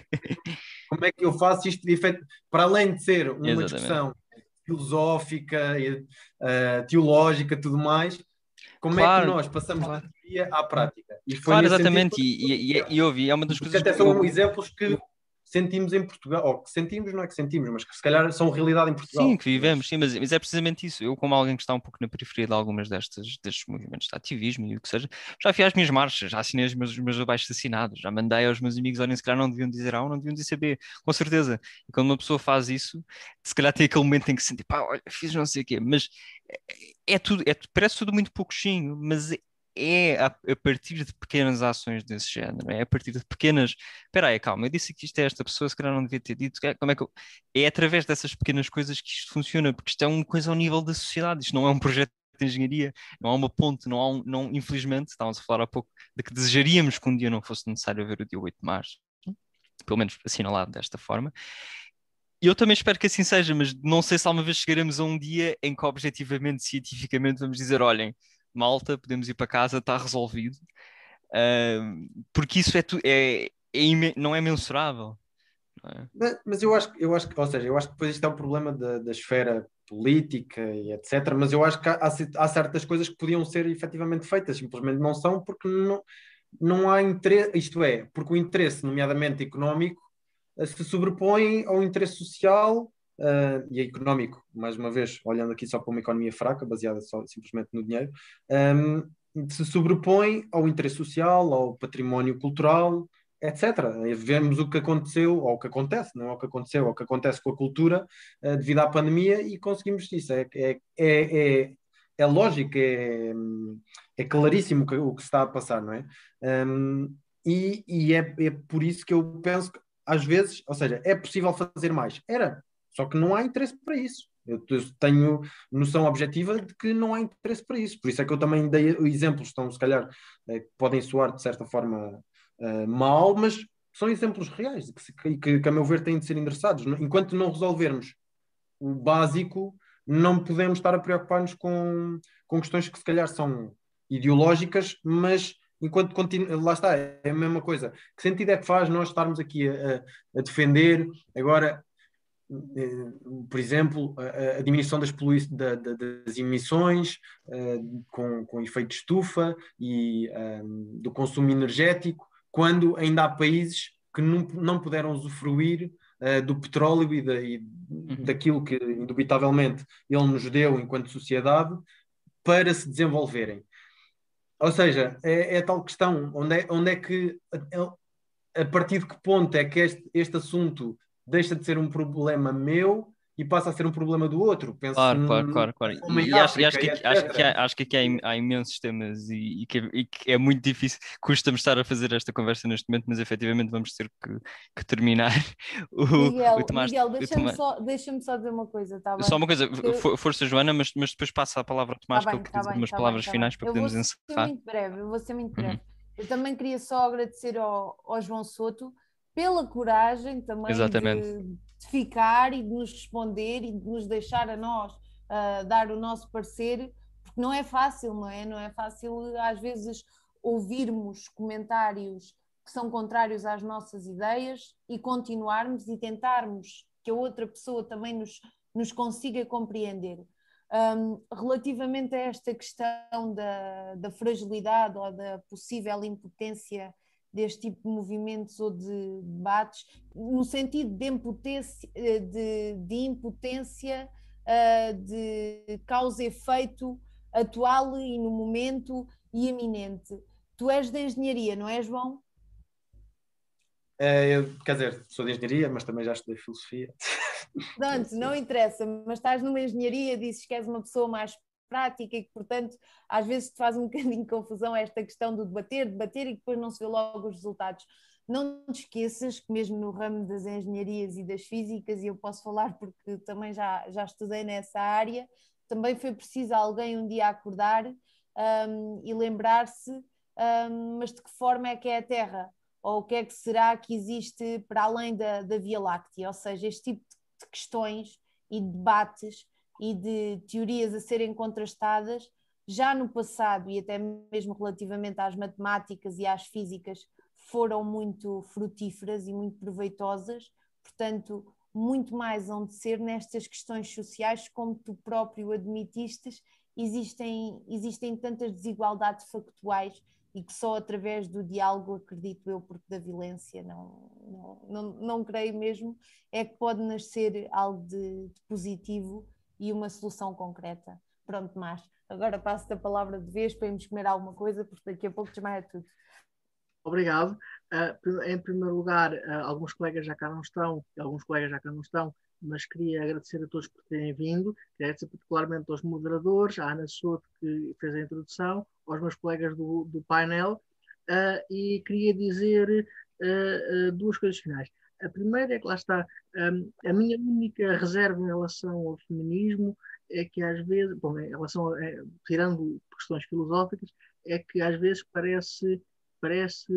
Como é que eu faço isto de efeito? Para além de ser uma Exatamente. discussão filosófica, uh, teológica, tudo mais, como claro, é que nós passamos claro. da teoria à prática? claro, exatamente, e, e, e, e ouvi, é uma das coisas até são eu... exemplos que sentimos em Portugal, ou que sentimos, não é que sentimos, mas que se calhar são realidade em Portugal. Sim, que vivemos, sim, mas, mas, é precisamente isso. Eu, como alguém que está um pouco na periferia de algumas destas, destes movimentos de ativismo e o que seja, já fui às minhas marchas, já assinei os meus, os meus abaixos assinados, já mandei aos meus amigos, olhem, se calhar não deviam dizer A ou não deviam dizer B, com certeza. E quando uma pessoa faz isso, se calhar tem aquele momento em que se sente, pá, olha, fiz não sei o quê, mas é, é tudo, é, parece tudo muito pouquinho, mas é a, a, partir de pequenas ações desse género, é a partir de pequenas. Espera aí, calma, eu disse que isto é esta pessoa, se calhar não devia ter dito. É, como é, que eu... é através dessas pequenas coisas que isto funciona, porque isto é uma coisa ao nível da sociedade, isto não é um projeto de engenharia, não há uma ponte, não há um. Não, infelizmente, estávamos a falar há pouco de que desejaríamos que um dia não fosse necessário haver o dia 8 de março, pelo menos assinalado desta forma. E eu também espero que assim seja, mas não sei se alguma vez chegaremos a um dia em que objetivamente, cientificamente, vamos dizer: olhem, malta, podemos ir para casa, está resolvido. Uh, porque isso é, é, é não é mensurável. É? Mas, mas, eu acho, eu acho que, ou seja, eu acho que depois isto é um problema da, da esfera política e etc. Mas eu acho que há, há, certas coisas que podiam ser efetivamente feitas, simplesmente não são porque não, não há interesse, isto é, porque o interesse, nomeadamente económico, se sobrepõe ao interesse social uh, e económico, mais uma vez, olhando aqui só para uma economia fraca, baseada só, simplesmente no dinheiro, um, se sobrepõe ao interesse social, ao património cultural, etc. Vemos o que aconteceu, ou o que acontece, não é o que aconteceu, ou o que acontece com a cultura uh, devido à pandemia e conseguimos isso. É, é, é, é, é lógico, é, é claríssimo o que se está a passar, não é? Um, e, e é, é por isso que eu penso que às vezes, ou seja, é possível fazer mais. Era, só que não há interesse para isso. Eu tenho noção objetiva de que não há interesse para isso. Por isso é que eu também dei exemplos, estão, se calhar, eh, podem soar de certa forma uh, mal, mas são exemplos reais que, que, que, a meu ver, têm de ser endereçados. Enquanto não resolvermos o básico, não podemos estar a preocupar-nos com, com questões que, se calhar, são ideológicas, mas enquanto continua, lá está, é a mesma coisa. Que sentido é que faz nós estarmos aqui a, a defender agora eh, por exemplo, a, diminuição das, da, da, das emissões uh, com, com efeito de estufa e ehm, do consumo energético, quando ainda há países que não, não puderam usufruir uh, do petróleo e, da, e uhum. daquilo que, indubitavelmente, ele nos deu enquanto sociedade para se desenvolverem. Ou seja, é, é tal questão, onde é, onde é que, a, a partir de que ponto é que este, este assunto deixa de ser um problema meu e passa a ser um problema do outro. Penso claro, claro, claro, claro. E, acho, acho, que, acho, que há, acho que aqui há, há imensos temas e, e, que, e, que, é muito difícil, custa-me estar a fazer esta conversa neste momento, mas efetivamente vamos ter que, que terminar. O, Miguel, o Tomás, Miguel deixa-me Tomás... só, deixa só dizer uma coisa, tá bem? Só uma coisa, eu... força Joana, mas, mas depois passa a palavra ao Tomás tá bem, para tá dizer umas tá palavras bem, tá finais para podermos encerrar. Eu vou ser muito breve, eu vou ser muito breve. Uhum. Eu também queria só agradecer ao, ao João Soto pela coragem também de, de, ficar e de nos responder e de nos deixar a nós uh, dar o nosso parecer, porque não é fácil, não é? Não é fácil às vezes ouvirmos comentários que são contrários às nossas ideias e continuarmos e tentarmos que a outra pessoa também nos, nos consiga compreender. Um, relativamente a esta questão da, da fragilidade ou da possível impotência deste tipo de movimentos ou de debates, no sentido de impotência, de, de, impotência, uh, de causa-efeito atual e no momento e eminente. Tu és da engenharia, não é, João? É, eu, quer dizer, sou de engenharia, mas também já estudei filosofia. Pronto, não interessa, mas estás numa engenharia, dizes que és uma pessoa mais prática e que, portanto, às vezes te faz um bocadinho de confusão esta questão do debater, debater e depois não se vê logo os resultados. Não te esqueças que mesmo no ramo das engenharias e das físicas, e eu posso falar porque também já, já estudei nessa área, também foi preciso alguém um dia acordar um, e lembrar-se, um, mas de que forma é que é a Terra? Ou o que é que será que existe para além da, da Via Láctea? Ou seja, este tipo de questões e debates e de teorias a serem contrastadas, já no passado e até mesmo relativamente às matemáticas e às físicas, foram muito frutíferas e muito proveitosas, portanto, muito mais onde ser nestas questões sociais, como tu próprio admitistes, existem, existem tantas desigualdades factuais e que só através do diálogo, acredito eu, porque da violência não, não, não, não creio mesmo, é que pode nascer algo de, de positivo e uma solução concreta. Pronto, mas agora passo-te a palavra de vez para irmos comer alguma coisa, porque daqui a pouco desmaia tudo. Obrigado. Uh, em primeiro lugar, uh, alguns colegas já cá não estão, alguns colegas já cá não estão, mas queria agradecer a todos por terem vindo, queria agradecer particularmente aos moderadores, à Ana Souto que fez a introdução, aos meus colegas do, do painel, uh, e queria dizer duas coisas finais. A primeira é que lá está, um, a minha única reserva em relação ao feminismo é que às vezes, bom, em relação a, é, tirando questões filosóficas, é que às vezes parece parece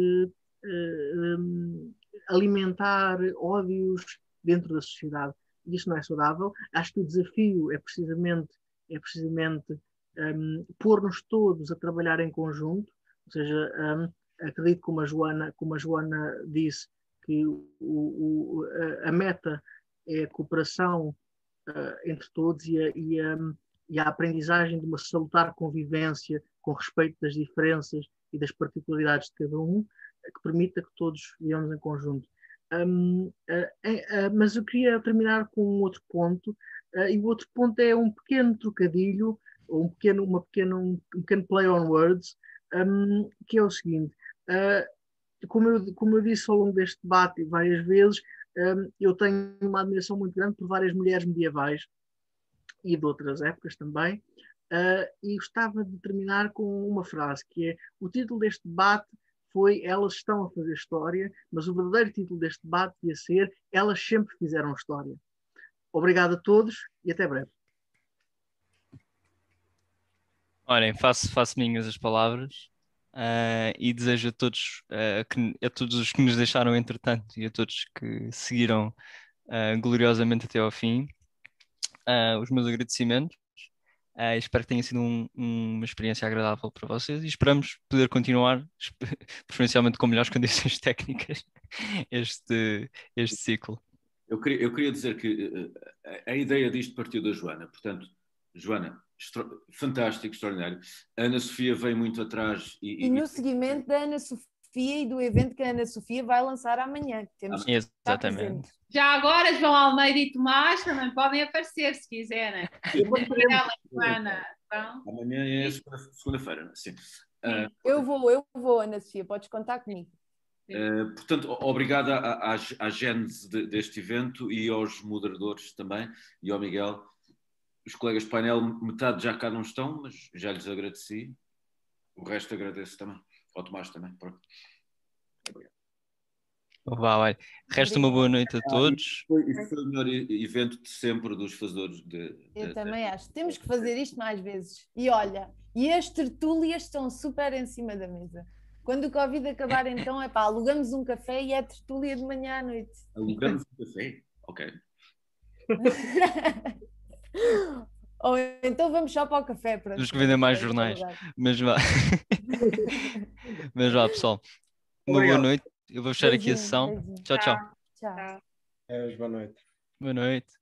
uh, alimentar ódios dentro da sociedade. Isso não é saudável. Acho que o desafio é precisamente, é precisamente um, pôr-nos todos a trabalhar em conjunto, ou seja, um, acredito como a Joana, como a Joana disse, que o, o, a meta é a cooperação uh, entre todos e a, e, a, e a aprendizagem de uma salutar convivência com respeito das diferenças e das particularidades de cada um, que permita que todos vivamos em conjunto. Um, uh, uh, mas eu queria terminar com um outro ponto, e o outro ponto é um pequeno trocadilho, ou um pequeno, uma pequeno, um, pequeno play on words, um, que é o seguinte: como eu, como, eu, disse ao longo deste debate várias vezes, eu tenho uma admiração muito grande por várias mulheres medievais e de outras épocas também, Uh, e gostava de terminar com uma frase que é o título deste debate foi Elas estão a fazer história, mas o verdadeiro título deste debate ia ser Elas sempre fizeram história. Obrigado a todos e até breve. Olhem, faço, faço minhas as palavras uh, e desejo a todos, uh, que, a todos os que nos deixaram entretanto e a todos que seguiram gloriosamente até ao fim os meus agradecimentos Uh, espero que tenha sido um, uma experiência agradável para vocês e esperamos poder continuar, preferencialmente com melhores condições técnicas, este, este ciclo. Eu queria, eu queria dizer que uh, a ideia disto partiu da Joana, portanto, Joana, fantástico, extraordinário. A Ana Sofia veio muito atrás. E, e, e no seguimento da Ana Sofia e do evento que a Ana Sofia vai lançar amanhã. Que temos que Exatamente. Já agora, João Almeida e Tomás também podem aparecer se quiserem. Ana. Então... Amanhã é segunda-feira, sim. Uh, eu vou, eu vou, Ana Sofia, podes contar comigo. Uh, portanto, obrigado à, à, à gênese de, deste evento e aos moderadores também, e ao Miguel. Os colegas de painel, metade já cá não estão, mas já lhes agradeci. O resto agradeço também. Ao Tomás também. Pronto. Obrigado. Vá, olha. Resta uma boa noite a ah, todos. foi, foi, o melhor evento de sempre dos fazedores de. de Eu também acho. Temos que fazer isto mais vezes. E olha, e as tertúlias estão super em cima da mesa. Quando o Covid acabar, então, é pá, alugamos um café e é tertúlia de manhã à noite. Alugamos um café? Ok. Ou então vamos só para o café. Para Temos que vender mais jornais. Mas vá. Mas vá, pessoal. Uma boa noite. Eu vou fechar aqui a sessão. Tchau, tchau. Tchau. É, boa noite. Boa noite.